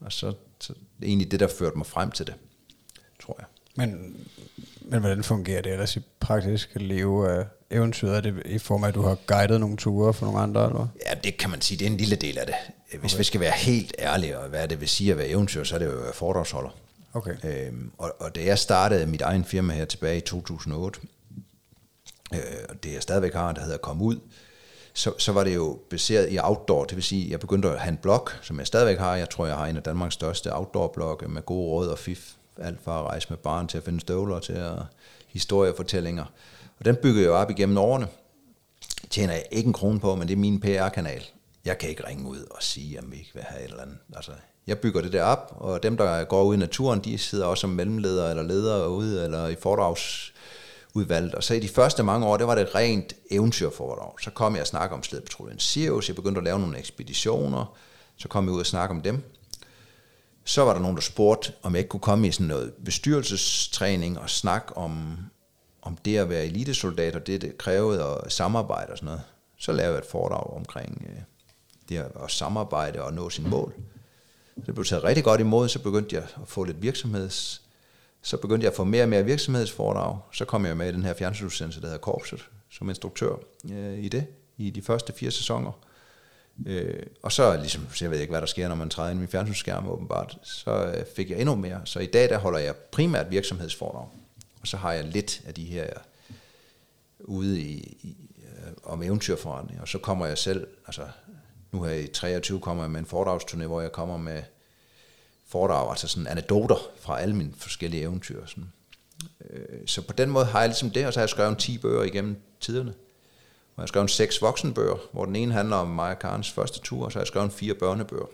Speaker 4: Og så, så det er egentlig det, der førte mig frem til det, tror jeg.
Speaker 2: Men, men hvordan fungerer det ellers i praktisk liv af eventyret? Er det i form af, at du har guidet nogle ture for nogle andre? Eller?
Speaker 4: Ja, det kan man sige, det er en lille del af det. Hvis okay. vi skal være helt ærlige, og hvad det vil sige at være eventyr, så er det jo foredragsholder.
Speaker 2: Okay.
Speaker 4: Øhm, og, og da jeg startede mit egen firma her tilbage i 2008, øh, det jeg stadigvæk har, der hedder Kom Ud, så, så var det jo baseret i outdoor, det vil sige, jeg begyndte at have en blog, som jeg stadigvæk har. Jeg tror, jeg har en af Danmarks største outdoor-blogge med gode råd og fif. Alt fra at rejse med barn til at finde støvler til at historiefortællinger. Og den byggede jeg jo op igennem årene. Tjener jeg ikke en krone på, men det er min PR-kanal. Jeg kan ikke ringe ud og sige, at vi ikke vil have et eller andet. Altså, jeg bygger det der op, og dem, der går ud i naturen, de sidder også som mellemledere eller ledere ude, eller i foredragsudvalget. Og så i de første mange år, det var det rent eventyrforedrag. Så kom jeg og snakke om slædepatruljen Sirius, jeg begyndte at lave nogle ekspeditioner, så kom jeg ud og snakke om dem. Så var der nogen, der spurgte, om jeg ikke kunne komme i sådan noget bestyrelsestræning og snakke om, om det at være elitesoldat, og det, det krævede og samarbejde og sådan noget. Så lavede jeg et foredrag omkring øh, det at samarbejde og nå sin mål. Det blev taget rigtig godt imod, så begyndte jeg at få lidt virksomheds... Så begyndte jeg at få mere og mere virksomhedsforedrag. Så kom jeg med i den her fjernsynsudsendelse, der hedder Korpset, som instruktør øh, i det, i de første fire sæsoner. Øh, og så ligesom, så jeg ved ikke, hvad der sker, når man træder ind i min fjernsynsskærm åbenbart, så øh, fik jeg endnu mere. Så i dag, der holder jeg primært virksomhedsforedrag. Og så har jeg lidt af de her øh, ude i, i øh, om eventyrforretning. Og så kommer jeg selv, altså nu her i 23 kommer jeg med en foredragsturné, hvor jeg kommer med foredrag, altså sådan anekdoter fra alle mine forskellige eventyr. Sådan. Øh, så på den måde har jeg ligesom det, og så har jeg skrevet 10 bøger igennem tiderne. Og jeg har skrevet seks voksenbøger, hvor den ene handler om Maja Karens første tur, og så har jeg skrevet fire børnebøger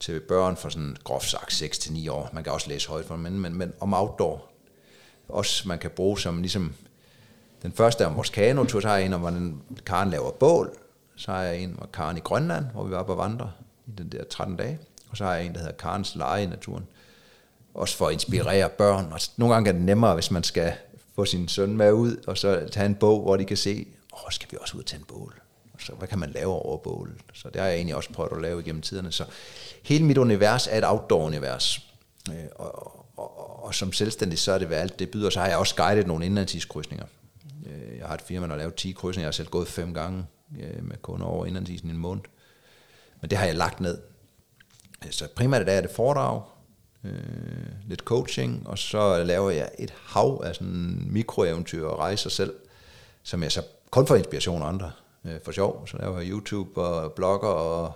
Speaker 4: til børn fra sådan groft sagt 6-9 år. Man kan også læse højt for dem, men, men, men om outdoor. Også man kan bruge som ligesom, den første er om vores kanotur, så har jeg en om, hvordan Karen laver bål, så har jeg en med Karen i Grønland, hvor vi var på vandre i den der 13 dage. Og så har jeg en, der hedder Karens Leje i naturen. Også for at inspirere børn. Og nogle gange er det nemmere, hvis man skal få sin søn med ud, og så tage en bog, hvor de kan se, åh, skal vi også ud og tænde bål? Og så hvad kan man lave over bål? Så det har jeg egentlig også prøvet at lave igennem tiderne. Så hele mit univers er et outdoor-univers. Øh, og, og, og, og som selvstændig, så er det hvad alt det byder. Så har jeg også guidet nogle indlandsiskrydsninger. Øh, jeg har et firma, der har lavet 10 krydsninger. Jeg har selv gået fem gange øh, med kunder over indlandsisen i en måned. Men det har jeg lagt ned. Så primært er det foredrag, øh, lidt coaching, og så laver jeg et hav af sådan mikroeventyr og rejser selv, som jeg så kun får inspiration af andre øh, for sjov. Så laver jeg YouTube og blogger og,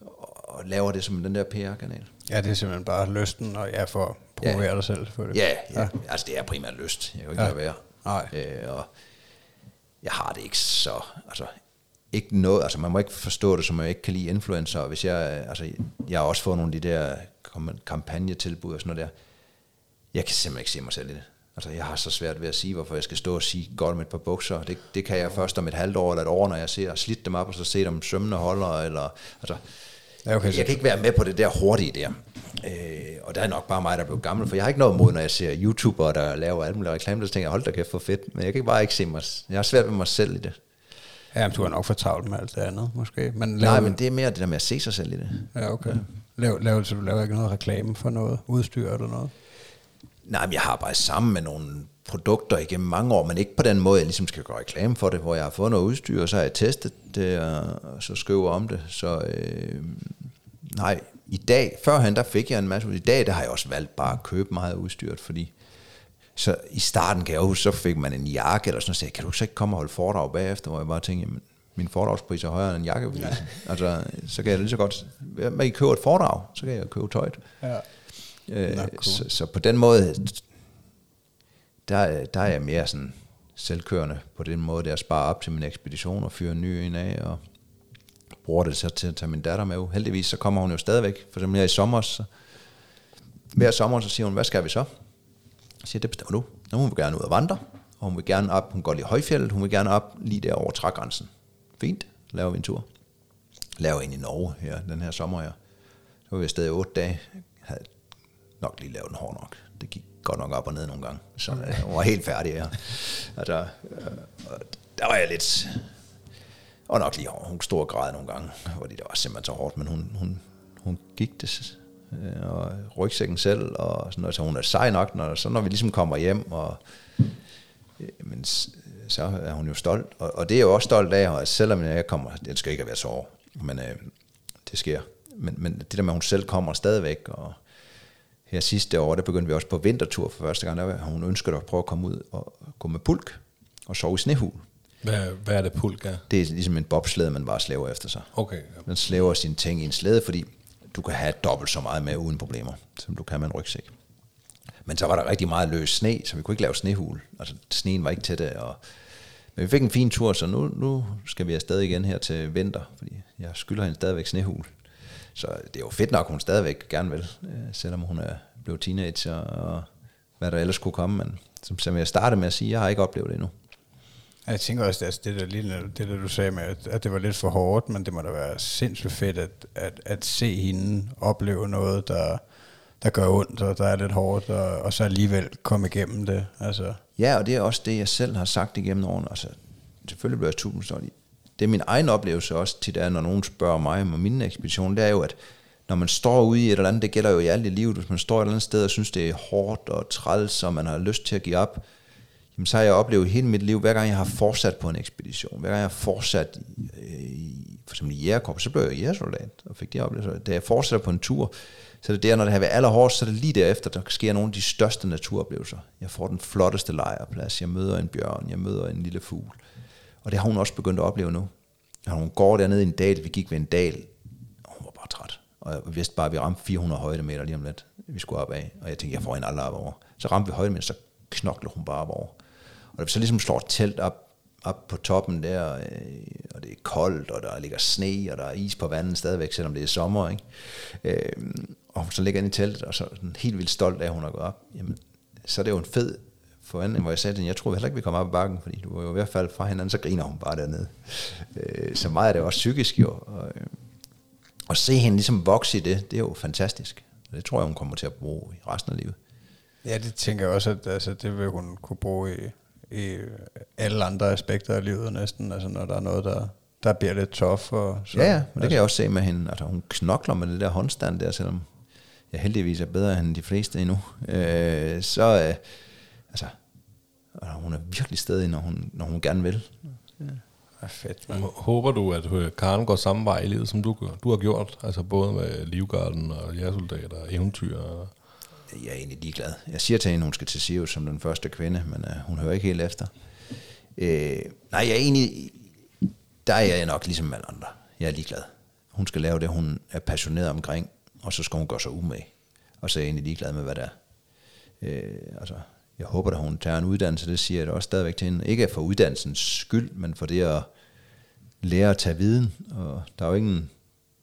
Speaker 4: og laver det som den der PR-kanal.
Speaker 2: Ja, det er simpelthen bare lysten, og jeg får provokere ja. dig selv for det.
Speaker 4: Ja, ja, ja, altså det er primært lyst. Jeg kan ikke ja. lade være.
Speaker 2: Nej.
Speaker 4: Øh, og jeg har det ikke så, altså ikke noget, altså man må ikke forstå det, som jeg ikke kan lide influencer. Hvis jeg, altså jeg har også fået nogle af de der kampagnetilbud og sådan noget der. Jeg kan simpelthen ikke se mig selv i det. Altså jeg har så svært ved at sige, hvorfor jeg skal stå og sige godt om et par bukser. Det, det kan jeg først om et halvt år eller et år, når jeg ser slidt dem op, og så se dem sømmende holder, eller, altså,
Speaker 2: okay,
Speaker 4: jeg kan ikke være med på det der hurtige der. Øh, og der er nok bare mig, der er blevet gammel, for jeg har ikke noget mod, når jeg ser YouTubere, der laver alle mulige reklamer, så tænker jeg, hold da kæft for fedt, men jeg kan bare ikke se mig, jeg har svært ved mig selv i det.
Speaker 2: Ja, men du har nok for travlt med alt det andet, måske.
Speaker 4: Men Nej, men det er mere det der med at se sig selv i det.
Speaker 2: Ja, okay. Ja. Lav, lav, så du laver ikke noget reklame for noget udstyr eller noget?
Speaker 4: Nej, men jeg har arbejdet sammen med nogle produkter igennem mange år, men ikke på den måde, jeg ligesom skal gøre reklame for det, hvor jeg har fået noget udstyr, og så har jeg testet det, og så skriver om det. Så øh, nej, i dag, førhen der fik jeg en masse, i dag der har jeg også valgt bare at købe meget udstyret, fordi så i starten kan jeg huske, så fik man en jakke eller sådan noget, så jeg, kan du så ikke komme og holde foredrag bagefter, hvor jeg bare tænkte, jamen, min foredragspris er højere end en jakke. Ja. Altså, så kan jeg lige så godt, man I køber et foredrag, så kan jeg købe tøjet.
Speaker 2: Ja.
Speaker 4: Øh,
Speaker 2: cool.
Speaker 4: så, så på den måde, der, der er jeg mere sådan selvkørende på den måde, der at spare op til min ekspedition og fyre en ny en af, og bruger det så til at tage min datter med. Heldigvis så kommer hun jo stadigvæk, for eksempel her i sommer, så hver sommer, så siger hun, hvad skal vi så? Jeg siger, det bestemmer du. Nu hun vil gerne ud og vandre, og hun vil gerne op, hun går lige i højfjellet, hun vil gerne op lige der over trægrænsen. Fint, laver vi en tur. Laver en i Norge her, den her sommer her. Så var vi afsted i otte dage. Jeg havde nok lige lavet den hård nok. Det gik godt nok op og ned nogle gange. Så øh, jeg var helt færdig her. Altså, øh, der var jeg lidt... Og nok lige. Hun stod og græd nogle gange, fordi det var simpelthen så hårdt, men hun, hun, hun gik det øh, og rygsækken selv, og sådan noget, så hun er sej nok, når, så når vi ligesom kommer hjem, og øh, men så er hun jo stolt, og, og det er jeg jo også stolt af, og selvom jeg kommer, det skal ikke være sår, men øh, det sker. Men, men det der med, at hun selv kommer stadigvæk, og her sidste år, der begyndte vi også på vintertur for første gang, der hun ønskede at prøve at komme ud og gå med pulk, og sove i snehul.
Speaker 1: Hvad, hvad er det pulk er?
Speaker 4: Det er ligesom en bobslede, man bare slæver efter sig.
Speaker 1: Okay, ja.
Speaker 4: Man slæver sine ting i en slæde, fordi du kan have dobbelt så meget med uden problemer, som du kan med en rygsæk. Men så var der rigtig meget løs sne, så vi kunne ikke lave snehul. Altså, sneen var ikke til det. Og, men vi fik en fin tur, så nu, nu skal vi afsted igen her til vinter, fordi jeg skylder hende stadigvæk snehul. Så det er jo fedt nok, hun stadigvæk gerne vil, øh, selvom hun er blevet teenager, og hvad der ellers kunne komme. Men som, som jeg startede med at sige, jeg har ikke oplevet det endnu.
Speaker 2: Jeg tænker også, at det der, lige, det der du sagde med, at, det var lidt for hårdt, men det må da være sindssygt fedt at, at, at se hende opleve noget, der, der gør ondt, og der er lidt hårdt, og, og så alligevel komme igennem det. Altså,
Speaker 4: Ja, og det er også det, jeg selv har sagt igennem årene. Altså, selvfølgelig bliver jeg tusind stolt. Det er min egen oplevelse også til det, er, når nogen spørger mig om min ekspedition, det er jo, at når man står ude i et eller andet, det gælder jo i alt i livet, hvis man står et eller andet sted og synes, det er hårdt og træls, og man har lyst til at give op, jamen så har jeg oplevet hele mit liv, hver gang jeg har fortsat på en ekspedition, hver gang jeg har fortsat i, øh, i for eksempel i jægerkorps, så blev jeg jægersoldat, og fik det oplevelse. Da jeg fortsætter på en tur, så er det der, når det har været allerhårdest, så er det lige derefter, der sker nogle af de største naturoplevelser. Jeg får den flotteste lejrplads, jeg møder en bjørn, jeg møder en lille fugl. Og det har hun også begyndt at opleve nu. Når hun går dernede i en dal, vi gik ved en dal, og hun var bare træt. Og jeg vidste bare, at vi ramte 400 højdemeter lige om lidt, vi skulle op af. Og jeg tænkte, jeg får en aldrig op over. Så ramte vi højdemeter, så knokler hun bare op over. Og da vi så ligesom slår et telt op, op på toppen der, øh, og det er koldt, og der ligger sne, og der er is på vandet stadigvæk, selvom det er sommer, ikke? Øh, og hun så ligger inde i teltet, og så er sådan helt vildt stolt af, at hun har gået op. Jamen, så er det jo en fed forvandling, hvor jeg sagde til hende, jeg tror heller ikke, vi kommer op ad bakken, fordi du var jo i hvert fald fra hinanden, så griner hun bare dernede. Øh, så meget er det også psykisk jo. Og, øh, at se hende ligesom vokse i det, det er jo fantastisk. Og det tror jeg, hun kommer til at bruge i resten af livet.
Speaker 2: ja, det tænker jeg også, at altså, det vil hun kunne bruge i, i alle andre aspekter af livet næsten, altså når der er noget, der, der bliver lidt tough. Og så,
Speaker 4: Ja, ja, men det kan jeg også se med hende. Altså, hun knokler med det der håndstand der, selvom jeg heldigvis er bedre end de fleste endnu. Øh, så, øh, altså, altså, hun er virkelig stedig, når hun, når hun gerne vil.
Speaker 2: Ja, fedt, man.
Speaker 1: Håber du, at øh, Karen går samme vej i livet, som du, du har gjort? Altså både med Livgarden og jægersoldater og eventyr. Og
Speaker 4: jeg er egentlig ligeglad. Jeg siger til hende, hun skal til Sirius som den første kvinde, men øh, hun hører ikke helt efter. Øh, nej, jeg er egentlig, der er jeg nok ligesom alle andre. Jeg er ligeglad. Hun skal lave det, hun er passioneret omkring, og så skal hun gøre sig umage. Og så er jeg egentlig ligeglad med, hvad det er. Øh, altså, jeg håber, at hun tager en uddannelse, det siger jeg da også stadigvæk til hende. Ikke for uddannelsens skyld, men for det at lære at tage viden. Og der er jo ingen,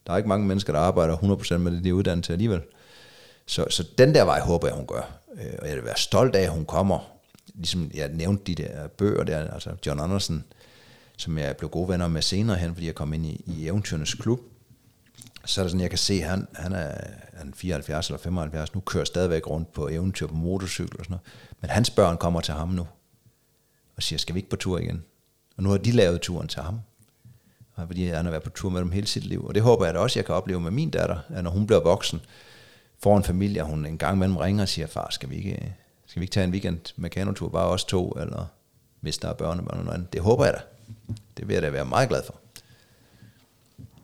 Speaker 4: der er ikke mange mennesker, der arbejder 100% med det, de er uddannet til alligevel. Så, så den der vej håber jeg, hun gør. Øh, og jeg vil være stolt af, at hun kommer. Ligesom jeg nævnte de der bøger der, altså John Anderson, som jeg blev gode venner med senere hen, fordi jeg kom ind i, i Eventyrenes Klub. Så er det sådan, jeg kan se, at han, han er han er 74 eller 75, nu kører stadigvæk rundt på eventyr på motorcykel og sådan noget. Men hans børn kommer til ham nu og siger, skal vi ikke på tur igen? Og nu har de lavet turen til ham. Fordi han har været på tur med dem hele sit liv. Og det håber jeg da også, jeg kan opleve med min datter, at når hun bliver voksen, får en familie, og hun en gang imellem ringer og siger, far, skal vi ikke, Skal vi ikke tage en weekend med kanotur, bare os to, eller hvis der er børnebørn eller noget andet? Det håber jeg da. Det vil jeg da være meget glad for.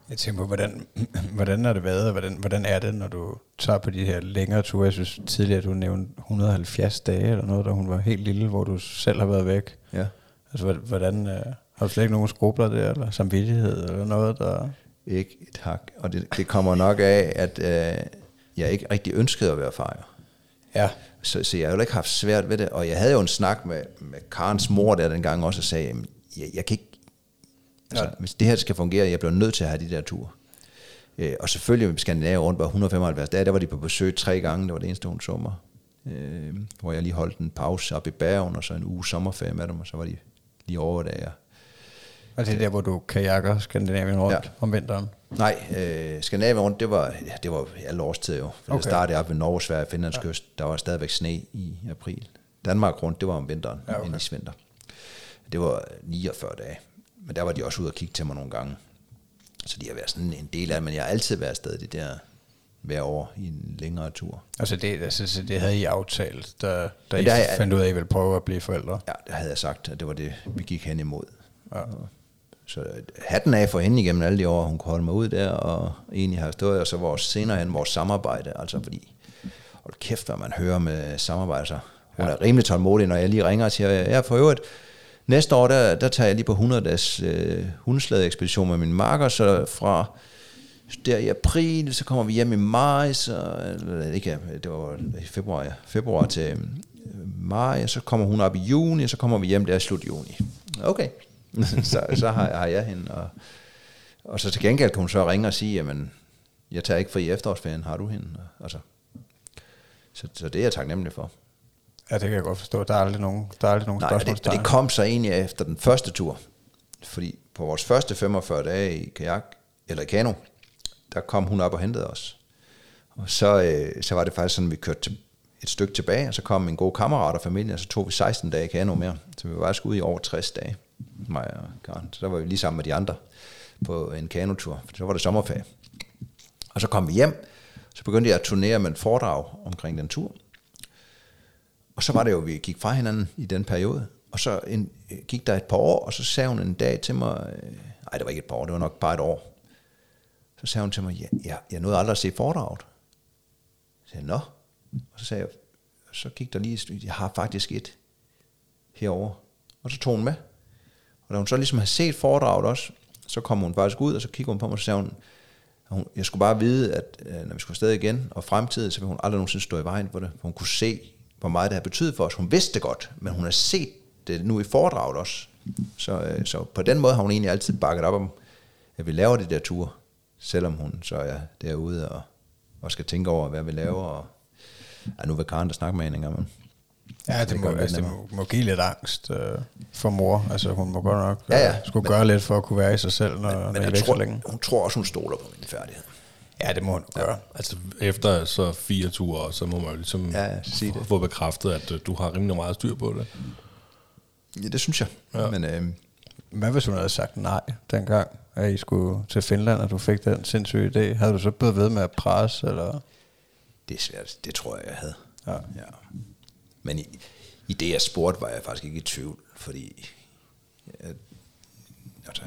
Speaker 2: Jeg tænker på, hvordan, hvordan har det været, og hvordan, hvordan er det, når du tager på de her længere ture? Jeg synes tidligere, du nævnte 170 dage eller noget, da hun var helt lille, hvor du selv har været væk.
Speaker 4: Ja.
Speaker 2: Altså, hvor- hvordan, øh, har du slet ikke nogen skrubler der, eller samvittighed, eller noget, der...
Speaker 4: Ikke et hak. Og det, det kommer nok af, at øh, jeg ikke rigtig ønskede at være fejr.
Speaker 2: Ja,
Speaker 4: Så, så jeg har jo ikke haft svært ved det. Og jeg havde jo en snak med, med Karens mor der dengang også, og sagde, jamen, jeg, jeg kan ikke... Altså,
Speaker 2: Ja.
Speaker 4: hvis det her skal fungere, jeg bliver nødt til at have de der ture. Øh, og selvfølgelig med Skandinavien rundt var 175 dage, der var de på besøg tre gange, det var det eneste, hun mig. Øh, hvor jeg lige holdt en pause op i Bergen, og så en uge sommerferie med dem, og så var de lige over, da jeg...
Speaker 2: og det er der, hvor du kajakker Skandinavien rundt
Speaker 4: ja.
Speaker 2: om vinteren.
Speaker 4: Nej, øh, Skandinavien rundt, det var, ja, det var alle årstider jo. For okay. Det startede op ved Norge, Sverige og Finlands ja. kyst. Der var stadigvæk sne i april. Danmark rundt, det var om vinteren, ja, okay.
Speaker 2: okay.
Speaker 4: ind i vinter. Det var 49 dage. Men der var de også ude og kigge til mig nogle gange. Så de har været sådan en del af, men jeg har altid været afsted det der hver år i en længere tur.
Speaker 2: Altså, det, altså, så det havde I aftalt, da, da I
Speaker 4: der er-
Speaker 2: fandt ud af, at I ville prøve at blive forældre.
Speaker 4: Ja, det havde jeg sagt, at det var det, vi gik hen imod.
Speaker 2: Ja.
Speaker 4: Så hatten af for hende igennem alle de år, hun kunne holde mig ud der, og egentlig har stået, og så vores senere hen vores samarbejde, altså fordi, hold kæft, hvad man hører med samarbejde, så hun ja. er rimelig tålmodig, når jeg lige ringer og siger, ja, for øvrigt, næste år, der, der tager jeg lige på 100 dages øh, hundeslade-ekspedition med min marker, så fra der i april, så kommer vi hjem i maj, så, eller ikke, det var i februar, ja, februar til øh, maj, og så kommer hun op i juni, og så kommer vi hjem der i slut juni. Okay, så, så har, har jeg hende, og, og så til gengæld kan hun så ringe og sige, jamen, jeg tager ikke fri efterårsferien, har du hende? Altså, så, så det er jeg taknemmelig for.
Speaker 2: Ja, det kan jeg godt forstå. Der er aldrig nogen, der er aldrig nogen
Speaker 4: Nej, og det,
Speaker 2: spørgsmål.
Speaker 4: det kom så egentlig efter den første tur. Fordi på vores første 45 dage i kajak, eller i kano, der kom hun op og hentede os. Og så, øh, så var det faktisk sådan, at vi kørte til, et stykke tilbage, og så kom min gode kammerat og familie, og så tog vi 16 dage i kano mere. Så vi var faktisk ude i over 60 dage, mig og Karen. Så der var vi lige sammen med de andre på en kanotur, for så var det sommerferie. Og så kom vi hjem, så begyndte jeg at turnere med en foredrag omkring den tur. Og så var det jo, at vi gik fra hinanden i den periode. Og så en, gik der et par år, og så sagde hun en dag til mig, øh, nej, det var ikke et par år, det var nok bare et år. Så sagde hun til mig, ja, jeg, jeg nåede aldrig at se foredraget. Så sagde jeg, nå. Og så sagde jeg, så gik der lige, jeg har faktisk et herover. Og så tog hun med. Og da hun så ligesom har set foredraget også, så kom hun faktisk ud, og så kiggede hun på mig, og så sagde hun, at hun jeg skulle bare vide, at øh, når vi skulle afsted igen, og fremtiden, så ville hun aldrig nogensinde stå i vejen for det. For hun kunne se, hvor meget det har betydet for os. Hun vidste det godt, men hun har set det nu i foredraget også. Så, øh, så på den måde har hun egentlig altid bakket op om, at vi laver det der tur, selvom hun så er derude og, og skal tænke over, hvad vi laver. Og, ja, nu vil Karen der snakke med hende engang, men
Speaker 2: Ja, det,
Speaker 4: Det
Speaker 2: må, altså, det må, må give lidt angst øh, for mor. Altså, hun må godt nok
Speaker 4: Ja,
Speaker 2: ja,
Speaker 4: ja.
Speaker 2: ja. skulle
Speaker 4: Men-
Speaker 2: gøre lidt for at kunne være i sig selv, når, når
Speaker 4: men
Speaker 2: er
Speaker 4: jeg tror,
Speaker 2: længe.
Speaker 4: hun tror også, hun stoler på min færdighed.
Speaker 2: Ja, det må hun gøre.
Speaker 1: Altså efter så fire ture, så må man jo ligesom
Speaker 4: Ja, ja, sig det.
Speaker 1: få bekræftet, at øh, du har rimelig meget styr på det.
Speaker 4: Ja, det synes jeg.
Speaker 1: Ja.
Speaker 4: Men øh,
Speaker 2: Hvad hvis hun havde sagt nej dengang, at I skulle til Finland, og du fik den sindssyge idé? Havde du så blevet ved med at presse, eller?
Speaker 4: det er svært. Det tror jeg, jeg havde.
Speaker 2: Ja.
Speaker 4: ja. Men i, i det, jeg spurgte, var jeg faktisk ikke i tvivl, fordi jeg, altså,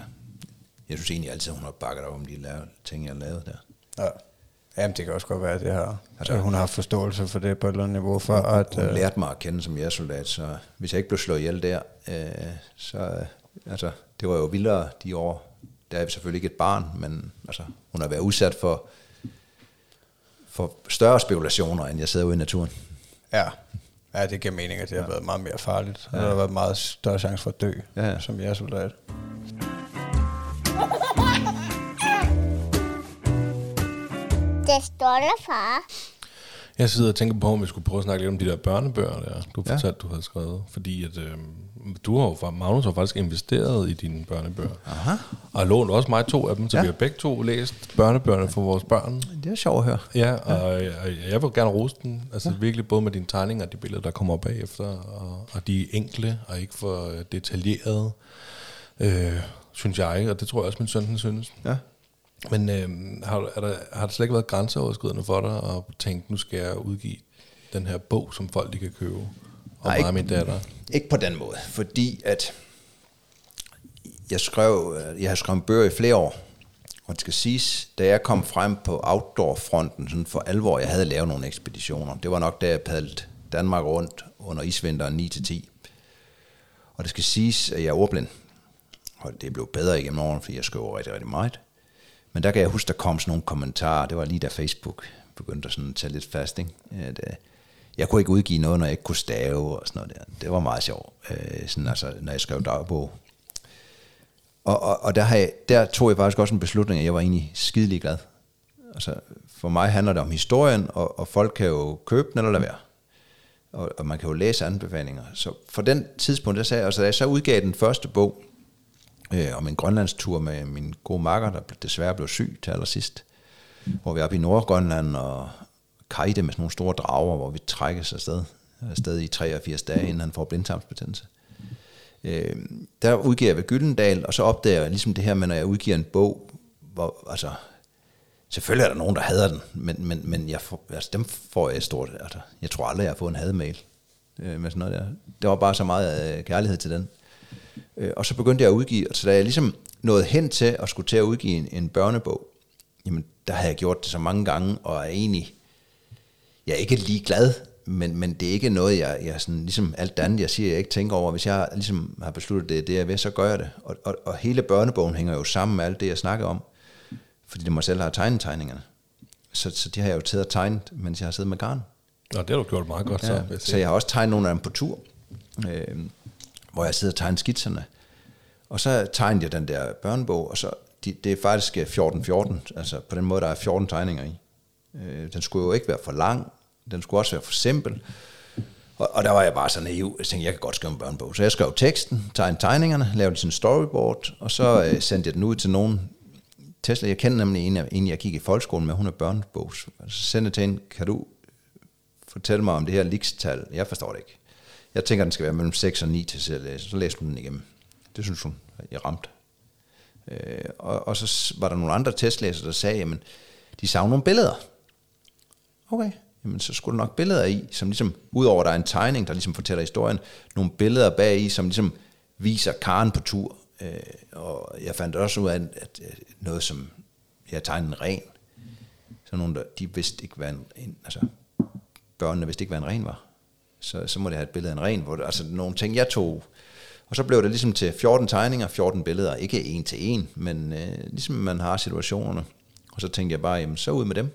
Speaker 4: jeg synes egentlig altid, hun har bakket op om de lave, ting, jeg lavede der.
Speaker 2: Ja. Jamen, det kan også godt være, at det her,
Speaker 4: Altså-
Speaker 2: altså, hun har haft forståelse for det på et eller andet niveau, for at...
Speaker 4: Hun
Speaker 2: øh,
Speaker 4: lærte mig at kende som jægersoldat, så hvis jeg ikke blev slået ihjel der, øh, så øh, altså, det var jo vildere de år. Der er vi selvfølgelig ikke et barn, men altså, hun har været udsat for, for større spekulationer, end jeg sidder ude i naturen.
Speaker 2: Ja. Ja, det giver mening, at det har været meget mere farligt. Ja. Der har været meget større chance for at dø,
Speaker 4: Ja, ja.
Speaker 2: som jeg soldat.
Speaker 3: Det stolte far.
Speaker 1: Jeg sidder og tænker på, om vi skulle prøve at snakke lidt om de der børnebøger, der du
Speaker 4: Ja.
Speaker 1: fortalte, du havde skrevet. Fordi at, øh, du har jo, fa- Magnus har faktisk investeret i dine børnebøger.
Speaker 4: Aha.
Speaker 1: Og lånt også mig to af dem, så
Speaker 4: Ja.
Speaker 1: vi har begge to læst børnebøgerne for vores børn.
Speaker 4: Det er sjovt at høre.
Speaker 1: Ja, og ja. jeg vil gerne rose den. Altså ja. virkelig både med dine tegninger og de billeder, der kommer bagefter. Og, og de er enkle og ikke for øh, detaljerede, øh, synes jeg. Og det tror jeg også, min søn han synes.
Speaker 4: Ja.
Speaker 1: Men øh, har, du- er der, har det slet ikke været grænseoverskridende for dig at tænke, nu skal jeg udgive den her bog, som folk de kan købe? Nej, mig og min datter.
Speaker 4: Ikke på den måde, fordi at jeg skrev, jeg har skrevet bøger i flere år, og det skal siges, da jeg kom frem på outdoor-fronten, sådan for alvor, jeg havde lavet nogle ekspeditioner. Det var nok da jeg padlede Danmark rundt under isvinteren 9-10. Og det skal siges, at jeg er ordblind. Og det blev bedre igennem årene, fordi jeg skrev rigtig, rigtig meget. Men der kan jeg huske, der kom sådan nogle kommentarer. Det var lige da Facebook begyndte at sådan tage lidt fast. Ikke? At, øh, jeg kunne ikke udgive noget, når jeg ikke kunne stave og sådan noget der. Det var meget sjovt, øh, sådan, altså, når jeg skrev dagbog. Og, og, og der, har jeg, der tog jeg faktisk også en beslutning, at jeg var egentlig skidelig glad. Altså, for mig handler det om historien, og, og folk kan jo købe den eller lade være. Og, og man kan jo læse anbefalinger. Så for den tidspunkt, der sagde jeg, altså, da jeg så udgav den første bog, øh, om en grønlandstur med min gode makker, der desværre blev syg til allersidst, hvor vi er oppe i Nordgrønland og kajte med sådan nogle store drager, hvor vi trækkes afsted, afsted i 83 dage, inden han får blindtarmsbetændelse. Øh, der udgiver jeg ved Gyldendal, og så opdager jeg ligesom det her med, når jeg udgiver en bog, hvor, altså, selvfølgelig er der nogen, der hader den, men, men, men jeg får, altså, dem får jeg stort, altså, jeg tror aldrig, jeg har fået en hademail øh, med sådan noget der. Det var bare så meget øh, kærlighed til den. Øh, og så begyndte jeg at udgive, så da jeg ligesom nåede hen til at skulle til at udgive en, en børnebog, jamen der havde jeg gjort det så mange gange, og er egentlig, jeg er ikke lige glad, men, men det er ikke noget, jeg, jeg sådan, ligesom alt andet, jeg siger, jeg ikke tænker over. Hvis jeg ligesom har besluttet det, det jeg ved, så gør jeg det. Og, og, og hele børnebogen hænger jo sammen med alt det, jeg snakker om, fordi det mig selv har tegnet tegningerne. Så, så de har jeg jo taget og tegnet, mens jeg har siddet med garn.
Speaker 1: Nå, det har du gjort meget godt så.
Speaker 4: Ja, så jeg har også tegnet nogle af dem på tur, øh, hvor jeg sidder og tegner skitserne. Og så tegnede jeg den der børnebog, og så de, det er faktisk 14-14, altså på den måde, der er 14 tegninger i. Øh, den skulle jo ikke være for lang, den skulle også være for simpel. Og, og der var jeg bare så naiv, jeg tænkte, jeg kan godt skrive en børnebog. Så jeg skrev teksten, tegnede tegningerne, lavede sådan en storyboard, og så øh, sendte jeg den ud til nogen. Tesla, jeg kender nemlig en, en jeg gik i folkeskolen med, hun er børnebogs. Så sendte jeg til hende, kan du fortælle mig om det her likstal? Jeg forstår det ikke. Jeg tænker, den skal være mellem 6 og 9 til at læse. Så læste hun den igennem. Det synes hun, jeg ramte. Øh, og, og så var der nogle andre testlæsere, der sagde, jamen, de savner nogle billeder. Okay, jamen så skulle der nok billeder i, som ligesom, udover der er en tegning, der ligesom fortæller historien, nogle billeder bag i, som ligesom viser Karen på tur. Øh, og jeg fandt også ud af, at noget som, jeg tegnede en ren, så nogen, der, de vidste ikke, hvad en, en altså, børnene vidste ikke, hvad en ren var. Så, så må det have et billede af en ren, hvor det, altså nogle ting, jeg tog, og så blev det ligesom til 14 tegninger, 14 billeder, ikke en til en, men øh, ligesom man har situationerne. Og så tænkte jeg bare, jamen så ud med dem.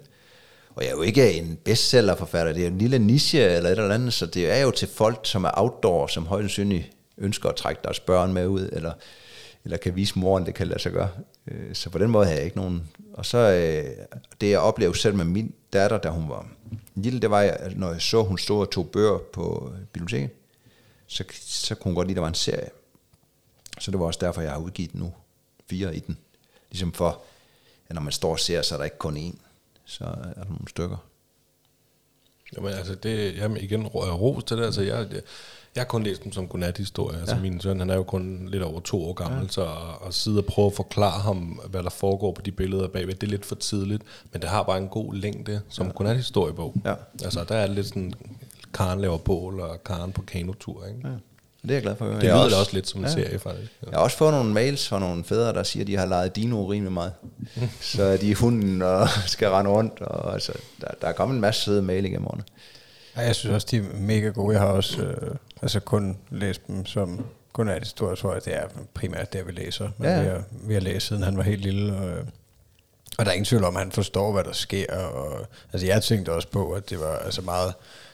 Speaker 4: Og jeg er jo ikke en bestsellerforfatter, det er en lille niche eller et eller andet, så det er jo til folk, som er outdoor, som højst sandsynligt ønsker at trække deres børn med ud, eller, eller kan vise moren, det kan lade sig gøre. Øh, så på den måde har jeg ikke nogen. Og så øh, det jeg oplevede selv med min datter, da hun var lille, det var, når jeg så, hun stod og tog bøger på biblioteket, så, så kunne hun godt lide, at der var en serie. Så det var også derfor, jeg har udgivet nu fire i den. Ligesom for, at når man står og ser, så er der ikke kun én så er der nogle stykker.
Speaker 1: Jamen altså, det, jamen igen, ros til det, altså jeg, jeg, jeg har kun læst dem som godnat-historie. Altså min søn, han er jo kun lidt over to år gammel, ja. så at, at sidde og prøve at forklare ham, hvad der foregår på de billeder bagved, det er lidt for tidligt, men det har bare en god længde som ja. godnat-historiebog. Ja. Altså der er lidt sådan, Karen laver bål, og Karen på kanotur, ikke? Ja.
Speaker 4: Det er jeg glad for.
Speaker 1: Det lyder også, også lidt som en ja. serie, faktisk.
Speaker 4: Ja. Jeg har også fået nogle mails fra nogle fædre, der siger, at de har leget dino rimelig meget. så de er hunden og skal rende rundt. Og, altså, der, der er kommet en masse søde mail igennem årene.
Speaker 2: Ja, jeg synes også, de er mega gode. Jeg har også øh, altså kun læst dem som kun er det store, tror jeg, det er primært det, vi læser. Men ja. vi, har, vi har læst, siden han var helt lille. Og, og der er ingen tvivl om, at han forstår, hvad der sker. Og, altså, jeg tænkte også på, at det var altså meget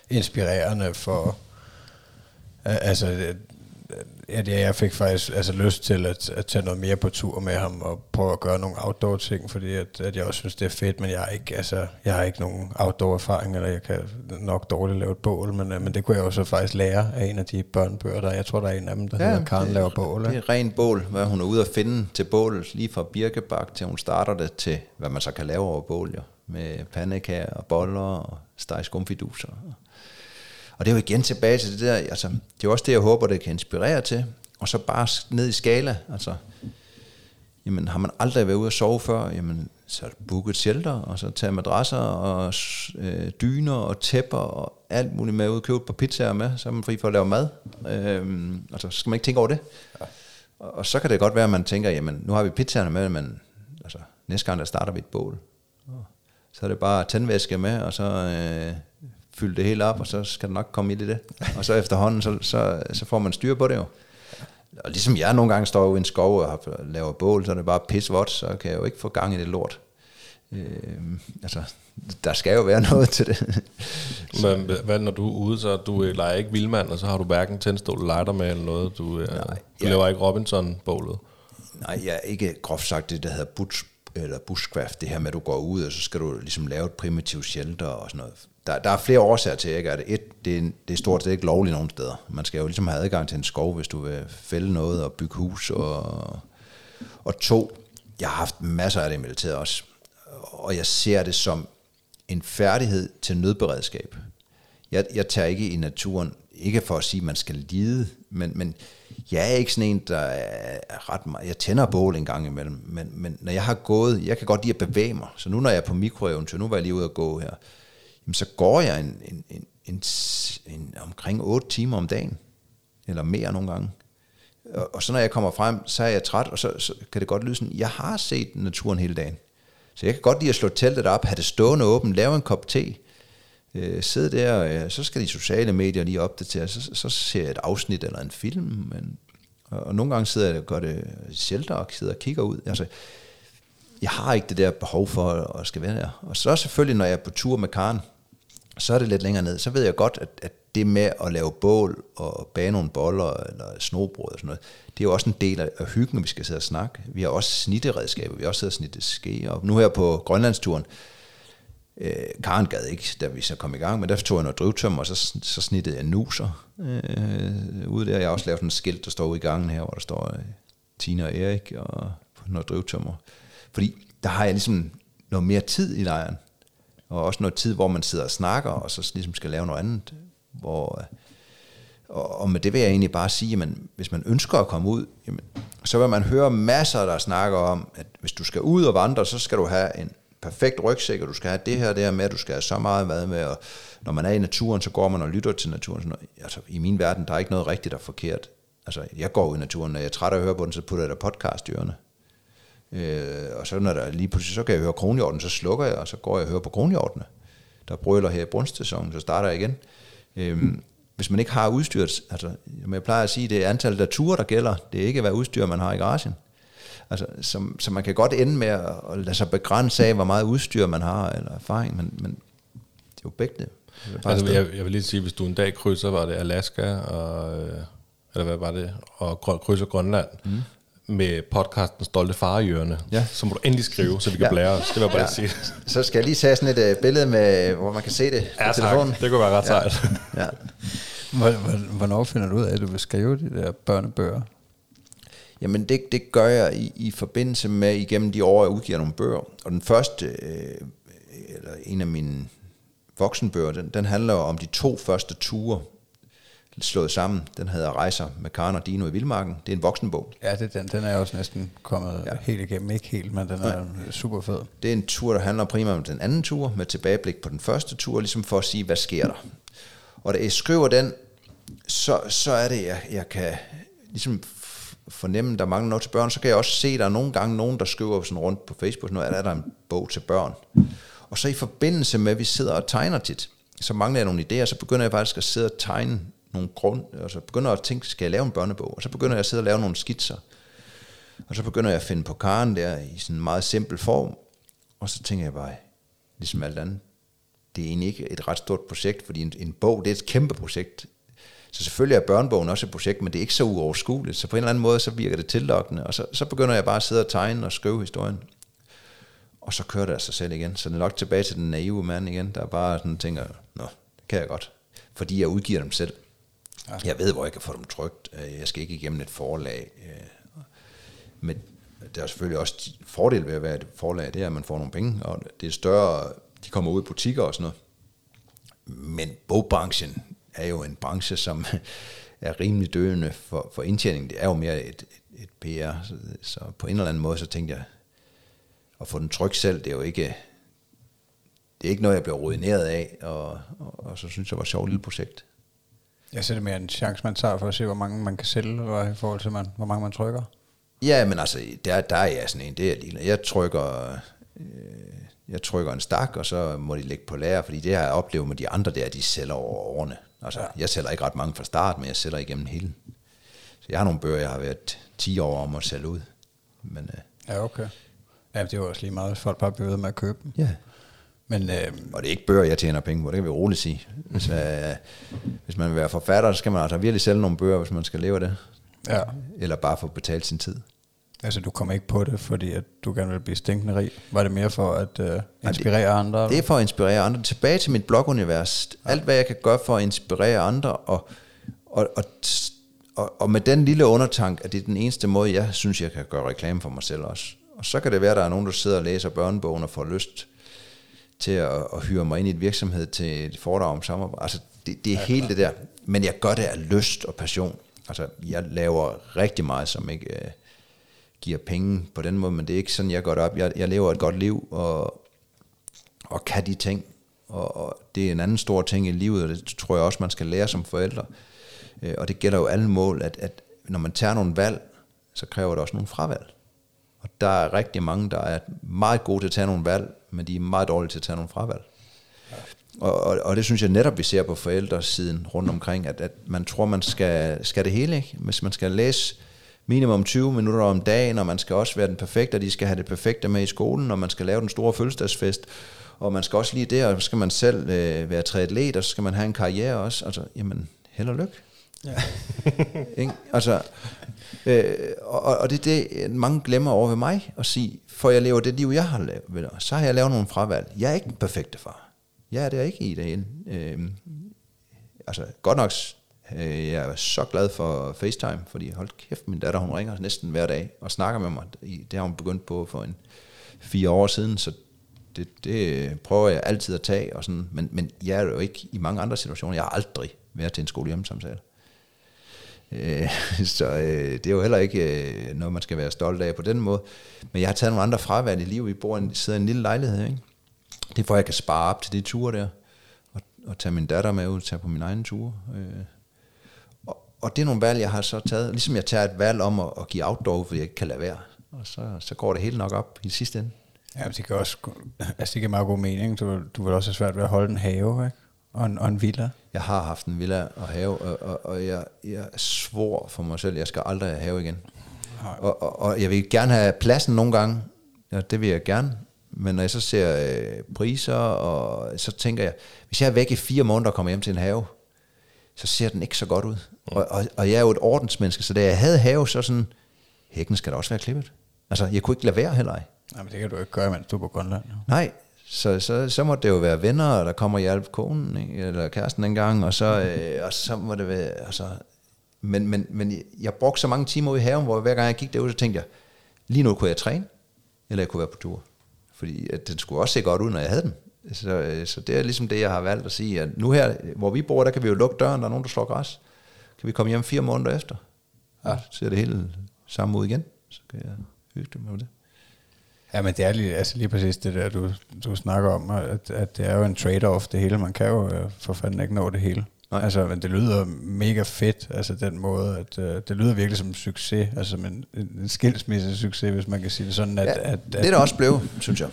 Speaker 2: inspirerende for Altså, at jeg fik faktisk altså, lyst til at, at tage noget mere på tur med ham og prøve at gøre nogle outdoor ting, fordi at, at jeg også synes, det er fedt, men jeg har ikke, altså, jeg har ikke nogen outdoor erfaring, eller jeg kan nok dårligt lave et bål, men, øh, men det kunne jeg jo så faktisk lære af en af de børnebøger, der jeg tror, der er en af dem, der ja, hedder Karen det, laver bål.
Speaker 4: Det er ren bål, hvad hun er ude at finde til bål, lige fra birkebak til hun starter det til, hvad man så kan lave over bål, jo, med pandekager og boller og steg skumfiduser. Og det er jo igen tilbage til det der, altså, det er også det, jeg håber, det kan inspirere til, og så bare ned i skala, altså, Jamen, har man aldrig været ude at sove før, jamen, så book et shelter, og så tage madrasser og øh, dyner og tæpper og alt muligt med ud, købe et par pizzaer med, så er man fri for at lave mad. Øhm, og så skal man ikke tænke over det. Ja. Og, og, så kan det godt være, at man tænker, jamen, nu har vi pizzaerne med, men altså, næste gang, der starter vi et bål. Så er det bare tændvæske med, og så øh, fylde det hele op, og så skal der nok komme ild i det. Og så efterhånden, så, så, så får man styr på det jo. Og ligesom jeg nogle gange står i en skov og laver bål, så er det bare pisvådt, så kan jeg jo ikke få gang i det lort. Øh, altså, der skal jo være noget til det.
Speaker 1: Men hvad når du er ude, så du øh, leger ikke vildmand, og så har du hverken tændstål lighter med eller noget? Du, øh, Nej, du ja. laver ikke Robinson-bålet?
Speaker 4: Nej, jeg er ikke groft sagt det, der hedder eller bushcraft, det her med, at du går ud, og så skal du ligesom lave et primitivt shelter og sådan noget der, der er flere årsager til, ikke? det. et, det, er, det er stort set ikke lovligt nogen steder. Man skal jo ligesom have adgang til en skov, hvis du vil fælde noget og bygge hus. Og, og to, jeg har haft masser af det i militæret også, og jeg ser det som en færdighed til nødberedskab. Jeg, jeg tager ikke i naturen, ikke for at sige, at man skal lide, men, men jeg er ikke sådan en, der er ret meget... Jeg tænder bål en gang imellem, men, men når jeg har gået... Jeg kan godt lide at bevæge mig, så nu når jeg er på mikroeventyr, nu var jeg lige ude at gå her, jamen så går jeg en, en, en, en, en, omkring 8 timer om dagen, eller mere nogle gange. Og, og så når jeg kommer frem, så er jeg træt, og så, så kan det godt lyde sådan, jeg har set naturen hele dagen. Så jeg kan godt lide at slå teltet op, have det stående åbent, lave en kop te, øh, sidde der, øh, så skal de sociale medier lige opdatere, så, så ser jeg et afsnit eller en film, men, og, og nogle gange sidder jeg og gør det shelter og sidder og kigger ud. Altså, jeg har ikke det der behov for at skal være der. Og så selvfølgelig, når jeg er på tur med Karen, så er det lidt længere ned. Så ved jeg godt, at, at det med at lave bål og bage nogle boller eller snobrød og sådan noget, det er jo også en del af hyggen, vi skal sidde og snakke. Vi har også snitteredskaber, vi har også siddet og snittet ske. Og nu her på Grønlandsturen, øh, Øh, Karen gad ikke, da vi så kom i gang, men der tog jeg noget drivtømmer, og så, så snittede jeg nuser øh, ude der. Jeg har også lavet sådan en skilt, der står ude i gangen her, hvor der står øh, Tina og Erik og noget drivtømmer. Fordi der har jeg ligesom noget mere tid i lejren, og også noget tid, hvor man sidder og snakker, og så ligesom skal lave noget andet. Hvor, øh, og, og med det vil jeg egentlig bare sige, at hvis man ønsker at komme ud, jamen, så vil man høre masser, der snakker om, at hvis du skal ud og vandre, så skal du have en perfekt rygsæk, og du skal have det her det her med, at du skal have så meget mad med, og når man er i naturen, så går man og lytter til naturen. Sådan Altså, I min verden, der er ikke noget rigtigt og forkert. Altså, jeg går ud i naturen, når jeg er træt af at høre på den, så putter jeg der podcast i ørerne. Øh, og så når der lige pludselig, så kan jeg høre kronhjorten, så slukker jeg, og så går jeg og hører på kronhjortene. Der brøler her i brunstsæsonen, så starter jeg igen. Øh, hvis man ikke har udstyret, altså jeg plejer at sige, det er antallet af ture, der gælder, det er ikke, hvad udstyr man har i garagen. Altså, så, så man kan godt ende med at, at lade sig begrænse af, hvor meget udstyr man har, eller erfaring, men, men det er jo begge det.
Speaker 1: Altså, jeg, jeg vil lige sige, hvis du en dag krydser, var det Alaska, og, øh, eller hvad var det, og krydser Grønland, mm med podcasten Stolte Far i ørene, ja. så må du endelig skrive, så vi kan ja. blære os. Det vil jeg bare ja. sige.
Speaker 4: Så skal jeg lige tage sådan et uh, billede, med, hvor man kan se det
Speaker 1: ja, på telefonen. Det kunne være ret sejt. Ja.
Speaker 2: ja. Hvornår finder du ud af, at du vil skrive de der børnebøger?
Speaker 4: Jamen det, det gør jeg i, i forbindelse med, igennem de år, jeg udgiver nogle bøger. Og den første, øh, eller en af mine voksenbøger, den, den handler om de to første ture, slået sammen. Den hedder Rejser med Karen og Dino i Vildmarken. Det er en voksenbog.
Speaker 2: Ja, det, den, den er også næsten kommet ja. helt igennem. Ikke helt, men den er ja. super fed.
Speaker 4: Det er en tur, der handler primært om den anden tur, med tilbageblik på den første tur, ligesom for at sige, hvad sker der. Og da jeg skriver den, så, så er det, jeg, jeg kan ligesom fornemme, der mangler noget til børn, så kan jeg også se, at der er nogle gange nogen, der skriver sådan rundt på Facebook, nu er der en bog til børn. Og så i forbindelse med, at vi sidder og tegner tit, så mangler jeg nogle idéer, så begynder jeg faktisk at sidde og tegne nogle grund, og så begynder jeg at tænke, skal jeg lave en børnebog? Og så begynder jeg at sidde og lave nogle skitser. Og så begynder jeg at finde på karen der i sådan en meget simpel form. Og så tænker jeg bare, ligesom alt andet, det er egentlig ikke et ret stort projekt, fordi en, en bog, det er et kæmpe projekt. Så selvfølgelig er børnebogen også et projekt, men det er ikke så uoverskueligt. Så på en eller anden måde, så virker det tillokkende. Og så, så begynder jeg bare at sidde og tegne og skrive historien. Og så kører det af sig selv igen. Så det er nok tilbage til den naive mand igen, der bare sådan tænker, nå, det kan jeg godt. Fordi jeg udgiver dem selv. Ja. Jeg ved, hvor jeg kan få dem trygt. Øh, jeg skal ikke igennem et forlag. Øh, men der er selvfølgelig også fordel ved at være et forlag, det er, at man får nogle penge, og det er større, de kommer ud i butikker og sådan noget. Men bogbranchen er jo en branche, som er rimelig døende for, for indtjening. Det er jo mere et, et, et PR, så, så på en eller anden måde, så tænkte jeg, at få den tryk selv, det er jo ikke, det er ikke noget, jeg bliver ruineret af, og, og, og så synes jeg, det var et sjovt lille projekt.
Speaker 2: Jeg ser det mere en chance, man tager for at se, hvor mange man kan sælge, eller i forhold til, man, hvor mange man trykker.
Speaker 4: Ja, men altså, der, der er jeg sådan en, det er lige. Jeg trykker, øh, jeg trykker en stak, og så må de ligge på lager, fordi det har jeg oplevet med de andre der, de sælger over årene. Altså, ja. jeg sælger ikke ret mange fra start, men jeg sælger igennem hele. Så jeg har nogle bøger, jeg har været 10 år om at sælge ud. Men, øh,
Speaker 2: Ja, okay. Ja, det er jo også lige meget, folk bare bliver ved med at købe dem.
Speaker 4: ja.
Speaker 2: Men øh,
Speaker 4: Og det er ikke bøger, jeg tjener penge på, det kan vi roligt sige. Hvis, øh, hvis man vil være forfatter, så skal man altså virkelig sælge nogle bøger, hvis man skal leve af det.
Speaker 2: ja,
Speaker 4: Eller bare få betalt sin tid.
Speaker 2: Altså du kommer ikke på det, fordi at du gerne vil blive stinkende rig. Var det mere for at øh, inspirere andre?
Speaker 4: Det er for at inspirere andre. Tilbage til mit blogunivers. Alt, hvad jeg kan gøre for at inspirere andre, og, og, og, og, og med den lille undertank, at det er den eneste måde, jeg synes, jeg kan gøre reklame for mig selv også. Og så kan det være, at der er nogen, der sidder og læser børnebogen og får lyst til at, at hyre mig ind i et virksomhed til et foredrag om samarbejde. Altså, det, det er ja, hele det der. Men jeg gør det af lyst og passion. Altså, jeg laver rigtig meget, som ikke øh, giver penge på den måde, men det er ikke sådan, jeg det op. Jeg, jeg lever et godt liv, og, og kan de ting. Og, og det er en anden stor ting i livet, og det tror jeg også, man skal lære som forældre. Øh, Og det gælder jo alle mål, at, at når man tager nogle valg, så kræver det også nogle fravalg. Og der er rigtig mange, der er meget gode til at tage nogle valg, men de er meget dårlige til at tage nogle fravalg. Og, og, og det synes jeg netop, vi ser på forældresiden rundt omkring, at, at man tror, man skal, skal det hele, ikke? Hvis man skal læse minimum 20 minutter om dagen, og man skal også være den perfekte, og de skal have det perfekte med i skolen, og man skal lave den store fødselsdagsfest, og man skal også lige det, og så skal man selv øh, være triatlet, og så skal man have en karriere også. Altså, jamen, held og lykke.
Speaker 2: Ja.
Speaker 4: Ikke? Altså, øh, og, og det er det, mange glemmer over ved mig, at sige, for jeg lever det liv, jeg har lavet, så har jeg lavet nogle fravalg. Jeg er ikke den perfekte far. Jeg er det ikke i det. Øh, altså, godt nok, Øh, jeg er så glad for FaceTime, fordi hold kæft, min datter, hun ringer næsten hver dag og snakker med mig. I- Det har hun begyndt på for en fire år siden, så det, det prøver jeg altid at tage, og sådan, men, men jeg er jo ikke i mange andre situationer. Jeg har aldrig været til en skole hjemmesamtale. Øh, så øh, det er jo heller ikke øh, noget, man skal være stolt af på den måde. Men jeg har taget nogle andre fravalg i livet. Vi bor i en, sidder i en lille lejlighed, ikke? Det er for, at jeg kan spare op til de ture der, og, og tage min datter med ud, tage på min egen tur. Øh. Og, det er nogle valg, jeg har så taget, ligesom jeg tager et valg om at, at give outdoor, fordi jeg ikke kan lade være. Og så, så går det hele nok op i sidste ende.
Speaker 2: Ja, men det kan også, altså det giver meget god mening. Du, du vil også have svært ved at holde en have, ikke? Og en, og en villa.
Speaker 4: Jeg har haft en villa og have, og, og, og jeg, jeg svor for mig selv, jeg skal aldrig have have igen. Og, og, og jeg vil gerne have pladsen nogle gange, ja, det vil jeg gerne, men når jeg så ser øh, priser, og så tænker jeg, hvis jeg er væk i fire måneder og kommer hjem til en have, så ser den ikke så godt ud. Og, og, og jeg er jo et ordensmenneske, så da jeg havde have, så sådan, hækken skal da også være klippet. Altså, jeg kunne ikke lade være heller.
Speaker 2: Nej, men det kan du ikke gøre, mens du er på Grønland. Jo.
Speaker 4: Nej, så, så, så må det jo være venner, der kommer og hjælpe konen, ikke? eller kæresten en gang, og så, øh, og så må det være, altså, men, men, men jeg brugte så mange timer ude i haven, hvor hver gang jeg gik derud, så tænkte jeg, lige nu kunne jeg træne, eller jeg kunne være på tur. Fordi at den skulle også se godt ud, når jeg havde den. Så, øh, så det er ligesom det, jeg har valgt at sige, at nu her, hvor vi bor, der kan vi jo lukke døren, der er nogen, der slår græs. Kan vi komme hjem fire måneder efter, ja. så ser det hele samme ud igen. Så kan jeg hygge mig med det.
Speaker 2: Ja, men det er lige, altså lige præcis det der, du, du snakker om, at, at det er jo en trade-off det hele. Man kan jo øh, for fanden ikke nå det hele.
Speaker 4: Nej.
Speaker 2: Altså, men det lyder mega fedt, altså den måde, at øh, det lyder virkelig som en succes, altså som en, en, skilsmisse succes, hvis man kan sige det sådan, at,
Speaker 4: Ja,
Speaker 2: at, at,
Speaker 4: det er der også blevet, synes jeg.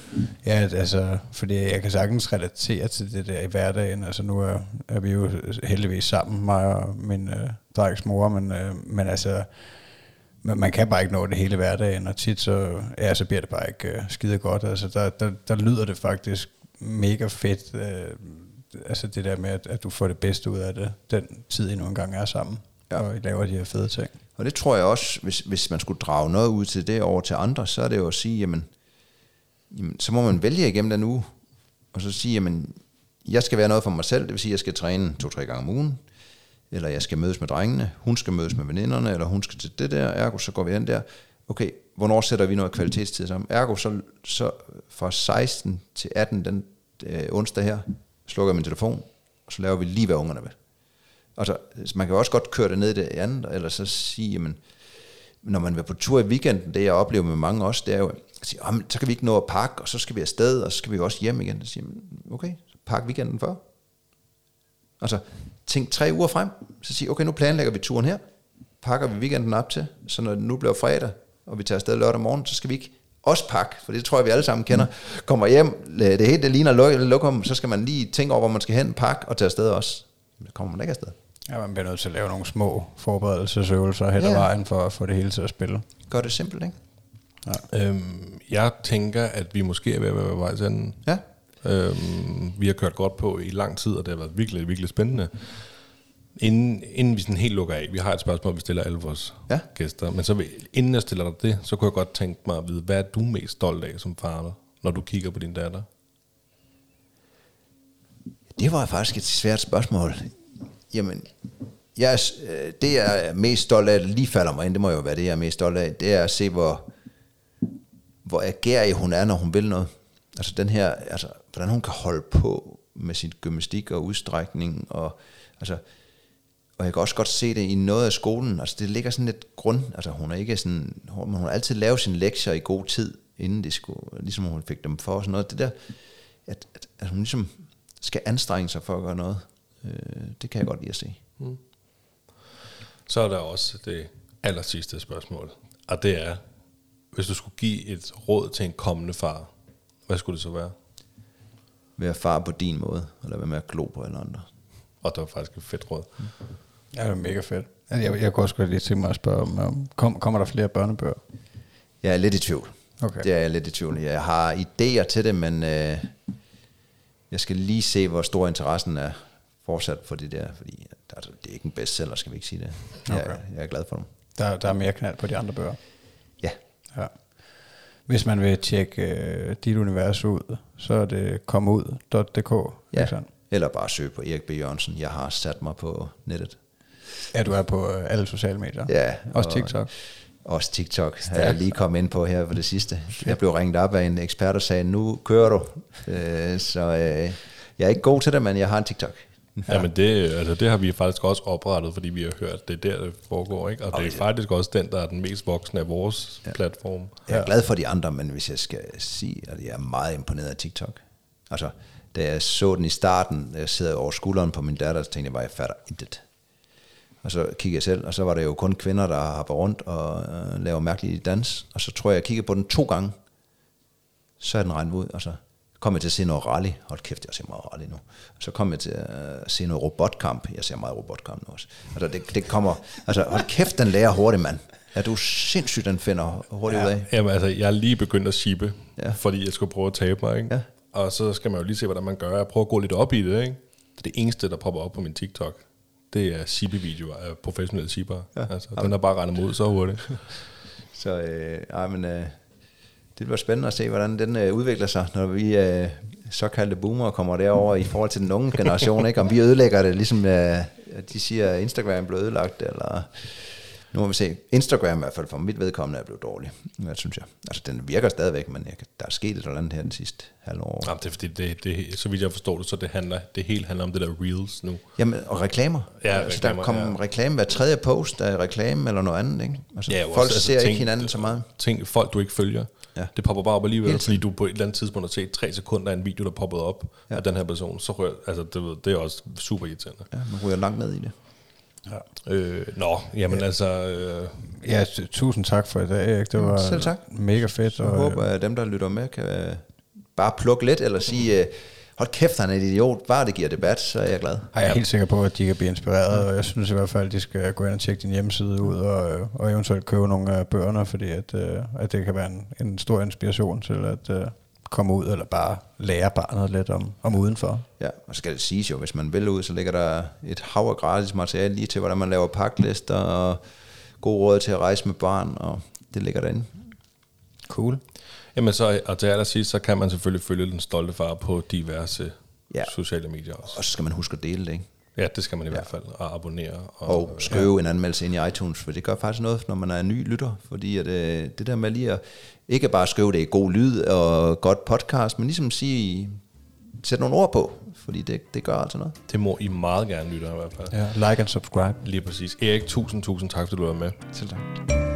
Speaker 2: Ja, at, altså, fordi jeg kan sagtens relatere til det der i hverdagen. Altså nu er, er vi jo heldigvis sammen, mig og min øh, drengs mor, men, øh, men altså, man, man kan bare ikke nå det hele hverdagen, og tit så, ja, så bliver det bare ikke øh, skide godt. Altså der, der, der lyder det faktisk mega fedt, øh, altså det der med, at, at du får det bedste ud af det, den tid I nu engang er sammen,
Speaker 4: Ja.
Speaker 2: og I laver de her fede ting.
Speaker 4: Og det tror jeg også, hvis, hvis man skulle drage noget ud til det over til andre, så er det jo at sige, jamen, jamen så må man vælge igennem den uge, og så sige, jamen, jeg skal være noget for mig selv, det vil sige, jeg skal træne to-tre gange om ugen, eller jeg skal mødes med drengene, hun skal mødes med veninderne, eller hun skal til det der, ergo så går vi hen der. Okay, hvornår sætter vi noget kvalitetstid sammen? Ergo så, så fra 16 til 18 den øh, onsdag her, slukker jeg min telefon, og så laver vi lige, hvad ungerne vil. Altså, man kan jo også godt køre det ned i det andet, eller så sige, jamen, når man er på tur i weekenden, det jeg oplever med mange også, det er jo, at sige, "Jamen, så kan vi ikke nå at pakke, og så skal vi afsted, og så skal vi også hjem igen. Så siger man, okay, så pak weekenden før. Altså, tænk tre uger frem, så sige, okay, nu planlægger vi turen her, pakker vi weekenden op til, så når det nu bliver fredag, og vi tager afsted lørdag morgen, så skal vi ikke også pakke, for det tror jeg, vi alle sammen kender. Kommer hjem, det hele det ligner luk- lokum, så skal man lige tænke over, hvor man skal hen, pakke og tage afsted også. Men det kommer man ikke afsted.
Speaker 2: Ja, man bliver nødt til at lave nogle små forberedelsesøvelser hen ad
Speaker 4: Ja.
Speaker 2: vejen for at få det hele til at spille.
Speaker 4: Gør det simpelt, ikke?
Speaker 1: Øhm, jeg tænker, at vi måske er ved at være vej til enden.
Speaker 4: Ja.
Speaker 1: Øhm, vi har kørt godt på i lang tid, og det har været virkelig, virkelig spændende. Inden, inden vi sådan helt lukker af, vi har et spørgsmål, vi stiller alle vores
Speaker 4: Ja.
Speaker 1: gæster, men så vil, inden jeg stiller dig det, så kunne jeg godt tænke mig at vide, hvad er du mest stolt af som far, når du kigger på din datter?
Speaker 4: Det var faktisk et svært spørgsmål. Jamen, jeg, øh, det jeg er mest stolt af, lige falder mig ind, det må jo være det, jeg er mest stolt af, det er at se, hvor, hvor agerig hun er, når hun vil noget. Altså den her, altså, hvordan hun kan holde på med sin gymnastik og udstrækning, og altså, og jeg kan også godt se det i noget af skolen, altså det ligger sådan lidt grund, altså hun er ikke sådan, hun, hun har altid lavet sine lektier i god tid, inden de skulle, ligesom hun fik dem for, og sådan noget, det der, at, at, at hun ligesom skal anstrenge sig for at gøre noget, øh, det kan jeg godt lide at se.
Speaker 1: Så er der også det aller sidste spørgsmål, og det er, hvis du skulle give et råd til en kommende far, hvad skulle det så være?
Speaker 4: Være far på din måde, eller være med at glo på alle andre.
Speaker 1: Og det var faktisk et fedt råd.
Speaker 2: Ja, det er mega fedt. Jeg, jeg kunne også godt lige tænke mig at spørge, om, om kom, kommer der flere børnebøger?
Speaker 4: Jeg er lidt i tvivl.
Speaker 2: Okay.
Speaker 4: Det er jeg lidt i tvivl. Jeg har idéer til det, men øh, jeg skal lige se, hvor stor interessen er fortsat for det der, fordi altså, det er ikke en bestseller, skal vi ikke sige det. Jeg,
Speaker 2: Okay.
Speaker 4: jeg er glad for dem.
Speaker 2: Der, der er mere knald på de andre bøger.
Speaker 4: Ja,
Speaker 2: Ja. Hvis man vil tjekke øh, dit univers ud, så er det komud.dk.
Speaker 4: ja.
Speaker 2: ikke sandt?
Speaker 4: eller bare søg på Erik B. Jørgensen. Jeg har sat mig på nettet.
Speaker 2: Ja, du er på øh, alle sociale medier.
Speaker 4: Ja,
Speaker 2: Også
Speaker 4: og-
Speaker 2: TikTok.
Speaker 4: Også TikTok har jeg lige kommet ind på her for det sidste. Jeg blev ringet op af en ekspert og sagde, nu kører du. Øh, så øh, jeg er ikke god til det, men jeg har en TikTok.
Speaker 1: Ja. Jamen det, altså det har vi faktisk også oprettet, fordi vi har hørt, at det er der, det foregår. Ikke? Og det er faktisk også den, der er den mest voksne af vores ja. platform.
Speaker 4: Jeg er glad for de andre, men hvis jeg skal sige, at jeg er meget imponeret af TikTok. Altså, da jeg så den i starten, jeg sidder over skulderen på min datter, så tænkte jeg bare, jeg fatter intet. Og så kiggede jeg selv, og så var det jo kun kvinder, der hopper rundt og øh, laver mærkelige dans. Og så tror jeg, jeg kiggede på den to gange, så er den regnet ud, og så kom jeg til at se noget rally. Hold kæft, jeg ser meget rally nu. Så kom jeg til at se noget robotkamp. Jeg ser meget robotkamp nu også. Altså, det, det kommer, altså hold kæft, den lærer hurtigt, mand. Ja, du er sindssygt, den finder hurtigt ja. ud af.
Speaker 1: Jamen altså, jeg er lige begyndt at shippe,
Speaker 4: Ja.
Speaker 1: fordi jeg skulle prøve at tabe mig. Ikke?
Speaker 4: Ja.
Speaker 1: Og så skal man jo lige se, hvordan man gør. Jeg prøver at gå lidt op i det. Ikke? Det eneste, der popper op på min TikTok, det er shippe-videoer af professionelle shipper. Ja. Altså, den har bare regnet mod så hurtigt.
Speaker 4: Så øh, ej, men, øh, det bliver spændende at se, hvordan den øh, udvikler sig, når vi øh, såkaldte boomer kommer derover i forhold til den unge generation. ikke? Om vi ødelægger det, ligesom øh, de siger, at Instagram blev ødelagt, eller nu må vi se. Instagram i hvert fald for mit vedkommende er blevet dårlig, hvad synes jeg. Altså den virker stadigvæk, men jeg, der er sket et eller andet her den sidste halve år.
Speaker 1: Jamen, det er fordi, det, det, så vidt jeg forstår det, så det, handler, det hele handler om det der Reels nu.
Speaker 4: Jamen, og reklamer.
Speaker 1: Ja,
Speaker 4: altså, der
Speaker 1: reklamer,
Speaker 4: kommer
Speaker 1: ja.
Speaker 4: reklame hver tredje post, der er reklame eller noget andet. Ikke? Altså,
Speaker 1: jo
Speaker 4: folk
Speaker 1: altså,
Speaker 4: ser ikke
Speaker 1: ting-
Speaker 4: hinanden så meget.
Speaker 1: Ting, folk du ikke følger,
Speaker 4: Ja.
Speaker 1: ja. det popper bare op alligevel,
Speaker 4: Hele
Speaker 1: fordi du på et eller andet tidspunkt har set tre sekunder af en video, der poppede op
Speaker 4: Ja.
Speaker 1: ja. af den her person, så rører, altså det, det er også super irriterende.
Speaker 4: Ja, man ryger langt ned i det.
Speaker 2: Ja.
Speaker 1: Øh, nå, jamen ja. altså, øh,
Speaker 2: Ja, tusind tak for i dag, Erik. Det var
Speaker 4: Selv tak.
Speaker 2: mega fedt.
Speaker 4: Så jeg håber, at dem, der lytter med, kan øh, bare plukke lidt, eller sige, øh, hold kæft, han er en idiot. Bare det giver debat, så er jeg glad.
Speaker 2: Jeg er helt sikker på, at de kan blive inspireret, og jeg synes i hvert fald, at de skal gå ind og tjekke din hjemmeside ud, og, øh, og eventuelt købe nogle af bøgerne, fordi at, øh, at det kan være en, en stor inspiration til at øh, komme ud, eller bare lære barnet lidt om, om udenfor.
Speaker 4: Ja, og så skal det siges jo, hvis man vil ud, så ligger der et hav af gratis materiale lige til, hvordan man laver paklister, og god råd til at rejse med barn, og det ligger derinde.
Speaker 2: Cool.
Speaker 1: jamen så, og til allersidst, så kan man selvfølgelig følge den stolte far på diverse ja. sociale medier også.
Speaker 4: Og så skal man huske at dele det, ikke?
Speaker 1: Ja, det skal man i ja. hvert fald, og abonnere. Og,
Speaker 4: Og skrive ja. en anmeldelse ind i iTunes, for det gør faktisk noget, når man er en ny lytter, fordi at, øh, det der med lige at ikke bare skrive det i god lyd og godt podcast, men ligesom sige, sætte nogle ord på, fordi det, det gør altså noget.
Speaker 1: Det må I meget gerne lytte i hvert fald.
Speaker 2: Ja, like and subscribe.
Speaker 1: Lige præcis. Erik, tusind, tusind tak, fordi du var med.
Speaker 2: Selv tak.